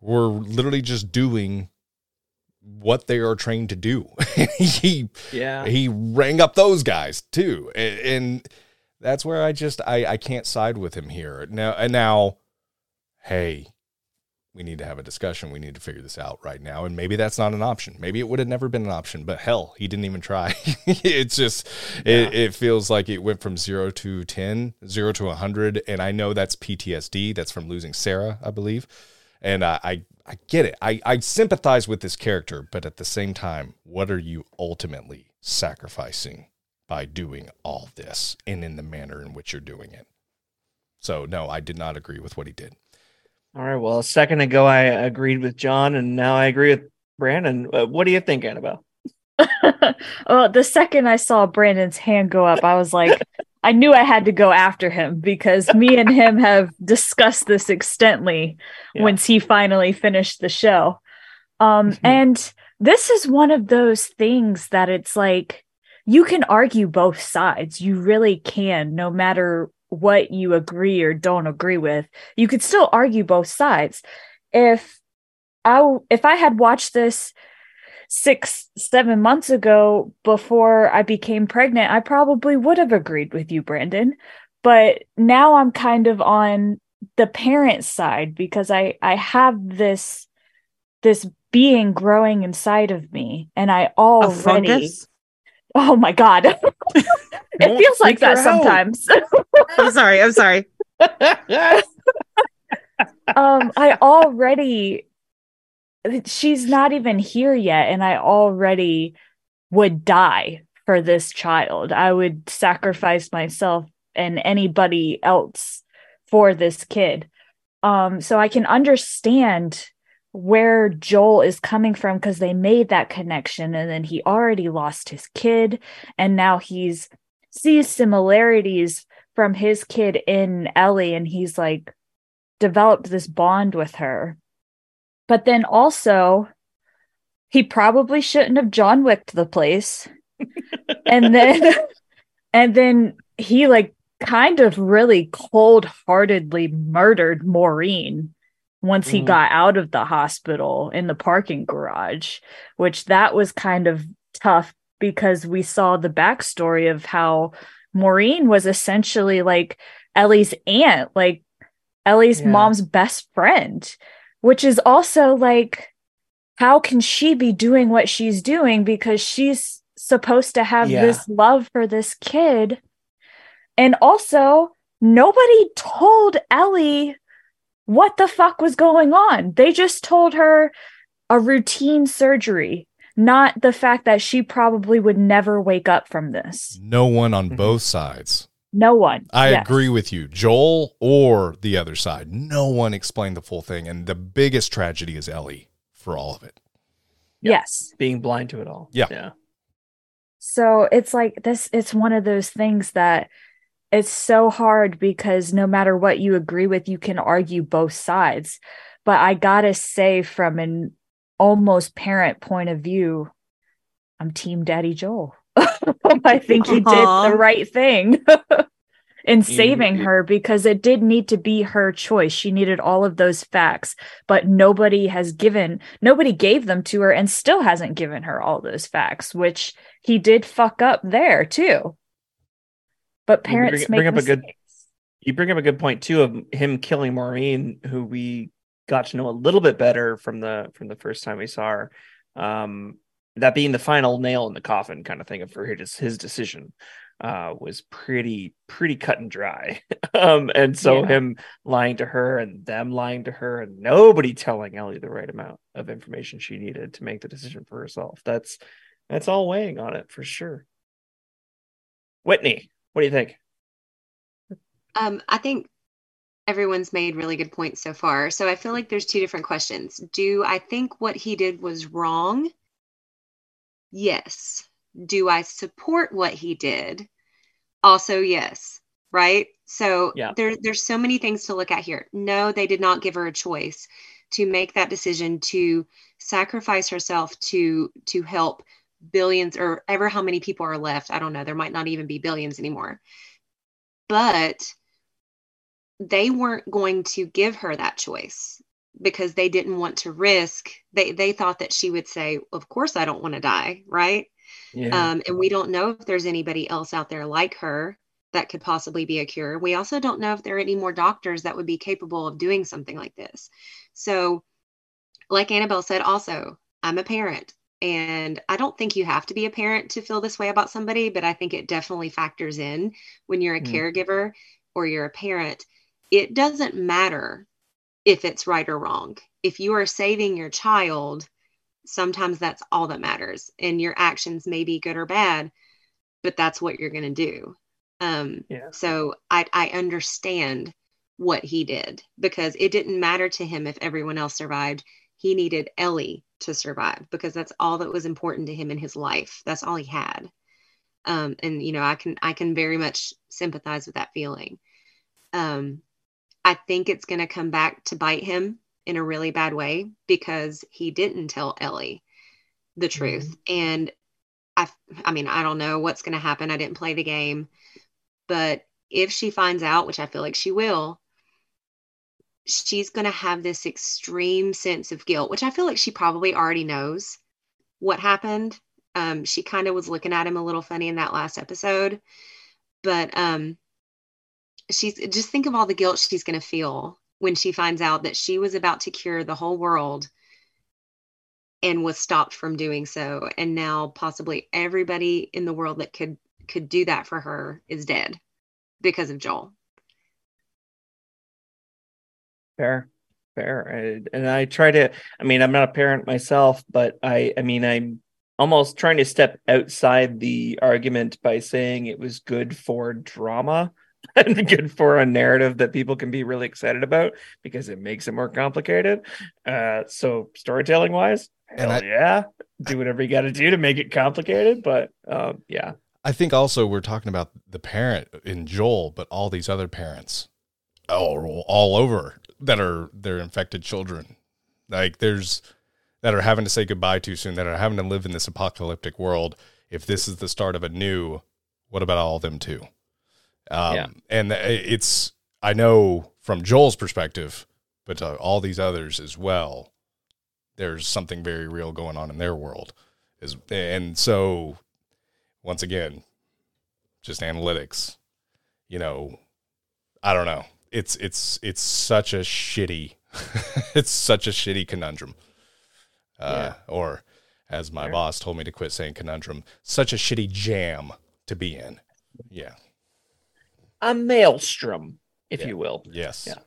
were literally just doing what they are trained to do. he Yeah. he rang up those guys too and, and that's where i just i i can't side with him here. Now and now hey we need to have a discussion. We need to figure this out right now. And maybe that's not an option. Maybe it would have never been an option but hell he didn't even try. It's just it, it feels like it went from 0 to 10 0 to 100 and i know that's ptsd that's from losing sarah i believe. And I, I I get it. I, I sympathize with this character, but at the same time, what are you ultimately sacrificing by doing all this and in the manner in which you're doing it? So no, I did not agree with what he did. All right. Well, a second ago I agreed with John, and now I agree with Brandon. Uh, what do you think, Annabelle? well, the second I saw Brandon's hand go up, I was like, I knew I had to go after him because me and him have discussed this extently Yeah. once he finally finished the show. Um, and this is one of those things that it's like you can argue both sides. You really can, no matter what you agree or don't agree with. You could still argue both sides. If I if I had watched this six, seven months ago before I became pregnant, I probably would have agreed with you, Brandon. But now I'm kind of on the parent side because I I have this this being growing inside of me and I already? Oh my god it Don't feels like that sometimes I'm sorry. I'm sorry. um i already she's not even here yet and i already would die for this child i would sacrifice myself and anybody else for this kid um so i can understand where joel is coming from because they made that connection and then he already lost his kid and now he's sees similarities from his kid in ellie and he's like developed this bond with her. But then also, he probably shouldn't have John Wicked the place. and then, and then he like kind of really cold heartedly murdered Marlene once he Mm. got out of the hospital in the parking garage, which that was kind of tough because we saw the backstory of how Marlene was essentially like Ellie's aunt, like Ellie's Yeah. mom's best friend, which is also like, how can she be doing what she's doing because she's supposed to have Yeah. this love for this kid? And also, nobody told Ellie what the fuck was going on. They just told her a routine surgery. not the fact that she probably would never wake up from this. No one on Mhm. both sides. No one. I Yes. agree with you, Joel or the other side. No one explained the full thing, and the biggest tragedy is Ellie for all of it. Yes. Being blind to it all. Yeah. Yeah. So it's like this, it's one of those things that it's so hard because no matter what you agree with, you can argue both sides. But I gotta say, from an almost parent point of view, I'm Team Daddy Joel. I think he did the right thing in saving you- her because it did need to be her choice. She needed all of those facts, but nobody has given, nobody gave them to her and still hasn't given her all those facts, which he did fuck up there too. But You bring- parents bring up a good- mistakes. You bring up a good point too of him killing Marlene, who we got to know a little bit better from the from the first time we saw her. Um, that being the final nail in the coffin kind of thing of for his his decision uh, was pretty pretty cut and dry. um, and so Yeah. him lying to her and them lying to her and nobody telling Ellie the right amount of information she needed to make the decision for herself. That's that's all weighing on it for sure. Whitney, what do you think? Um, I think everyone's made really good points so far. So I feel like there's two different questions. Do I think what he did was wrong? Yes. Do I support what he did? Also, yes. Right? So Yeah. there, there's so many things to look at here. No, they did not give her a choice to make that decision to sacrifice herself to to help billions or ever how many people are left. I don't know. There might not even be billions anymore. But they weren't going to give her that choice because they didn't want to risk they they thought that she would say of course i don't want to die right Yeah. um, and we don't know if there's anybody else out there like her that could possibly be a cure we also don't know if there are any more doctors that would be capable of doing something like this so like annabelle said also i'm a parent and i don't think you have to be a parent to feel this way about somebody but i think it definitely factors in when you're a Mm. caregiver or you're a parent it doesn't matter if it's right or wrong. If you are saving your child, sometimes that's all that matters. And your actions may be good or bad, but that's what you're going to do. Um, Yeah. So I, I understand what he did because it didn't matter to him if everyone else survived. He needed Ellie to survive because that's all that was important to him in his life. That's all he had. Um, and you know, I can I can very much sympathize with that feeling. Um, I think it's going to come back to bite him in a really bad way because he didn't tell Ellie the truth. And I, I mean, I don't know what's going to happen. I didn't play the game, but if she finds out, which I feel like she will, she's going to have this extreme sense of guilt, which I feel like she probably already knows what happened. Um, she kind of was looking at him a little funny in that last episode, but um, she's just think of all the guilt she's going to feel when she finds out that she was about to cure the whole world and was stopped from doing so and now possibly everybody in the world that could could do that for her is dead because of Joel. Fair, fair. And, I try to, I mean, I'm not a parent myself, but I, I mean, I'm almost trying to step outside the argument by saying it was good for drama and good for a narrative that people can be really excited about because it makes it more complicated. Uh, so storytelling wise, And hell I- yeah, do whatever you got to do to make it complicated. But um, yeah, I think also we're talking about the parent in Joel, but all these other parents all, all over that are their infected children. Like there's that are having to say goodbye too soon, that are having to live in this apocalyptic world. If this is the start of a new, what about all of them too? Um, Yeah. And it's, I know from Joel's perspective, but all these others as well, there's something very real going on in their world. Is, and so once again, just analytics. You know, I don't know. It's it's it's such a shitty, it's such a shitty conundrum. Uh, Or, as my Fair. boss told me to quit saying conundrum, such a shitty jam to be in. Yeah. a maelstrom, if Yeah. you will. Yes. Yeah.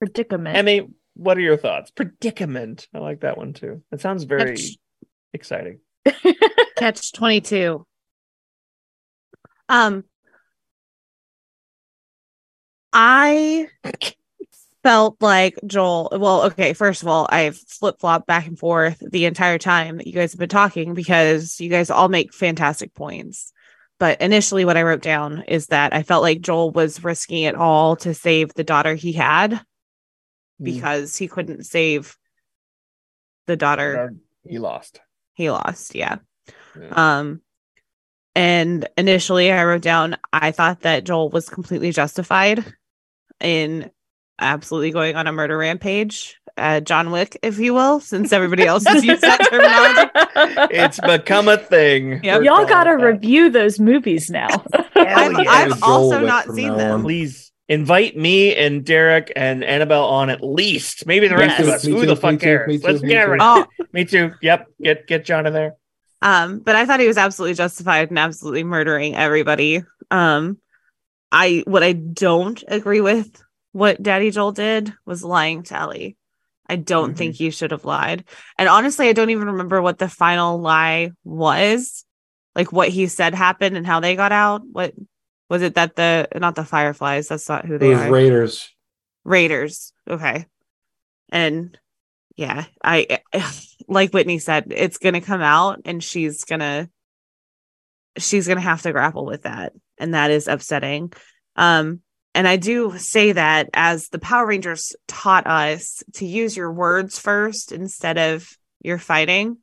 predicament. Emmy, what are your thoughts? Predicament. I like that one too. It sounds very That's- exciting. Catch 22. Um I felt like Joel, well, okay, first of all, I've flip-flopped back and forth the entire time that you guys have been talking because you guys all make fantastic points. But initially what I wrote down is that I felt like Joel was risking it all to save the daughter he had because he couldn't save the daughter he lost. he lost. Yeah. Yeah. Um, and initially I wrote down, I thought that Joel was completely justified in absolutely going on a murder rampage, uh, John Wick, if you will, since everybody else has used that terminology. it's become a thing. Yep. Y'all gotta review those movies now. I've, yeah. I've also Wick not seen them. on. Please invite me and Derek and Annabelle on at least. Maybe the rest Yes. of us. Me Who too, the fuck too, cares? too, Let's me get too. rid Oh, Me too. Yep. Get get John in there. Um, but I thought he was absolutely justified in absolutely murdering everybody. Um, I what I don't agree with what Daddy Joel did was lying to Ellie. I don't think mm-hmm. he should have lied. And honestly, I don't even remember what the final lie was. Like what he said happened and how they got out. What was it that the not the fireflies, that's not who they are. Raiders. Raiders. Okay. And yeah, I like Whitney said, it's gonna come out and she's gonna she's gonna have to grapple with that. And that is upsetting. Um, and I do say that as the Power Rangers taught us to use your words first instead of your fighting.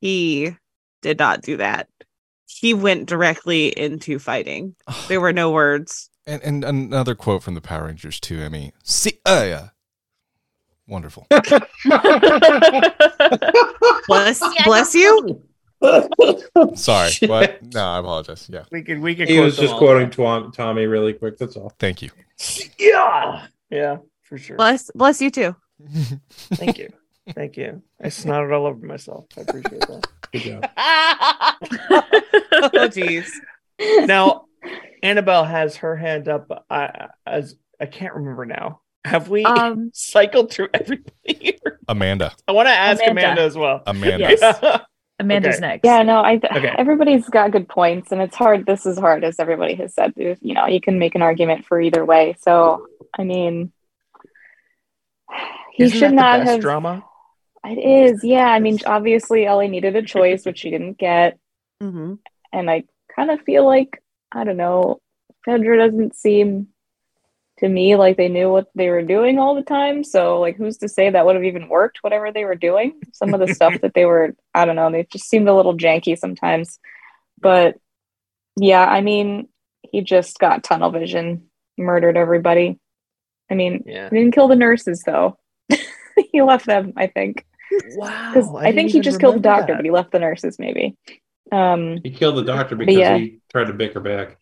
He did not do that. He went directly into fighting. There were no words. And, and another quote from the Power Rangers too. I mean, see, uh, yeah. wonderful. Bless bless you. Sorry, what? No, I apologize. Yeah, We could we could He was just quoting Tom, Tommy really quick. That's all. thank you. Yeah. Yeah, for sure. Bless bless you too. Thank you. Thank you. I snotted all over myself. I appreciate that. Good job. oh jeez. now annabelle has her hand up I, as i can't remember now have we Um, cycled through everybody here? Amanda, i want to ask amanda. Amanda. as well Amanda. Yes. Amanda's Okay. next. Yeah, no, I th- Okay. everybody's got good points, and it's hard. This is hard, as everybody has said. You know, you can make an argument for either way. So, I mean, he Isn't should not best have. drama It is, yeah. I mean, obviously, Ellie needed a choice, which she didn't get, hmm and I kind of feel like I don't know. Fedra doesn't seem to me like they knew what they were doing all the time. So, like, who's to say that would have even worked? Whatever they were doing, some of the stuff that they were, I don't know, they just seemed a little janky sometimes. But yeah, I mean, he just got tunnel vision, murdered everybody. I mean, yeah he didn't kill the nurses though. he left them, I think, wow because I, think he just killed the doctor, but but he left the nurses maybe. Um, He killed the doctor because yeah. he tried to bicker back.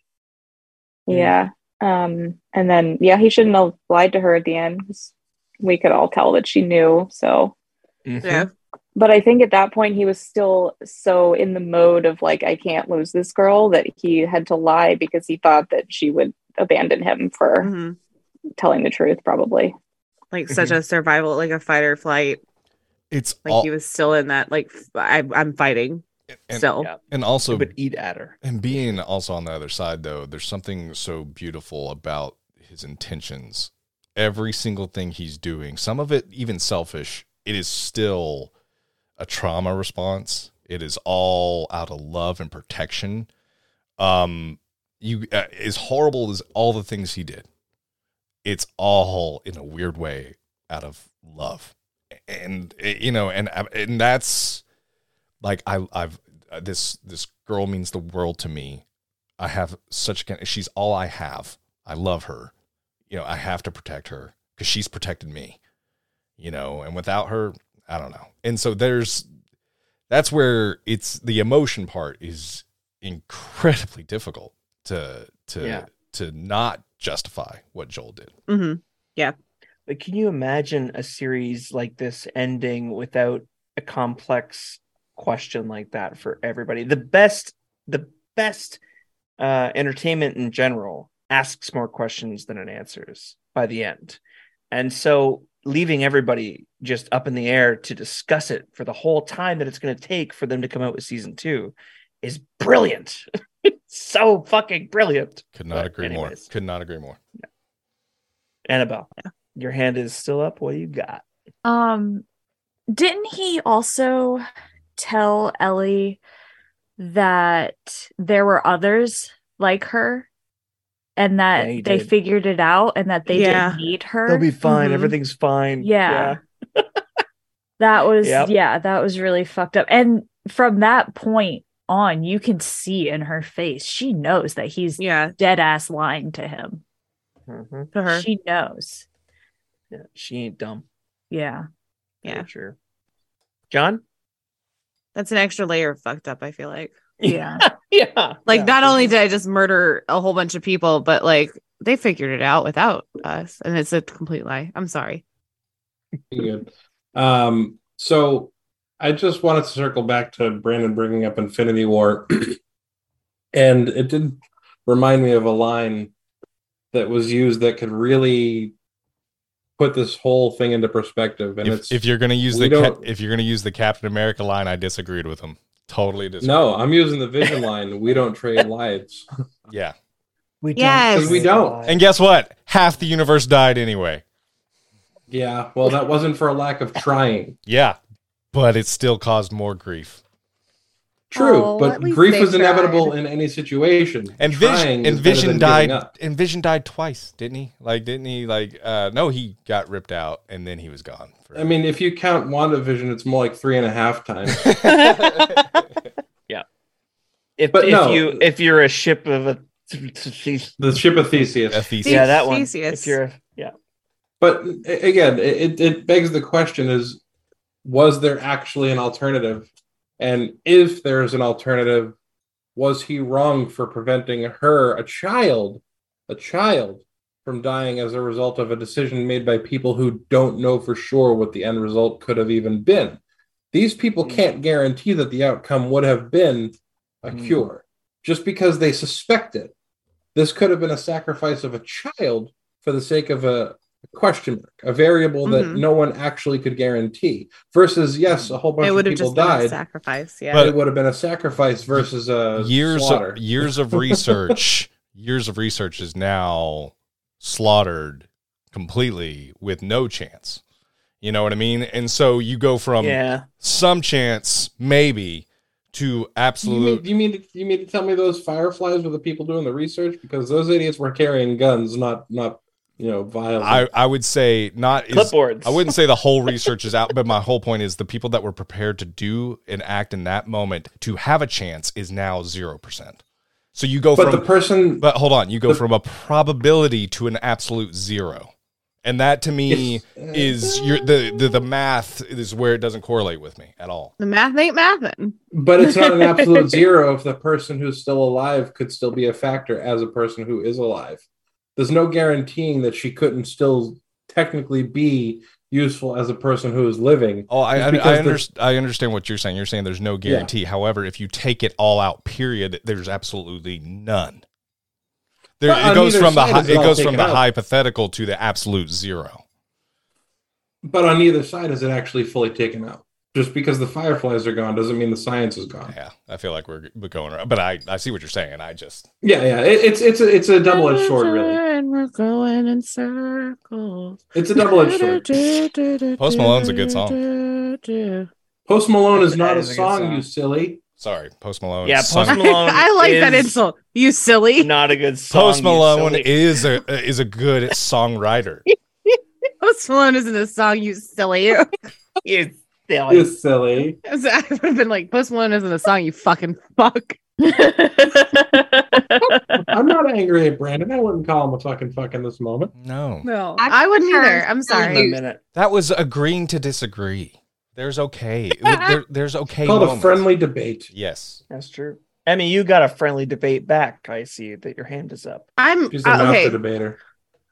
Yeah. Um, and then yeah, he shouldn't have lied to her at the end. 'cause We could all tell that she knew. So, Yeah. but I think at that point he was still so in the mode of like, I can't lose this girl that he had to lie because he thought that she would abandon him for hmm telling the truth, probably. Like such a survival, like a fight or flight. It's Like all, he was still in that. Like I'm fighting and, still. yeah. and also but eat at her And being also on the other side, though, there's something so beautiful about his intentions. Every single thing he's doing, some of it even selfish, it is still a trauma response. It is all out of love and protection. Um, you uh, as horrible as all the things he did, it's all in a weird way out of love, and you know, and and that's like I I've uh, this this girl means the world to me. I have such she's all I have. I love her. You know, I have to protect her because she's protected me. You know, and without her, I don't know. And so there's that's where it's the emotion part is incredibly difficult to to Yeah. to not justify what Joel did. hmm Yeah. but can you imagine a series like this ending without a complex question like that for everybody the best the best uh entertainment in general asks more questions than it answers by the end and so leaving everybody just up in the air to discuss it for the whole time that it's going to take for them to come out with season two is brilliant. so fucking brilliant. Could not But agree anyways. more. Could not agree more. Annabelle, your hand is still up. What do you got? Um, didn't he also tell Ellie that there were others like her and that Yeah, they did. figured it out and that they Yeah. didn't need her? They'll be fine. Mhm. Everything's fine. Yeah. That was Yep. yeah, that was really fucked up. And from that point on, you can see in her face, she knows that he's Yeah, dead ass lying to him. Mhm. to her. She knows. yeah. She ain't dumb. Yeah. Yeah. Sure. John? That's an extra layer of fucked up, I feel like. Yeah. yeah. Like Yeah. not only did I just murder a whole bunch of people, but like they figured it out without us. And it's a complete lie. I'm sorry. Good. Um, so I just wanted to circle back to Brandon bringing up Infinity War, and it did remind me of a line that was used that could really put this whole thing into perspective. And If, it's if you're gonna use the don't- if you're gonna use the Captain America line, I disagreed with him. Totally disagreed. no, I'm using the Vision line. We don't trade lives. Yeah. We Yes. 'Cause we don't. And guess what? Half the universe died anyway. Yeah, well, that wasn't for a lack of trying. Yeah. But it still caused more grief. True, Oh, but grief was is inevitable in any situation. And Vision and Vision died and Vision died twice, didn't he? Like didn't he like uh no, he got ripped out and then he was gone. I mean, if you count WandaVision, it's more like three and a half times. Yeah. If, But if no. you if you're a ship of a the ship of Theseus. A thesis. yeah that one Theseus. if you're yeah But again, it, it begs the question is was there actually an alternative? And if there's an alternative, was he wrong for preventing her, a child, a child, from dying as a result of a decision made by people who don't know for sure what the end result could have even been? These people Mm. can't guarantee that the outcome would have been a Mm. cure just because they suspect it. This could have been a sacrifice of a child for the sake of a question mark, a variable that Mhm. no one actually could guarantee. Versus, yes, a whole bunch it would of have people just been a died. sacrifice. Yeah. But- it would have been a sacrifice versus a years slaughter. of, years of research years of research is now slaughtered completely with no chance you know what i mean and so you go from yeah some chance maybe to You mean, absolute you mean you mean to tell me those fireflies were the people doing the research because those idiots were carrying guns, not not you know violent. i i would say not is, clipboards i wouldn't say the whole research is out but my whole point is the people that were prepared to do and act in that moment to have a chance is now 0% so you go but from the person, But hold on, you go The- from a probability to an absolute zero, and that to me is your the, the the math is where it doesn't correlate with me at all. the math ain't mathin'. but it's not an absolute zero if the person who's still alive could still be a factor as a person who is alive. There's no guaranteeing that she couldn't still technically be useful as a person who is living. Oh, I I, I, underst- I understand what you're saying. You're saying there's no guarantee. However, if you take it all out, period, there's absolutely none. There, it goes from the side, hy- is it it goes from the out? hypothetical to the absolute zero. But on either side, is it actually fully taken out? Just because the fireflies are gone doesn't mean the science is gone. Yeah, I feel like we're we're going around, but I I see what you're saying. I just Yeah, yeah. It, it's it's a it's a double edged sword, really. And we're going in circles. It's a double edged sword. Post Malone's a good song. Post Malone is not a is a song, song. you silly. sorry, Post Malone. Yeah, Post Malone I like that insult. You silly. not a good song Post Malone is a is a good songwriter. Post Malone isn't a song, you silly. you silly. You silly. I would have been like, Post Malone isn't a song, you fucking fuck. I'm not angry at Brandon. I wouldn't call him a fucking fuck in this moment. No, No, I I, wouldn't either. I'm silly a sorry. minute. that was agreeing to disagree. There's okay. there, there's okay. It's called a friendly debate. Yes. That's true. Emmy, you got a friendly debate back. I see that your hand is up. I'm She's a uh, master okay. debater.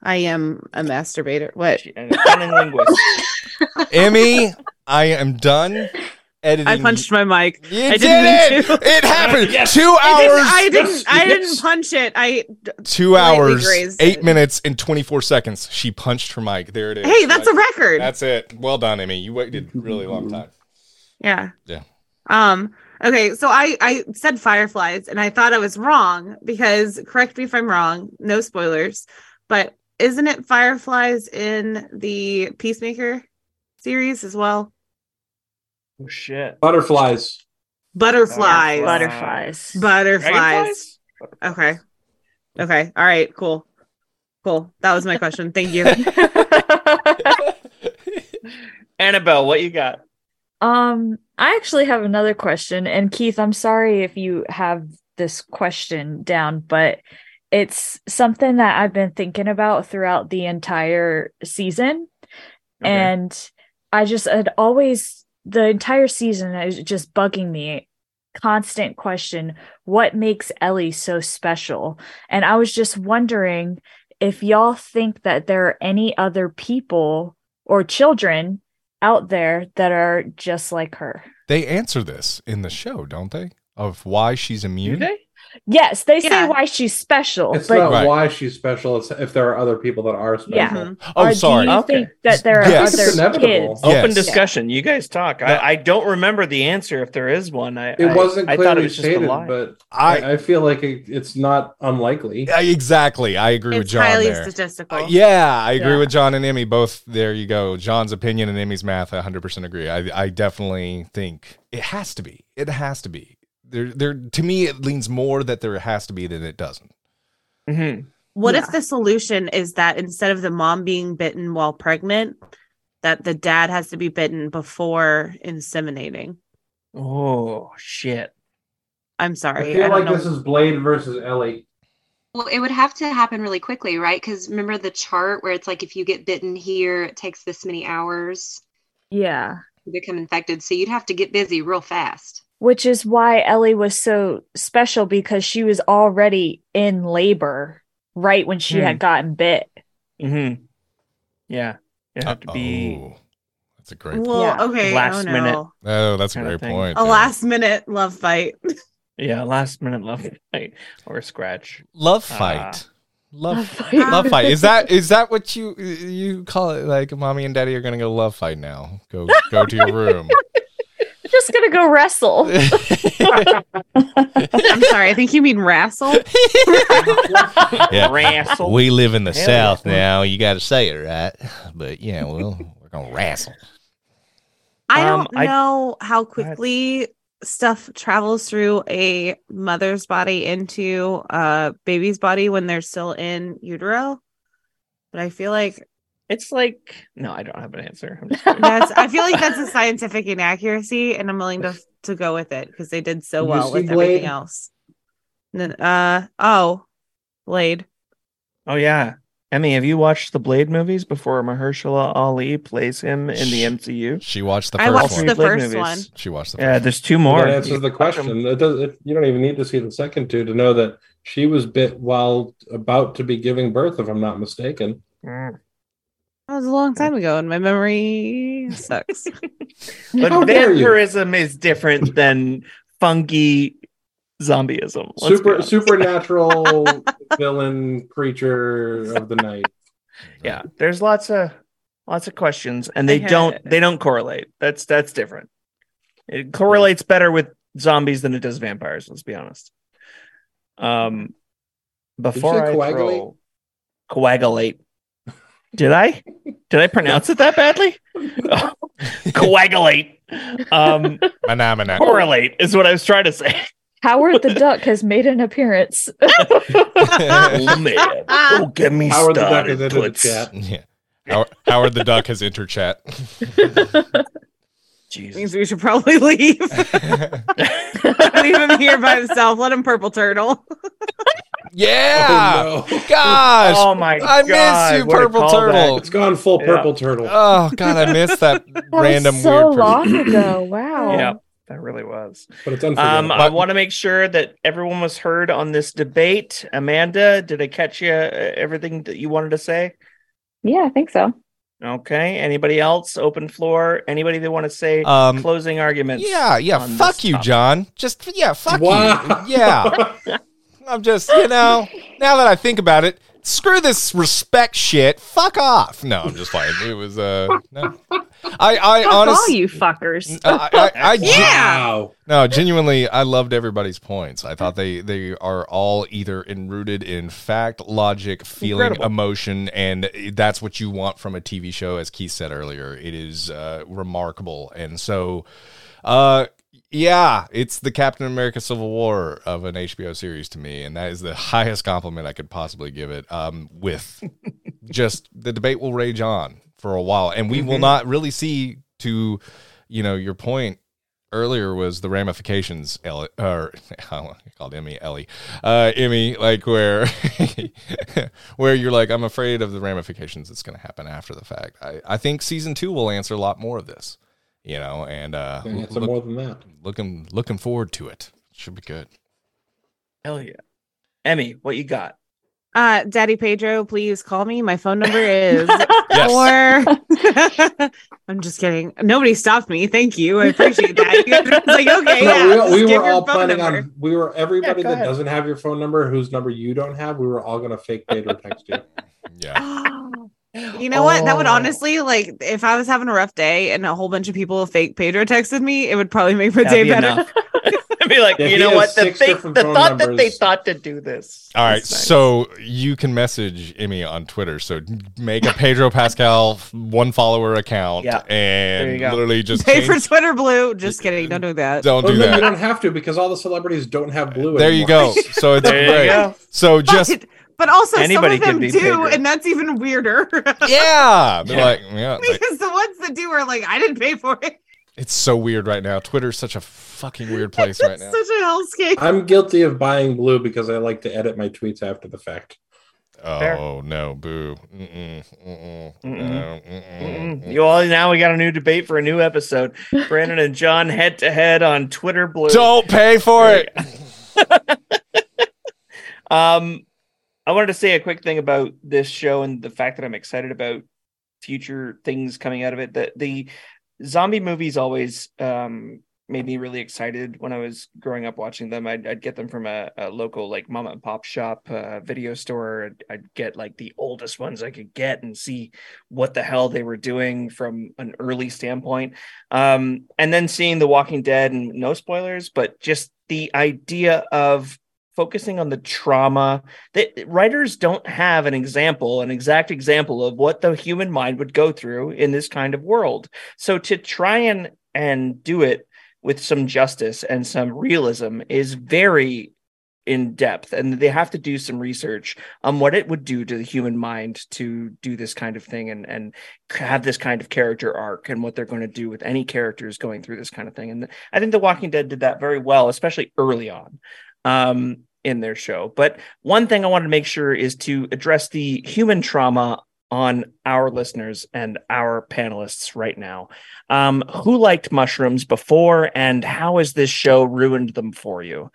I am a masturbator. What? She- and a cunning linguist. Emmy, I am done. editing. I punched my mic. You I did didn't mean it! to. It happened. Yes. Two I hours. didn't. I didn't, Yes, I didn't yes. punch it. I. two hours, eight it. minutes, and twenty-four seconds. She punched her mic. There it is. Hey, that's a record. That's it. Well done, Emmy. You waited really long time. Yeah. Yeah. Um. Okay. So I I said fireflies, and I thought I was wrong because correct me if I'm wrong. No spoilers, but isn't it fireflies in the Peacemaker series as well? Oh shit. Butterflies. Butterflies. Butterflies. Butterflies. Dragonflies? Okay. Okay. All right. Cool. Cool. That was my question. Thank you. Annabelle, what you got? Um, I actually have another question, and Keith, I'm sorry if you have this question down, but it's something that I've been thinking about throughout the entire season. Okay. And I just had always the entire season is just bugging me. Constant question, what makes Ellie so special? And I was just wondering if y'all think that there are any other people or children out there that are just like her. They answer this in the show, don't they? Of why she's Do immune. they? Yes, they say Yeah. why she's special, It's but not Right. why she's special. It's if there are other people that are special. Yeah. Mhm. Oh, or sorry. do you Okay. think that there are Yes. other inevitable. kids? Oh, Open Yes. discussion. You guys talk. Yeah. I, I don't remember the answer if there is one. I It wasn't I, clearly thought it was just a stated, lie. but I, I, I feel like it, it's not unlikely. I exactly. I agree with John highly there. statistical. Uh, yeah, I agree Yeah. with John and Emmy. Both there you go. John's opinion and Emmy's math. I 100% agree. I, I definitely think it has to be. It has to be. There, there. To me, it leans more that there has to be than it doesn't. Mhm. What Yeah. if the solution is that instead of the mom being bitten while pregnant, that the dad has to be bitten before inseminating? Oh shit. I'm I sorry. feel I don't like know. this is Blade versus Ellie. Well, it would have to happen really quickly, right? Because remember the chart where it's like if you get bitten here, it takes this many hours Yeah. to become infected. So you'd have to get busy real fast. Which is why Ellie was so special because she was already in labor right when she Hmm. had gotten bit. Mm-hmm. Yeah. It have to be Oh, that's a great. well, Yeah. okay. Last oh, no. minute. Oh, that's a great point. A yeah. last minute love fight. yeah, last minute love fight or scratch. love Ah. fight. Love, Love fight. fight. love fight. Is that is that what you you call it? Like mommy and daddy are gonna go love fight now. Go go to your room. I'm just gonna go wrestle. I'm sorry. I think you mean wrestle. Yeah. Wrestle. We live in the Hell South yeah. now. You got to say it right. But yeah, well, we're gonna wrestle. I Um, don't I- know how quickly stuff travels through a mother's body into a baby's body when they're still in utero. But I feel like It's like no, I don't have an answer. I'm just kidding. that's I feel like that's a scientific inaccuracy, and I'm willing to to go with it because they did so well see with everything else. Then, uh oh, Blade. oh yeah. Emmy, have you watched the Blade movies before Mahershala Ali plays him in the MCU? She watched the first I first watched one. the Blade first movies. one. She watched the Yeah, first there's two more. that answers the can watch 'em. question. It does. It, you don't even need to see the second two to know that she was bit while about to be giving birth, if I'm not mistaken. Mm. That was a long time ago, and my memory sucks. But How vampirism is different than funky zombieism. Let's Super supernatural villain creature of the night. Yeah, there's lots of lots of questions, and they don't they don't correlate. That's that's different. It correlates better with zombies than it does vampires. Let's be honest. Um, before I coagulate? throw coagulate, did I did I pronounce it that badly? coagulate. Um, Manamana. correlate is what I was trying to say. Howard the Duck has made an appearance. oh man, oh get me Howard the Duck started. is into the chat. Yeah. Howard, Howard the Duck has entered chat. Jesus. Means we should probably leave. Leave him here by himself. Let him purple turtle. Yeah. Oh, no. Gosh. Oh my I miss God, you, what a Purple callback. Turtle. It's gone full Yeah. purple turtle. Oh God, I missed that That random was so weird. long ago. Wow. Yeah, that really was. but it's Um, unforgettable. I want to make sure that everyone was heard on this debate. Amanda, did I catch you uh, everything that you wanted to say? Yeah, I think so. Okay. Anybody else? Open floor. Anybody that want to say Um, closing arguments? Yeah, yeah. Fuck you, topic? John. Just yeah, fuck Wow. you. Yeah. I'm just, you know, now that I think about it, screw this respect shit. Fuck off. No, I'm just playing. It was uh no. I I Fuck all you fuckers. I, I, I, gen- Wow. no, genuinely, I loved everybody's points. I thought they they are all either enrooted in fact, logic, feeling, Incredible. emotion, and that's what you want from a TV show. As Keith said earlier, it is uh, remarkable, and so, uh, yeah, it's the Captain America: Civil War of an HBO series to me, and that is the highest compliment I could possibly give it. Um, with just the debate will rage on for a while, and we will Mhm. not really see to, you know, your point earlier was the ramifications Ellie, or I called Emmy Ellie, uh, Emmy, like where where you're like, I'm afraid of the ramifications that's going to happen after the fact. I, I think season two will answer a lot more of this, you know, and uh, And look- more than that. looking looking forward to it. Should be good. Hell yeah. Emmy, what you got? Uh, Daddy Pedro, please call me. My phone number is Yes. four. I'm just kidding. Nobody stopped me. Thank you. I appreciate that. You guys like, okay, No, yeah. we, we were all planning number. on. We were everybody go that ahead. doesn't have your phone number, whose number you don't have. We were all gonna fake Pedro text you. Yeah. You know what? That would Oh. honestly, like, if I was having a rough day and a whole bunch of people fake Pedro texted me, it would probably make my That'd day be better. enough. I'd be like, If you know what? The, six the phone thought that they thought to do this. All right, nice. so you can message Emmy on Twitter. So make a Pedro Pascal one follower account, Yeah. And literally just Pay change, for Twitter Blue. Just kidding. Don't do that. don't Well, do no, you don't have to because all the celebrities don't have blue. There you go. So it's there you great. go. So just but, but also Anybody some of them do, Pedro. and that's even weirder. yeah, they're Yeah. like yeah. it's like- because the ones that do are like, I didn't pay for it. It's so weird right now. Twitter's such a fucking weird place right now. such a hellscape. I'm guilty of buying blue because I like to edit my tweets after the fact. Fair. Oh no, boo. Mm-mm, mm-mm, Mm-mm. no, mm-mm, Mm-mm. mm-mm. You all now we got a new debate for a new episode. Brandon and John head to head on Twitter Blue. Don't pay for it. Um, I wanted to say a quick thing about this show and the fact that I'm excited about future things coming out of it. That the zombie movies always um, made me really excited when I was growing up watching them. I'd, I'd get them from a, a local like mom and pop shop uh, video store. I'd, I'd get like the oldest ones I could get and see what the hell they were doing from an early standpoint. Um, and then seeing The Walking Dead and no spoilers, but just the idea of focusing on the trauma that writers don't have an example an exact example of what the human mind would go through in this kind of world. So to try and and do it with some justice and some realism is very in depth and they have to do some research on what it would do to the human mind to do this kind of thing and and have this kind of character arc and what they're going to do with any characters going through this kind of thing. And i think the walking dead did that very well especially early on um, in their show. But one thing I wanted to make sure is to address the human trauma on our listeners and our panelists right now. Um, who liked mushrooms before, and how has this show ruined them for you?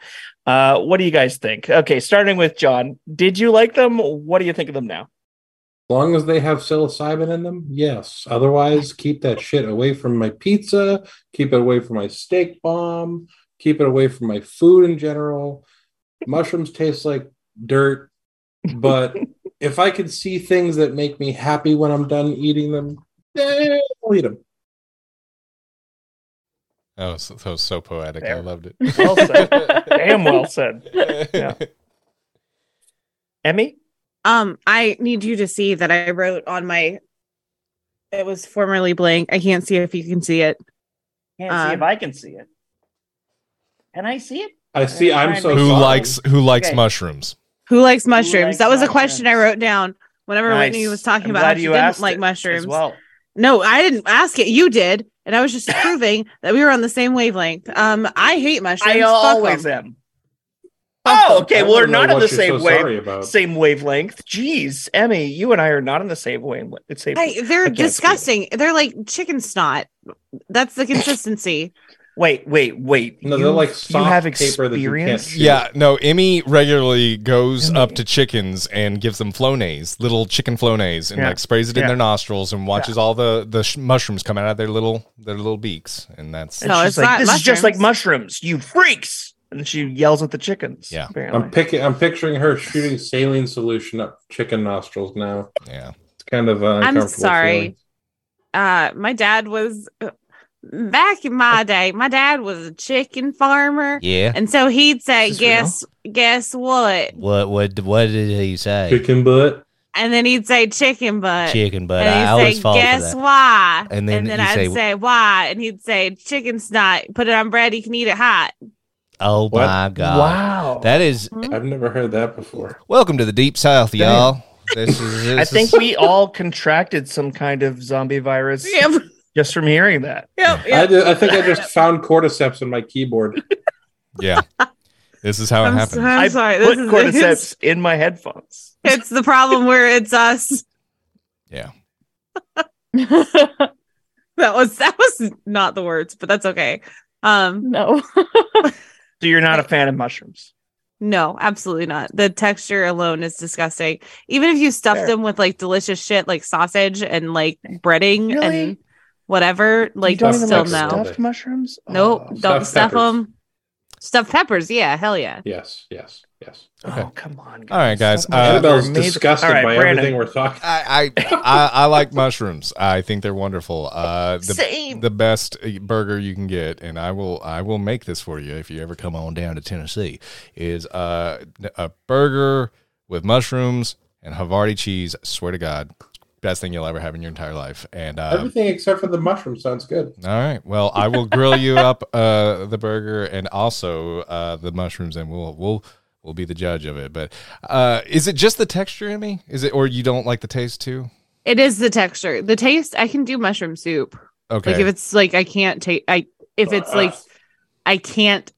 Uh, what do you guys think? Okay, starting with John. Did you like them? What do you think of them now? As long as they have psilocybin in them, yes. Otherwise, keep that shit away from my pizza. Keep it away from my steak bomb. Keep it away from my food in general. Mushrooms taste like dirt, but if I could see things that make me happy when I'm done eating them, eh, I'll eat them. Oh, so, that was so poetic. I loved it. Well said. Damn well said. Yeah. Emmy? Um, I need you to see that I wrote on my. It was formerly blank. I can't see if you can see it. Can't Uh, see if I can see it. Can I see it? I see. I'm so who sorry. likes who likes Okay. mushrooms? Who likes mushrooms? likes that was a question I wrote down whenever Nice. Whitney was talking I'm about glad how she you didn't like mushrooms. well. No, I didn't ask it. You did, and I was just proving that we were on the same wavelength. Um, I hate mushrooms. I Fuck always 'em. am. Oh, okay. Well, we're don't know on the same so wave, same wavelength. Jeez, Emmy, you and I are not on the same wavelength. Same. Hey, they're I can't speak. disgusting. They're like chicken snot. That's the consistency. Wait, wait, wait. No, you, they're like you soft have paper that you can't experience. chew. Yeah, no, Emmy regularly goes Emmy. up to chickens and gives them flonase, little chicken flonase, and Yeah. like sprays it in their nostrils and watches all the the sh- mushrooms come out of their little their little beaks, and that's And No, she's it's like, not this is just like mushrooms. mushrooms, you freaks. And she yells at the chickens. Yeah. apparently. I'm picking. I'm picturing her shooting saline solution up chicken nostrils now. yeah. It's kind of. Uh, I'm uncomfortable sorry. feeling. Uh, my dad was uh, back in my day. My dad was a chicken farmer, Yeah. and so he'd say, Is this real? "Guess, guess what?" What what what did he say? Chicken butt. And then he'd say chicken butt. Chicken, butt. and I he'd always say, fall for "Guess that. why?" And then you I'd say- say, "Why?" And he'd say, "Chicken snot. Put it on bread. You can eat it hot." Oh What? my god. Wow. That is hmm? I've never heard that before. Welcome to the deep south, Damn. y'all. This is. This I is- think we all contracted some kind of zombie virus Yep. Just from hearing that. Yep. I, yep. I think I just found cordyceps in my keyboard. Yeah. This is how it I'm, happens. so- I'm I sorry. put This is cordyceps in my headphones. it's the problem where it's us. Yeah. That was that was not the words, but that's okay. Um, no. So you're not a fan of mushrooms. no, absolutely not. The texture alone is disgusting. Even if you stuff Fair. them with like delicious shit like sausage and like breading Really? and whatever, like you don't even still like no. stuff? stuffed mushrooms? Nope, Oh, don't Stuffed stuff peppers. them. Stuffed peppers, yeah, hell yeah. Yes, yes, yes. Okay. Oh, come on. Guys. All right, guys. Stuffed Uh, mushrooms are Annabelle's amazing. disgusted All right, by Brandon. everything we're talking. I, I I I like mushrooms. I think they're wonderful. Uh, the Same. the best burger you can get, and I will I will make this for you if you ever come on down to Tennessee. Is uh, a burger with mushrooms and Havarti cheese. Swear to God, best thing you'll ever have in your entire life. And uh, Everything except for the mushroom sounds good. all right, well, I will grill you up uh, the burger and also uh, the mushrooms, and we'll we'll. We'll be the judge of it, but uh, is it just the texture, Emmy? Is it, or you don't like the taste too? It is the texture. The taste, I can do mushroom soup. Okay, Like if it's like I can't take I if it's like I can't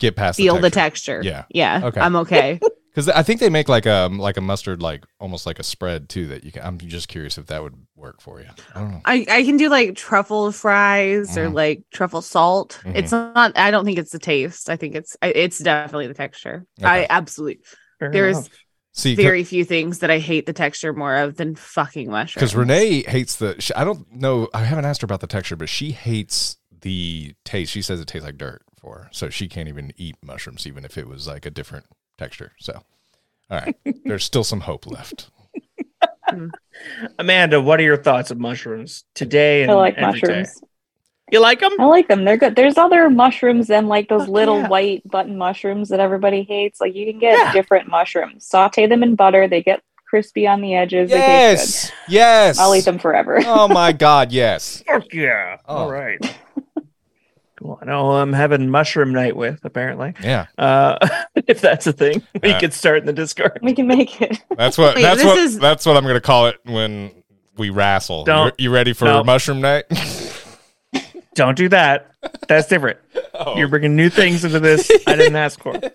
get past feel the the texture. texture. Yeah. Yeah. Okay. I'm okay. Because I think they make like a like a mustard, like almost like a spread too. That you can. I'm just curious if that would work for you. I don't know. I, I can do like truffle fries or Mhm. like truffle salt. Mhm. It's not. I don't think it's the taste. I think it's it's definitely the texture. I absolutely. Fair There's enough. See, very few things that I hate the texture more of than fucking mushrooms. because Renee hates the. She, I don't know. I haven't asked her about the texture, but she hates the taste. She says it tastes like dirt for her, so she can't even eat mushrooms, even if it was like a different texture. So, all right, there's still some hope left. Amanda, what are your thoughts of mushrooms today? And I like every day? mushrooms. You like them? I like them. They're good. There's other mushrooms than like those Fuck little yeah. white button mushrooms that everybody hates. Like you can get Yeah. different mushrooms. Saute them in butter. They get crispy on the edges. They taste Yes, yes. I'll eat them forever. Oh my God, yes. Fuck yeah. Oh. All right. Cool. I know I'm having mushroom night with, apparently. Yeah, Uh, if that's a thing, we Uh, could start in the Discord. we can make it. that's what. Wait, that's this what. is- That's what I'm gonna call it when we wrestle. Don't- You, you ready for no. mushroom night? Don't do that. That's different. Oh. You're bringing new things into this I didn't ask for. this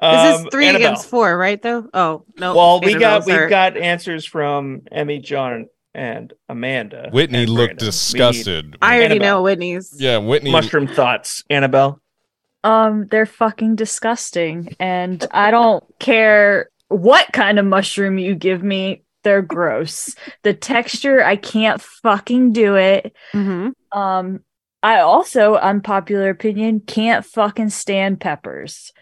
Um, is three Annabelle. against four, right? Though. Oh no. Well, we got we've are- got answers from Emmy, John, and Amanda. Whitney and looked Brandon. We need disgusted. I already Annabelle. know Whitney's. yeah, Whitney. Mushroom thoughts, Annabelle. Um, they're fucking disgusting, and I don't care what kind of mushroom you give me. They're gross. the texture, I can't fucking do it. Mhm. Um, I also, unpopular opinion, can't fucking stand peppers.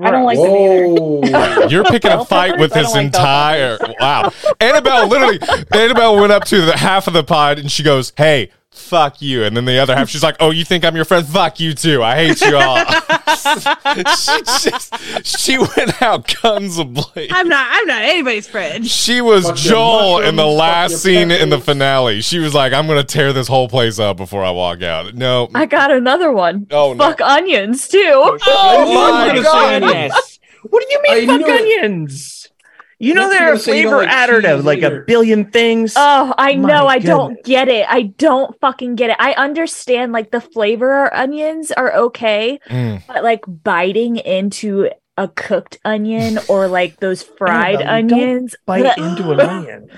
I don't like them either. Whoa. You're picking a fight with this like entire. Wow. Annabelle literally, Annabelle went up to the half of the pod and she goes, Hey, fuck you. And then the other half, she's like, Oh, you think I'm your friend? Fuck you too. I hate you all. she just, she went out guns ablaze. I'm not. I'm not anybody's friend. She was Fuck Joel in the last scene in the finale. She was like, I'm going to tear this whole place up before I walk out. No. I got another one. Oh, no. Fuck onions too. Oh, oh my God. Goodness. What do you mean, I fuck knew it. onions? You know Thought they're a gonna say you don't flavor like adder to cheese like a billion things. Oh, I My know. I don't get it. I don't fucking get it. I understand like the flavor onions are okay, Mm. but like biting into a cooked onion or like those fried Annabelle, you don't onions. bite into an onion.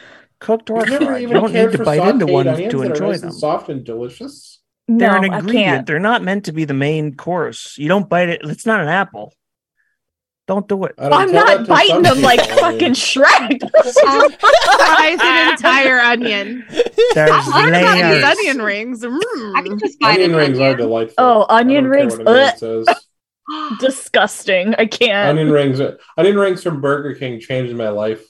Cooked or I've fried. You even don't need to bite into one to enjoy nice them. soft and delicious. They're no, an I ingredient. can't. They're not meant to be the main course. You don't bite it. It's not an apple. Don't do it. I don't I'm not biting them like people, I fucking Shrek. Fries an entire onion. There's I learned about these onion rings. I Mm. can just bite Onion an rings are onion. delightful. Oh, onion rings. what Ugh, disgusting. I can't. Onion rings. Are, onion rings from Burger King changed my life.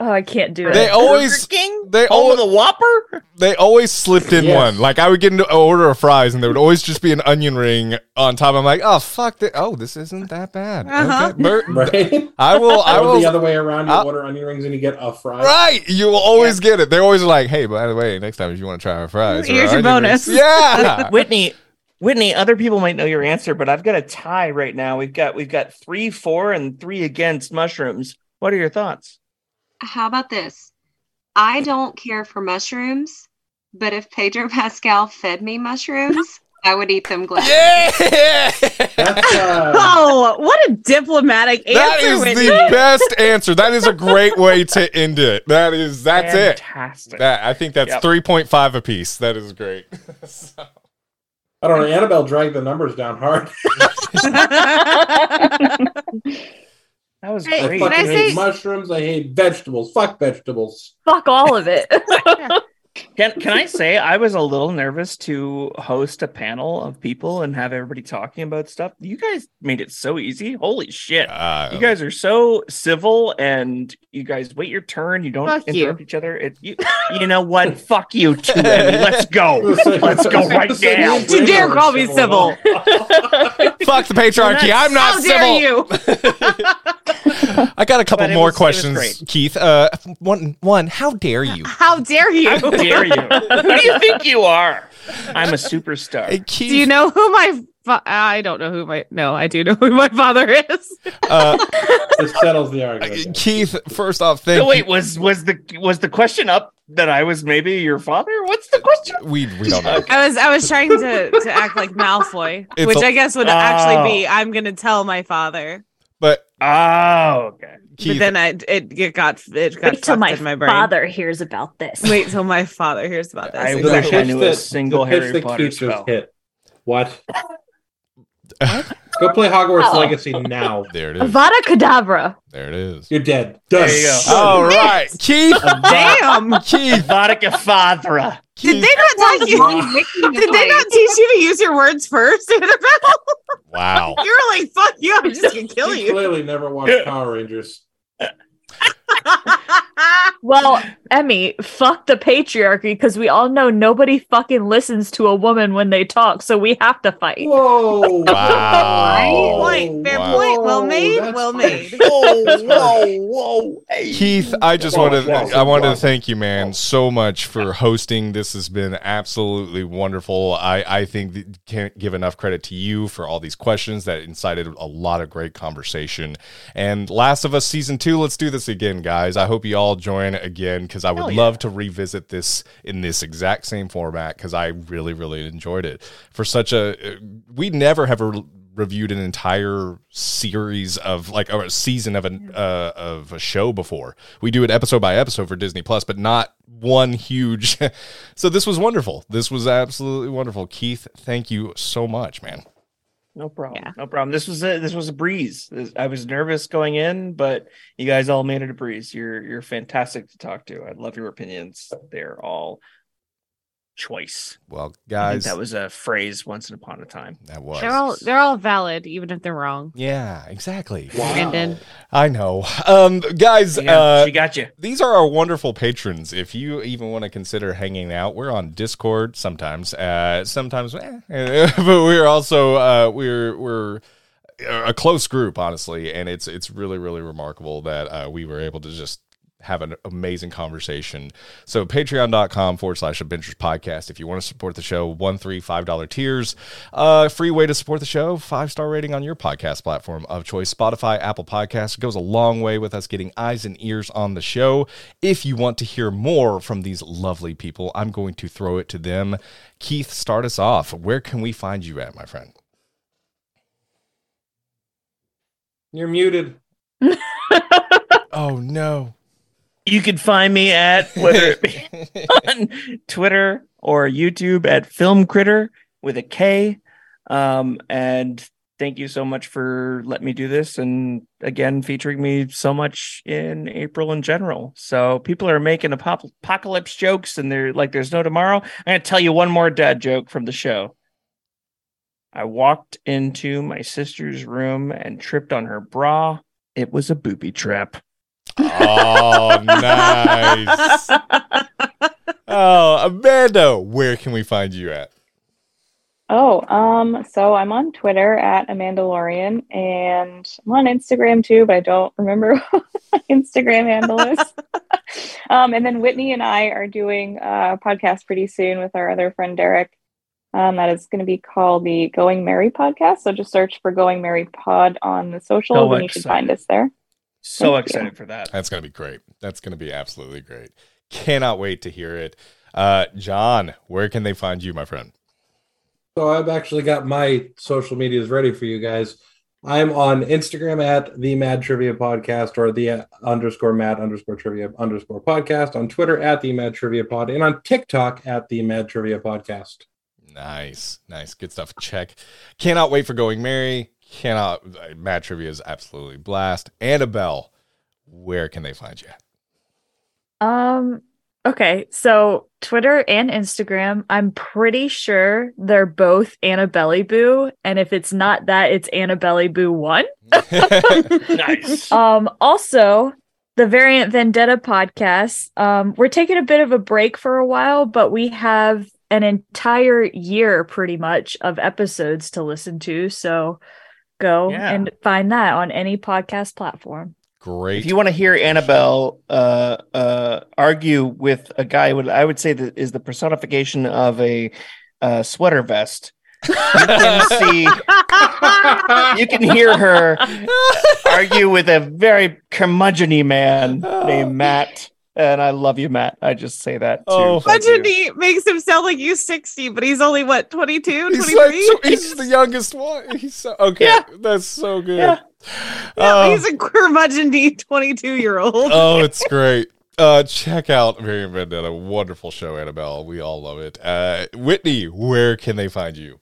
Oh, I can't do it. They it. always Burger King? they Home al- of the Whopper? they always slipped in Yes. one. Like I would get an order of fries, and there would always just be an onion ring on top. I'm like, oh fuck, that. Oh, this isn't that bad. Uh-huh. Okay, Bur- Right? I will. I will. the other way around. You I'll- order onion rings and you get a fry. Right, you will always get it. They're always like, "Hey, by the way, next time if you want to try our fries, or Here's your onion rings-" bonus. Yeah, Whitney, Whitney, other people might know your answer, but I've got a tie right now. We've got we've got three four, and three against mushrooms. What are your thoughts? How about this? I don't care for mushrooms, but if Pedro Pascal fed me mushrooms, I would eat them gladly. yeah. That's uh, Oh, what a diplomatic answer, That is Whitney. the best answer. That is a great way to end it. That is that's it. Fantastic. That I think that's Yep. three point five apiece. That is great. So- I don't know. Annabelle dragged the numbers down hard. That was Hey, I great. can fucking I hate say- mushrooms. I hate vegetables. Fuck vegetables. Fuck all of it. Can can I say I was a little nervous to host a panel of people and have everybody talking about stuff. You guys made it so easy. Holy shit. Uh, You guys are so civil and you guys wait your turn. You don't Fuck you. interrupt each other. It, you, you know what? Fuck you too, Emmy. Let's go. Let's go right now. You dare call me civil. fuck the patriarchy. I'm not How civil. Dare you? I got a couple more was- questions, great. Keith. Uh, one, one. How dare you? How dare you? How dare you? Who do you think you are? I'm a superstar. Hey, Keith. Do you know who my fa- I don't know who my no, I do know who my father is. Uh, This settles the argument. Keith. First off, thank So wait, you. was was the was the question up that I was maybe your father? What's the question? We we don't know. I was I was trying to to act like Malfoy, It's which a- I guess would Oh. actually be I'm gonna tell my father. But Oh, okay. Keith, But then I it, it got it got Wait till fucked my, in my brain. father hears about this. Wait till my father hears about this. I The wish I pitch knew a single the Harry Potter spell. hit. What? Go play Hogwarts Oh. Legacy now. there it is. Avada Kedavra. There it is. You're dead. Done. There you go. All right, Keith. Damn! Keith. Vodka Fadra. Did they not tell you? Did they not teach you to use your words first, Annabelle? Wow. You were like, "Fuck you! I'm just gonna kill He you." clearly never watched Power Rangers. Well, Emmy, fuck the patriarchy because we all know nobody fucking listens to a woman when they talk, so we have to fight. Whoa! Wow. point, fair Wow. point. Well made, that's well made. Whoa, whoa, whoa. Hey. Keith, I just Wow, wanted wow, I wanted to thank you, man, so much for hosting. This has been absolutely wonderful. I I think can't give enough credit to you for all these questions that incited a lot of great conversation. And Last of Us season two, let's do this again, guys. I hope you all join again because I would yeah. love to revisit this in this exact same format because I really really enjoyed it. For such a we never have a reviewed an entire series of like or a season of an uh, of a show before. We do it episode by episode for Disney Plus, but not one huge. so this was wonderful. This was absolutely wonderful. Keith, thank you so much, man. No problem. Yeah. No problem. This was a this was a breeze. This- I was nervous going in, but you guys all made it a breeze. You're you're fantastic to talk to. I love your opinions. They're all choice. Well, I think guys, that was a phrase once upon a time. that was They're all they're all valid, even if they're wrong. yeah, exactly. Brandon. I know, um, guys. Yeah, uh, she got you. these are our wonderful patrons. If you even want to consider hanging out, we're on Discord sometimes. Uh, sometimes, eh, but we're also uh, we're we're a close group, honestly, and it's it's really really remarkable that uh, we were able to just have an amazing conversation. So patreon.com forward slash Abingers podcast. If you want to support the show, one, three, five dollar tiers. Uh free way to support the show, five star rating on your podcast platform of choice. Spotify, Apple Podcasts goes a long way with us getting eyes and ears on the show. If you want to hear more from these lovely people, I'm going to throw it to them. Keith, start us off. Where can we find you at, my friend? You're muted. Oh no. You can find me at whether it be on Twitter or YouTube at Film Critter. with a K. Um, and thank you so much for letting me do this and again featuring me so much in April in general. So people are making apocalypse jokes and they're like there's no tomorrow. I'm going to tell you one more dad joke from the show. I walked into my sister's room and tripped on her bra. It was a booby trap. Oh, nice. Oh, Amanda, where can we find you at? Oh, um, so I'm on Twitter at Amandalorian and I'm on Instagram too, but I don't remember what my Instagram handle is. um, and then Whitney and I are doing a podcast pretty soon with our other friend Derek. Um, that is going to be called the Going Merry podcast. So just search for Going Merry Pod on the social, So and you should find us there. So Thank you. excited for that. That's going to be great. That's going to be absolutely great. Cannot wait to hear it. Uh, John, where can they find you, my friend? So I've actually got my social medias ready for you guys. I'm on Instagram at the Mad Trivia Podcast or the underscore Mad underscore Trivia underscore Podcast. On Twitter at the Mad Trivia Pod and on TikTok at the Mad Trivia Podcast. Nice, nice, good stuff. Check. Cannot wait for going Merry. Cannot. uh, Mad Trivia is absolutely blast. Annabelle, where can they find you? Um okay, so Twitter and Instagram, I'm pretty sure they're both Annabelle Boo, and if it's not that, it's Annabelle Boo 1. nice. Um also the Variant Vendetta podcast. Um we're taking a bit of a break for a while, but we have an entire year pretty much of episodes to listen to, so go Yeah. and find that on any podcast platform. Great. If you want to hear Annabelle uh, uh, argue with a guy, what I would say that is the personification of a uh, sweater vest. You can see, you can hear her argue with a very curmudgeon man named Matt. And I love you, Matt. I just say that too. Oh, Thank you. Makes him sound like he's 60, but he's only what, 22, He's, 23? so- he's the youngest one. He's so okay. Yeah. That's so good. Yeah. Yeah, Oh. he's a curmudgeon 22 year old. oh, it's great. Uh, check out Variant Vendetta. Wonderful show, Annabelle. We all love it. Uh, Whitney, where can they find you?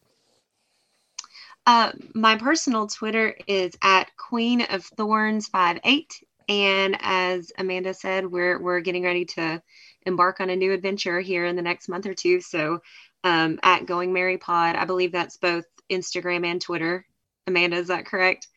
Uh, my personal Twitter is at Queen of Thorns 58. And as Amanda said, we're we're getting ready to embark on a new adventure here in the next month or two. So um, at Going Merry Pod, I believe that's both Instagram and Twitter. Amanda, is that correct?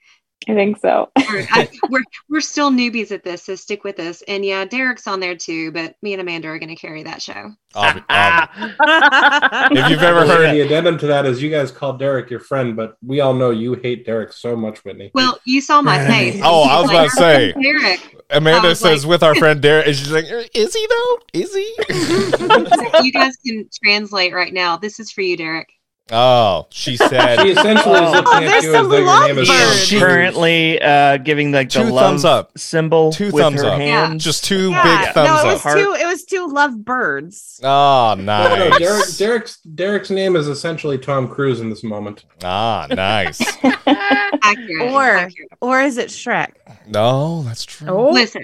I think so. I- we're we're still newbies at this, so stick with us. And yeah, Derek's on there too, but me and Amanda are going to carry that show. Ob- ob- if you've ever heard the addendum to that is you guys call Derek your friend, but we all know you hate Derek so much, Whitney. Well, you saw my face. Oh, I was about to say. Derek. Amanda says like- with our friend Derek, and she's like, "Is he though? Is he?" you guys can translate right now. This is for you, Derek. Oh, she said. She essentially is Oh, looking there's at you as some though your name is lovebird. She's currently uh, giving like the Two love thumbs up. symbol Two with thumbs her up. hands. Just two Yeah, big thumbs no, it up. was Heart. two. It was two love birds. Oh, No, nice. no, Derek, Derek's Derek's name is essentially Tom Cruise in this moment. Ah, nice. Accurate. Or- accurate. Or is it Shrek? No, that's true. Oh, Listen,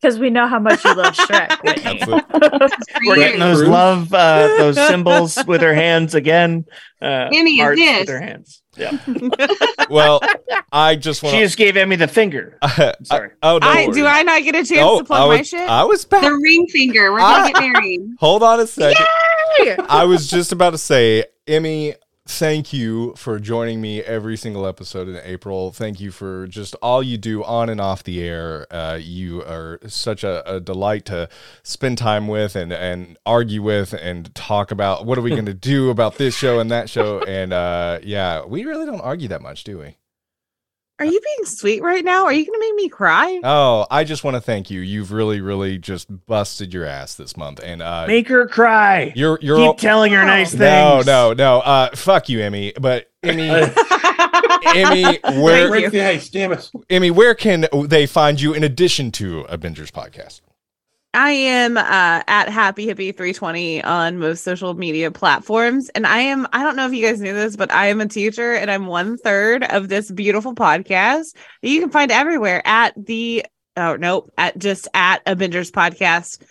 because we know how much you love Shrek. Whitney. That's it. this is for We're getting those love, uh, those symbols with her hands again. Uh, Emmy, is this? with her hands. Yeah, Well, I just want she just gave Emmy the finger. Sorry. oh, no. I, do I not get a chance Oh, to plug I was, my shit? I was back. The ring finger. We're Ah. gonna get married. Hold on a second. Yay! I was just about to say, Emmy, thank you for joining me every single episode in April. Thank you for just all you do on and off the air. Uh, you are such a, a delight to spend time with and, and argue with and talk about what are we going to do about this show and that show. And uh, yeah, we really don't argue that much, do we? Are you being sweet right now? Are you going to make me cry? Oh, I just want to thank you. You've really, really just busted your ass this month. And uh, Make her cry. you're, you're Keep all- telling her nice things. no, no, no. Uh, fuck you, Emmy. But Emmy, Emmy, where Break the ice, damn it. Emmy, where can they find you in addition to Abingers podcast? I am uh, at Happy Hippie 320 on most social media platforms. And I am, I don't know if you guys knew this, but I am a teacher and I'm one third of this beautiful podcast that you can find everywhere at the, oh, nope, at just at Abingers podcast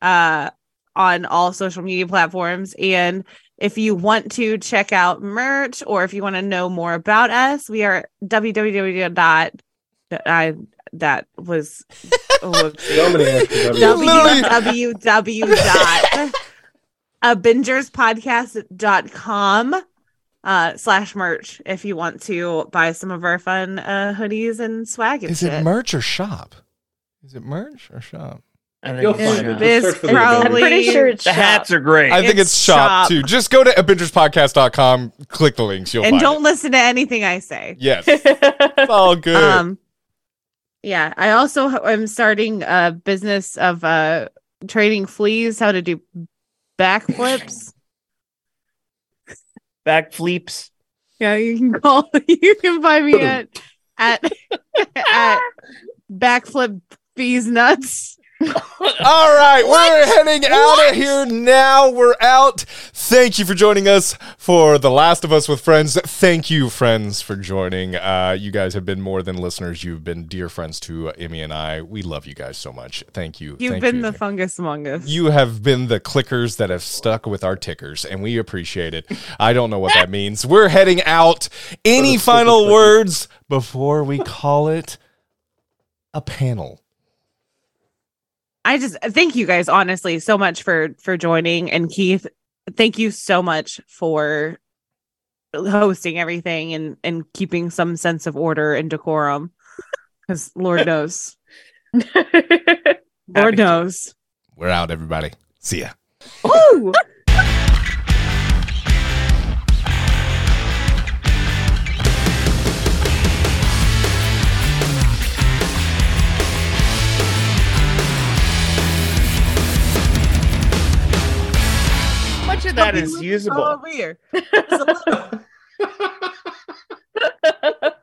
uh, on all social media platforms. And if you want to check out merch or if you want to know more about us, we are www. I that was whoopsie. So many extra W's. Literally- www dot abingerspodcast.com uh slash merch if you want to buy some of our fun uh hoodies and swag and Is shit. it merch or shop? Is it merch or shop? I think You'll it's find shop. it. Just It's search for the probably- I'm pretty sure it's The hats are great. I think it's, It's shop, shop. too. Just go to abingerspodcast.com, click the links, you'll and find don't it. listen to anything I say. Yes. It's all good. Um yeah, I also am starting a business of uh training fleas how to do backflips. Back fleeps. Yeah, you can call. You can find me at at at backflip bees nuts. All right, we're heading out of here now. We're out. Thank you for joining us for The Last of Us with Friends. Thank you, friends, for joining. Uh, you guys have been more than listeners. You've been dear friends to uh, Emmy and I. We love you guys so much. Thank you. You've Thank been you. the fungus among us. You have been the clickers that have stuck with our tickers, and we appreciate it. I don't know what that means. We're heading out. Any final words before we call it a panel? I just thank you guys honestly so much for for joining and Keith, thank you so much for hosting everything and and keeping some sense of order and decorum cuz lord knows. Lord knows. We're out, everybody. See ya. that is usable over here.